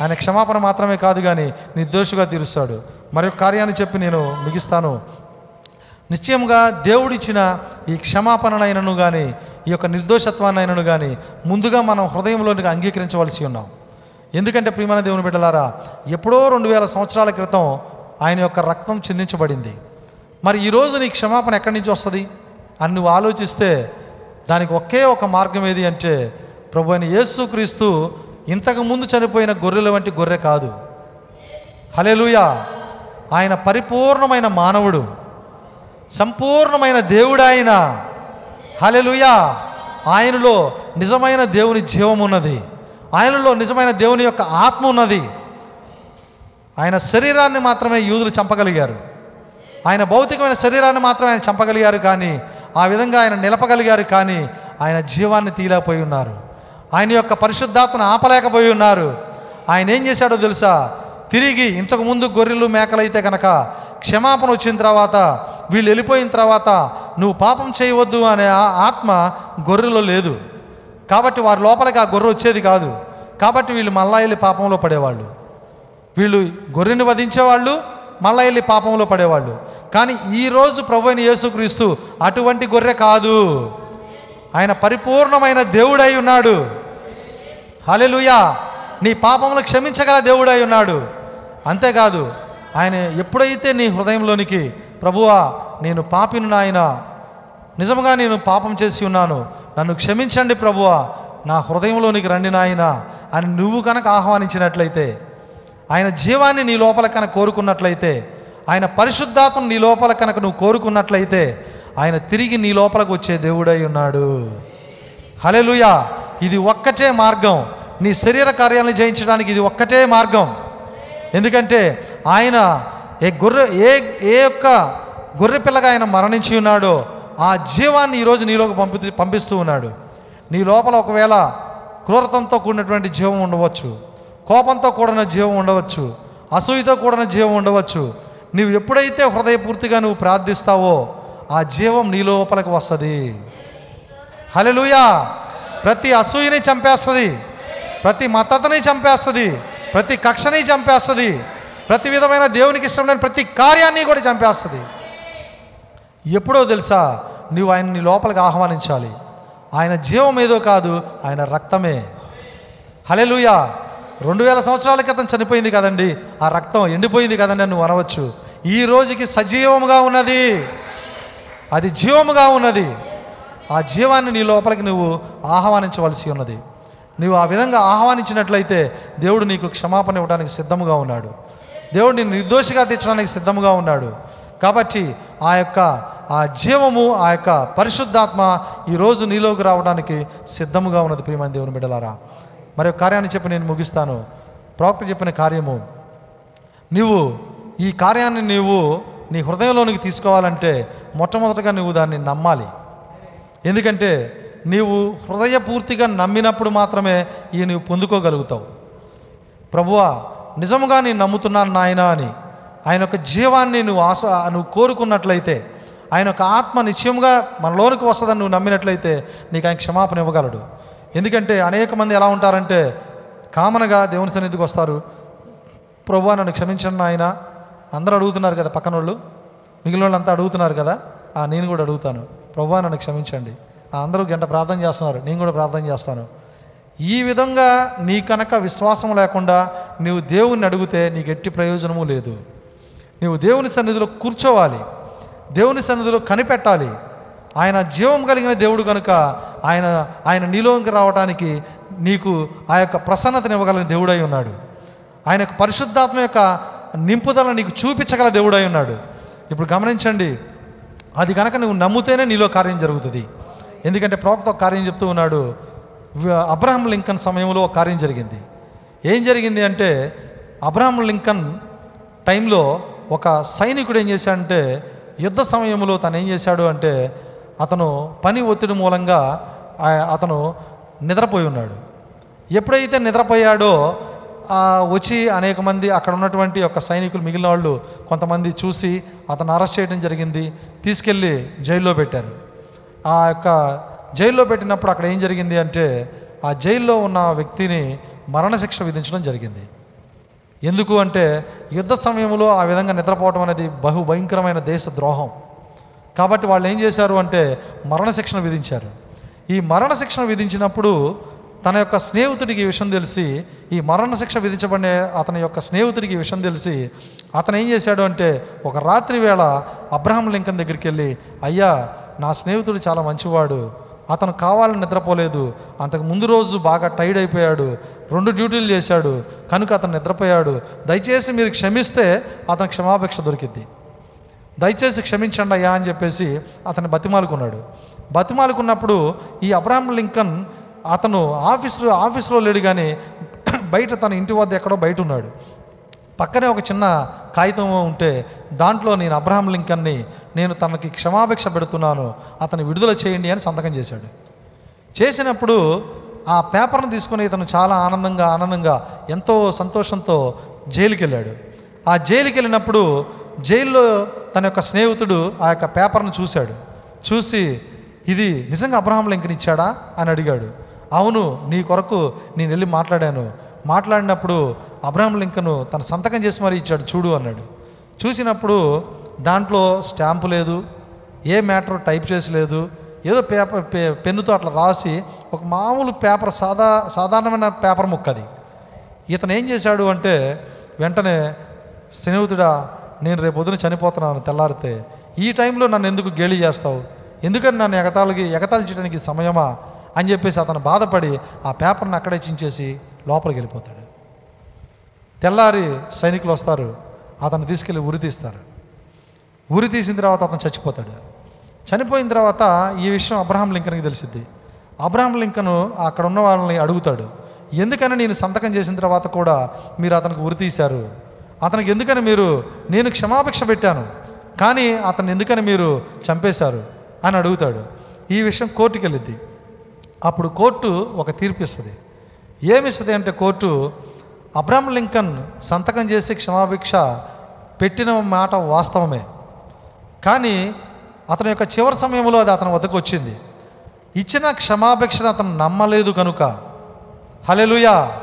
S2: ఆయన క్షమాపణ మాత్రమే కాదు కానీ నిర్దోషిగా తీరుస్తాడు. మరి కార్యాన్ని చెప్పి నేను ముగిస్తాను. నిశ్చయంగా దేవుడిచ్చిన ఈ క్షమాపణనైనను కానీ ఈ యొక్క నిర్దోషత్వాన్నైనను కానీ ముందుగా మనం హృదయంలోనికి అంగీకరించవలసి ఉన్నాం. ఎందుకంటే ప్రియమైన దేవుని బిడ్డలారా ఎప్పుడో రెండు వేల సంవత్సరాల క్రితం ఆయన యొక్క రక్తం చిందించబడింది. మరి ఈరోజు నీ క్షమాపణ ఎక్కడి నుంచి వస్తుంది? అని నువ్వు ఆలోచిస్తే దానికి ఒకే ఒక మార్గం ఏది అంటే ప్రభు అయిన యేసుక్రీస్తు ఇంతకు ముందు చనిపోయిన గొర్రెల వంటి గొర్రె కాదు. హలేలుయా ఆయన పరిపూర్ణమైన మానవుడు సంపూర్ణమైన దేవుడు ఆయన హలెలుయా ఆయనలో నిజమైన దేవుని జీవం ఉన్నది. ఆయనలో నిజమైన దేవుని యొక్క ఆత్మ ఉన్నది. ఆయన శరీరాన్ని మాత్రమే యూదులు చంపగలిగారు. ఆయన భౌతికమైన శరీరాన్ని మాత్రమే ఆయన చంపగలిగారు కానీ ఆ విధంగా ఆయన నిలపగలిగారు కానీ ఆయన జీవాన్ని తీలేకపోయి ఉన్నారు. ఆయన యొక్క పరిశుద్ధాత్మను ఆపలేకపోయి ఉన్నారు. ఆయన ఏం చేశాడో తెలుసా? తిరిగి ఇంతకు ముందు గొర్రెలు మేకలైతే కనుక క్షమాపణ వచ్చిన తర్వాత వీళ్ళు వెళ్ళిపోయిన తర్వాత నువ్వు పాపం చేయవద్దు అనే ఆ ఆత్మ గొర్రెలో లేదు. కాబట్టి వారి లోపలికి ఆ గొర్రె వచ్చేది కాదు. కాబట్టి వీళ్ళు మళ్ళా వెళ్ళి పాపంలో పడేవాళ్ళు. వీళ్ళు గొర్రెని వధించేవాళ్ళు మళ్ళా వెళ్ళి పాపంలో పడేవాళ్ళు. కానీ ఈరోజు ప్రభు అయిన యేసుక్రీస్తు అటువంటి గొర్రె కాదు. ఆయన పరిపూర్ణమైన దేవుడై ఉన్నాడు. హలెలుయా నీ పాపములు క్షమించగల దేవుడై ఉన్నాడు. అంతేకాదు ఆయన ఎప్పుడైతే నీ హృదయంలోనికి ప్రభువా నేను పాపిను నాయన నిజంగా నేను పాపం చేసి ఉన్నాను నన్ను క్షమించండి ప్రభువా. నా హృదయంలోనికి రండి నాయన అని నువ్వు కనుక ఆహ్వానించినట్లయితే ఆయన జీవాన్ని నీ లోపల కనుక కోరుకున్నట్లయితే ఆయన పరిశుద్ధాత్మ నీ లోపల కనుక నువ్వు కోరుకున్నట్లయితే ఆయన తిరిగి నీ లోపలకు వచ్చే దేవుడై ఉన్నాడు. హలెలుయా ఇది ఒక్కటే మార్గం. నీ శరీర కార్యాలను జయించడానికి ఇది ఒక్కటే మార్గం. ఎందుకంటే ఆయన ఏ గొర్రె ఏ ఏ యొక్క గొర్రె పిల్లగా ఆయన మరణించి ఉన్నాడో ఆ జీవాన్ని ఈరోజు నీలోకి పంపి పంపిస్తూ ఉన్నాడు. నీ లోపల ఒకవేళ క్రూరతంతో కూడినటువంటి జీవం ఉండవచ్చు. కోపంతో కూడిన జీవం ఉండవచ్చు. అసూయతో కూడిన జీవం ఉండవచ్చు. నీవు ఎప్పుడైతే హృదయపూర్తిగా నువ్వు ప్రార్థిస్తావో ఆ జీవం నీ లోపలికి వస్తుంది. హలెలుయా ప్రతి అసూయని చంపేస్తుంది. ప్రతి మతతని చంపేస్తుంది. ప్రతి కక్షని చంపేస్తుంది. ప్రతి విధమైన దేవునికి ఇష్టం లేని ప్రతి కార్యాన్ని కూడా చంపేస్తుంది. ఎప్పుడో తెలుసా? నువ్వు ఆయన నీ లోపలికి ఆహ్వానించాలి. ఆయన జీవం ఏదో కాదు ఆయన రక్తమే. హలెలుయా రెండు వేల సంవత్సరాల క్రితం చనిపోయింది కదండి. ఆ రక్తం ఎండిపోయింది కదండి నువ్వు అనవచ్చు. ఈ రోజుకి సజీవముగా ఉన్నది. అది జీవముగా ఉన్నది. ఆ జీవాన్ని నీ లోపలికి నువ్వు ఆహ్వానించవలసి ఉన్నది. నువ్వు ఆ విధంగా ఆహ్వానించినట్లయితే దేవుడు నీకు క్షమాపణ ఇవ్వడానికి సిద్ధముగా ఉన్నాడు. దేవుడు నిన్ను నిర్దోషిగా తీర్చడానికి సిద్ధముగా ఉన్నాడు. కాబట్టి ఆ యొక్క ఆ జీవము ఆ యొక్క పరిశుద్ధాత్మ ఈరోజు నీలోకి రావడానికి సిద్ధముగా ఉన్నది ప్రియమైన దేవుని బిడ్డలారా. మరి ఒక కార్యాన్ని చెప్పి నేను ముగిస్తాను. ప్రవక్త చెప్పిన కార్యము నీవు ఈ కార్యాన్ని నీవు నీ హృదయంలోనికి తీసుకోవాలంటే మొట్టమొదటగా నువ్వు దాన్ని నమ్మాలి. ఎందుకంటే నీవు హృదయపూర్తిగా నమ్మినప్పుడు మాత్రమే ఈ నీవు పొందుకోగలుగుతావు. ప్రభువా నిజముగా నేను నమ్ముతున్నాను నాయన అని ఆయన యొక్క జీవాన్ని నువ్వు ఆశ నువ్వు కోరుకున్నట్లయితే ఆయన యొక్క ఆత్మ నిశ్చయంగా మనలోనికి వస్తుందని నువ్వు నమ్మినట్లయితే నీకు ఆయన క్షమాపణ ఇవ్వగలడు. ఎందుకంటే అనేక మంది ఎలా ఉంటారంటే కామన్గా దేవుని సన్నిధికి వస్తారు. ప్రభు నన్ను క్షమించండి ఆయన అందరూ అడుగుతున్నారు కదా పక్కన వాళ్ళు మిగిలిన వాళ్ళు అంతా అడుగుతున్నారు కదా. ఆ నేను కూడా అడుగుతాను. ప్రభు నన్ను క్షమించండి. ఆ అందరూ గంట ప్రార్థన చేస్తున్నారు. నేను కూడా ప్రార్థన చేస్తాను. ఈ విధంగా నీ కనుక విశ్వాసం లేకుండా నీవు దేవుణ్ణి అడిగితే నీకు ఎట్టి ప్రయోజనము లేదు. నీవు దేవుని సన్నిధిలో కూర్చోవాలి. దేవుని సన్నిధిలో కనిపెట్టాలి. ఆయన జీవం కలిగిన దేవుడు కనుక ఆయన ఆయన నీలోకి రావడానికి నీకు ఆ యొక్క ప్రసన్నతనివ్వగలిగిన దేవుడై ఉన్నాడు. ఆయన యొక్క పరిశుద్ధాత్మ యొక్క నింపుదల నీకు చూపించగల దేవుడై ఉన్నాడు. ఇప్పుడు గమనించండి అది కనుక నువ్వు నమ్ముతేనే నీలో కార్యం జరుగుతుంది. ఎందుకంటే ప్రవక్త ఒక కార్యం చెప్తూ ఉన్నాడు అబ్రహం లింకన్ సమయంలో ఒక కార్యం జరిగింది. ఏం జరిగింది అంటే అబ్రహం లింకన్ టైంలో ఒక సైనికుడు ఏం చేశాడంటే యుద్ధ సమయంలో తను ఏం చేశాడు అంటే అతను పని ఒత్తిడి మూలంగా అతను నిద్రపోయి ఉన్నాడు. ఎప్పుడైతే నిద్రపోయాడో వచ్చి అనేక మంది అక్కడ ఉన్నటువంటి యొక్క సైనికులు మిగిలిన వాళ్ళు కొంతమంది చూసి అతను అరెస్ట్ చేయడం జరిగింది తీసుకెళ్ళి జైల్లో పెట్టారు. ఆ యొక్క జైల్లో పెట్టినప్పుడు అక్కడ ఏం జరిగింది అంటే ఆ జైల్లో ఉన్న వ్యక్తిని మరణశిక్ష విధించడం జరిగింది. ఎందుకు అంటే యుద్ధ సమయంలో ఆ విధంగా నిద్రపోవడం అనేది బహు భయంకరమైన దేశ ద్రోహం. కాబట్టి వాళ్ళు ఏం చేశారు అంటే మరణశిక్షణ విధించారు. ఈ మరణశిక్షణ విధించినప్పుడు తన యొక్క స్నేహితుడికి ఈ విషయం తెలిసి ఈ మరణశిక్ష విధించబడే అతని యొక్క స్నేహితుడికి ఈ విషయం తెలిసి అతను ఏం చేశాడు అంటే ఒక రాత్రి వేళ అబ్రహం లింకన్ దగ్గరికి వెళ్ళి అయ్యా నా స్నేహితుడు చాలా మంచివాడు అతను కావాలని నిద్రపోలేదు. అంతకు ముందు రోజు బాగా టైర్డ్ అయిపోయాడు. రెండు డ్యూటీలు చేశాడు. కనుక అతను నిద్రపోయాడు. దయచేసి మీరు క్షమిస్తే అతను క్షమాపేక్ష దొరికిద్ది. దయచేసి క్షమించండి అయ్యా అని చెప్పేసి అతను బతిమాలుకున్నాడు. బతిమాలుకున్నప్పుడు ఈ అబ్రాహం లింకన్ అతను ఆఫీసులో ఆఫీస్లో లేడు కానీ బయట తన ఇంటి వద్ద ఎక్కడో బయట ఉన్నాడు. పక్కనే ఒక చిన్న కాగితం ఉంటే దాంట్లో నేను అబ్రహాం లింకన్ని నేను తనకి క్షమాభిక్ష పెడుతున్నాను అతను విడుదల చేయండి అని సంతకం చేశాడు. చేసినప్పుడు ఆ పేపర్ను తీసుకుని ఇతను చాలా ఆనందంగా ఆనందంగా ఎంతో సంతోషంతో జైలుకి వెళ్ళాడు ఆ జైలుకి వెళ్ళినప్పుడు జైల్లో తన యొక్క స్నేహితుడు ఆ యొక్క పేపర్ను చూశాడు. చూసి ఇది నిజంగా అబ్రహాం లింకన్ ఇచ్చాడా? అని అడిగాడు. అవును నీ కొరకు నేను వెళ్ళి మాట్లాడాను. మాట్లాడినప్పుడు అబ్రహం లింకను తన సంతకం చేసి మరీ ఇచ్చాడు చూడు అన్నాడు. చూసినప్పుడు దాంట్లో స్టాంపు లేదు ఏ మ్యాటర్ టైప్ చేసి లేదు ఏదో పేపర్ పే పెన్నుతో అట్లా రాసి ఒక మామూలు పేపర్ సాదా సాధారణమైన పేపర్ ముక్క అది. ఇతను ఏం చేశాడు అంటే వెంటనే స్నేహితుడా నేను రేపు పొద్దున చనిపోతున్నాను తెల్లారితే ఈ టైంలో నన్ను ఎందుకు గేలి చేస్తావు? ఎందుకని నన్ను ఎగతాళికి ఎగతాళి చేయడానికి సమయమా? అని చెప్పేసి అతను బాధపడి ఆ పేపర్ని అక్కడే చించేసి లోపలికి వెళ్ళిపోతాడు. తెల్లారి సైనికులు వస్తారు. అతను తీసుకెళ్ళి ఉరి తీస్తారు. ఉరి తీసిన తర్వాత అతను చచ్చిపోతాడు. చనిపోయిన తర్వాత ఈ విషయం అబ్రహాం లింకన్కి తెలిసిద్ది. అబ్రహాం లింకన్ అక్కడ ఉన్న వాళ్ళని అడుగుతాడు. ఎందుకని నేను సంతకం చేసిన తర్వాత కూడా మీరు అతనికి ఉరి తీశారు? అతనికి ఎందుకని మీరు నేను క్షమాభిక్ష పెట్టాను. కానీ అతను ఎందుకని మీరు చంపేశారు? అని అడుగుతాడు. ఈ విషయం కోర్టుకి వెళ్ళిద్ది అప్పుడు కోర్టు ఒక తీర్పు ఇస్తుంది. ఏమిస్తుంది అంటే కోర్టు అబ్రహం లింకన్ సంతకం చేసి క్షమాభిక్ష పెట్టిన మాట వాస్తవమే. కానీ అతని యొక్క చివరి సమయంలో అది అతని వద్దకు వచ్చింది. ఇచ్చిన క్షమాభిక్షను అతను నమ్మలేదు కనుక హలెలుయా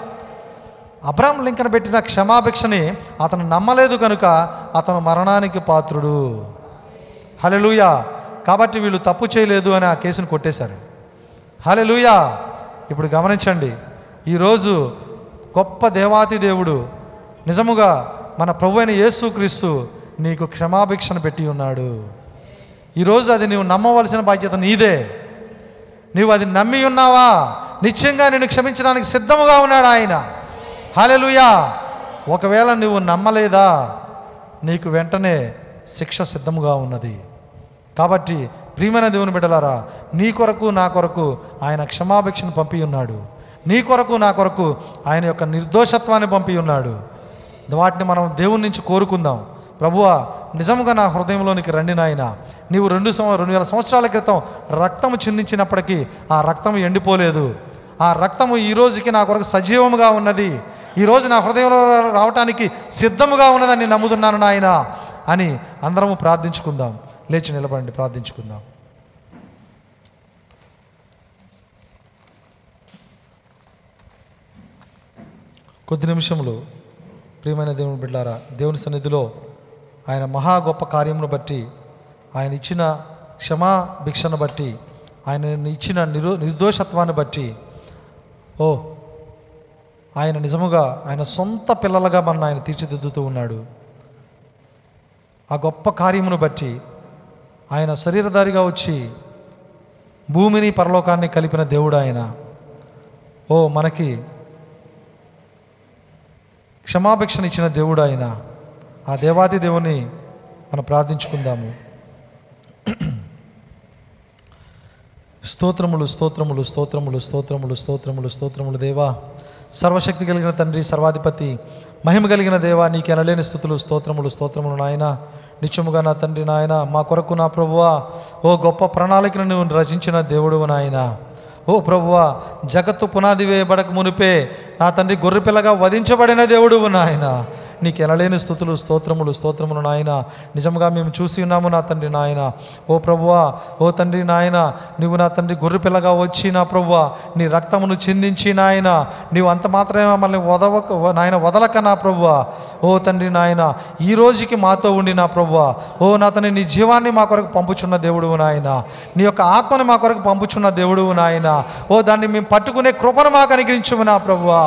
S2: అబ్రహం లింకన్ పెట్టిన క్షమాభిక్షని అతను నమ్మలేదు కనుక అతను మరణానికి పాత్రుడు. హలెలుయా కాబట్టి వీళ్ళు తప్పు చేయలేదు అని ఆ కేసును కొట్టేశారు. హలెలుయా ఇప్పుడు గమనించండి. ఈరోజు గొప్ప దేవాతి దేవుడు నిజముగా మన ప్రభు అయిన యేసుక్రీస్తు నీకు క్షమాభిక్షను పెట్టి ఉన్నాడు. ఈరోజు అది నీవు నమ్మవలసిన బాధ్యత నీదే. నీవు అది నమ్మి ఉన్నావా? నిశ్చయంగా నేను క్షమించడానికి సిద్ధముగా ఉన్నాడు ఆయన. హాలెలుయా ఒకవేళ నువ్వు నమ్మలేదా? నీకు వెంటనే శిక్ష సిద్ధముగా ఉన్నది. కాబట్టి ప్రియమైన దేవుని బిడ్డలారా నీ కొరకు నా కొరకు ఆయన క్షమాభిక్షను పంపి ఉన్నాడు. నీ కొరకు నా కొరకు ఆయన యొక్క నిర్దోషత్వాన్ని పంపి ఉన్నాడు. వాటిని మనం దేవుని నుంచి కోరుకుందాం. ప్రభువా నిజముగా నా హృదయంలోనికి రండి నాయన. నీవు రెండు సంవ రెండు వేల సంవత్సరాల క్రితం రక్తము చిందించినప్పటికీ ఆ రక్తము ఎండిపోలేదు. ఆ రక్తము ఈ రోజుకి నా కొరకు సజీవముగా ఉన్నది. ఈ రోజు నా హృదయంలో రావటానికి సిద్ధముగా ఉన్నదని నమ్ముతున్నాను నాయన అని అందరము ప్రార్థించుకుందాం. లేచి నిలబడండి ప్రార్థించుకుందాం. కొద్ది నిమిషంలో ప్రియమైన దేవుని బిడ్డారా దేవుని సన్నిధిలో ఆయన మహా గొప్ప కార్యమును బట్టి ఆయన ఇచ్చిన క్షమా భిక్షను బట్టి ఆయన ఇచ్చిన నిరో నిర్దోషత్వాన్ని బట్టి ఓ ఆయన నిజముగా ఆయన సొంత పిల్లలుగా మన ఆయన తీర్చిదిద్దుతూ ఉన్నాడు. ఆ గొప్ప కార్యమును బట్టి ఆయన శరీరధారిగా వచ్చి భూమిని పరలోకాన్ని కలిపిన దేవుడు ఆయన. ఓ మనకి క్షమాభిక్షణ ఇచ్చిన దేవుడు ఆయన ఆ దేవాది దేవుని మనం ప్రార్థించుకుందాము. స్తోత్రములు స్తోత్రములు స్తోత్రములు స్తోత్రములు స్తోత్రములు స్తోత్రములు దేవా.
S1: సర్వశక్తి కలిగిన తండ్రి సర్వాధిపతి మహిమ కలిగిన దేవా నీకు ఎనలేని స్థుతులు స్తోత్రములు స్తోత్రములు నాయన. నిత్యముగా నా తండ్రి నాయన మా కొరకు నా ప్రభువా. ఓ గొప్ప ప్రణాళికను నువ్వు రచించిన దేవుడు నాయన. ఓ ప్రభువా జగత్తు పునాది వేయబడక మునిపే నా తండ్రి గొర్రెపిల్లగా వధించబడిన దేవుడు నాయన. నీకు ఎనలేని స్థుతులు స్తోత్రములు స్తోత్రములు నాయన. నిజంగా మేము చూసి ఉన్నాము నా తండ్రి నాయన. ఓ ప్రభువా ఓ తండ్రి నాయన నువ్వు నా తండ్రి గొర్రెపిల్లగా వచ్చి నా ప్రభువా నీ రక్తమును చిందించి నాయన. నీవు అంత మాత్రమే మమ్మల్ని వదవక నాయన వదలక నా ప్రభువా. ఓ తండ్రి నాయన ఈ రోజుకి మాతో ఉండి నా ప్రభువా. ఓ నా తండ్రి నీ జీవాన్ని మా కొరకు పంపుచున్న దేవుడు నాయన. నీ యొక్క ఆత్మని మా కొరకు పంపుచున్న దేవుడు నాయన. ఓ దాన్ని మేము పట్టుకునే కృపను మాకు అనుగ్రహించుము నా ప్రభువా.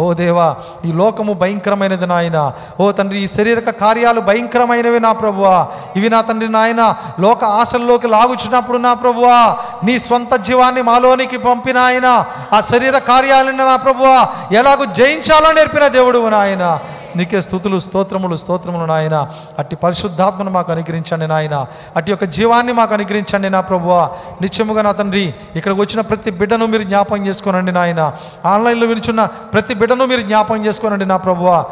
S1: ఓ దేవా ఈ లోకము భయంకరమైనది నాయన. ఓ తండ్రి ఈ శరీరక కార్యాలు భయంకరమైనవి నా ప్రభువా. ఇవి నా తండ్రి నాయన లోక ఆశల్లోకి లాగుచున్నప్పుడు నా ప్రభువా. నీ స్వంత జీవాన్ని మాలోనికి పంపిన ఆయన ఆ శరీర కార్యాలను నా ప్రభువా ఎలాగో జయించాలో నేర్పిన దేవుడు నాయన. నీకే స్థుతులు స్తోత్రములు స్తోత్రములు నాయన. అట్టి పరిశుద్ధాత్మను మాకు అనుగ్రహించండి నాయన. అట్టి యొక్క జీవాన్ని మాకు అనుగ్రహించండి నా ప్రభువ. నిత్యముగా నా తండ్రి ఇక్కడికి వచ్చిన ప్రతి బిడ్డను మీరు జ్ఞాపకం చేసుకోనండి నాయన. ఆన్లైన్లో విలుచున్న ప్రతి బిడ్డను మీరు జ్ఞాపకం చేసుకోనండి నా ప్రభువ.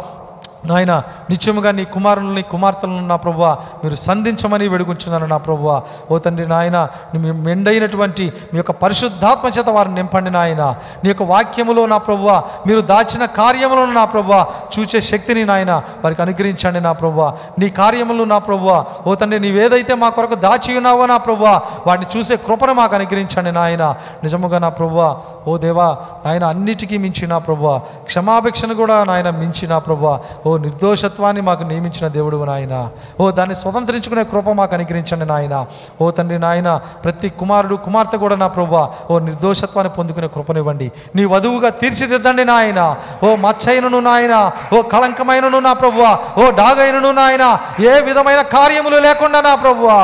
S1: నాయన నిత్యముగా నీ కుమారులని కుమార్తెలను నా ప్రభువ మీరు సంధించమని వేడుకుంటున్నాను నా ప్రభువ. ఓ తండ్రి నాయన మెండైనటువంటి మీ యొక్క పరిశుద్ధాత్మ చేత వారిని నింపండి నాయన. నీ యొక్క వాక్యములో నా ప్రభువ మీరు దాచిన కార్యములను నా ప్రభువ చూచే శక్తిని నాయన వారికి అనుగ్రహించండి నా ప్రభువ. నీ కార్యములు నా ప్రభువ ఓ తండ్రి నీవేదైతే మా కొరకు దాచి ఉన్నావో నా ప్రభువ వాటిని చూసే కృపను మాకు అనుగ్రహించండి నాయన. నిజముగా నా ప్రభువ ఓ దేవా నాయన అన్నిటికీ మించి నా ప్రభువ. క్షమాభిక్షను కూడా నాయన మించి నా ప్రభువ. ఓ ఓ నిర్దోషత్వాన్ని మాకు నియమించిన దేవుడు నాయన. ఓ దాన్ని స్వతంత్రించుకునే కృప మాకు అనుగ్రహించండి నాయన. ఓ తండ్రి నాయన ప్రతి కుమారుడు కుమార్తె కూడా నా ప్రభు ఓ నిర్దోషత్వాన్ని పొందుకునే కృపనివ్వండి. నీ వధువుగా తీర్చిదిద్దండి నాయన. ఓ మచ్చైనను నాయన ఓ కళంకమైనను నా ప్రభువ ఓ డాగైనను నాయన. ఏ విధమైన కార్యములు లేకుండా నా ప్రభువా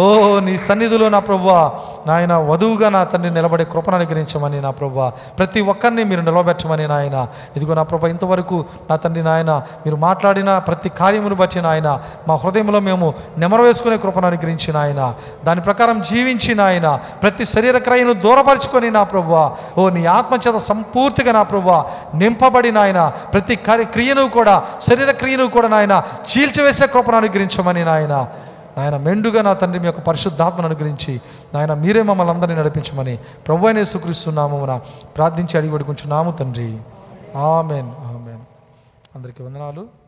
S1: ఓ నీ సన్నిధిలో నా ప్రభువా నాయన వధువుగా నా తండ్రి నిలబడే కృపను అనుగ్రహించమని నా ప్రభువా. ప్రతి ఒక్కరిని మీరు నిలబెట్టమని నాయన. ఇదిగో నా ప్రభా ఇంతవరకు నా తండ్రి నాయన మీరు మాట్లాడిన ప్రతి కార్యమును బట్టి నాయన మా హృదయంలో మేము నెమరవేసుకునే కృపను అనుగ్రహించిన నాయన. దాని ప్రకారం జీవించి నాయన ప్రతి శరీర క్రయను దూరపరుచుకొని నా ప్రభువా. ఓ నీ ఆత్మచేత సంపూర్తిగా నా ప్రభువా నింపబడి నాయన ప్రతి కార్య క్రియను కూడా శరీర క్రియను కూడా నాయన చీల్చివేసే కృపను అనుగ్రహించమని నాయన. నాయన మెండుగా నా తండ్రి మీ యొక్క పరిశుద్ధాత్మను అనుగ్రహించి నాయన మీరే మమ్మల్ని అందరినీ నడిపించమని ప్రభు అయిన యేసుక్రీస్తున్నామమున ప్రార్థించి అడిగి పడుకుంటున్నాము తండ్రి. Amen amen. అందరికీ వందనాలు.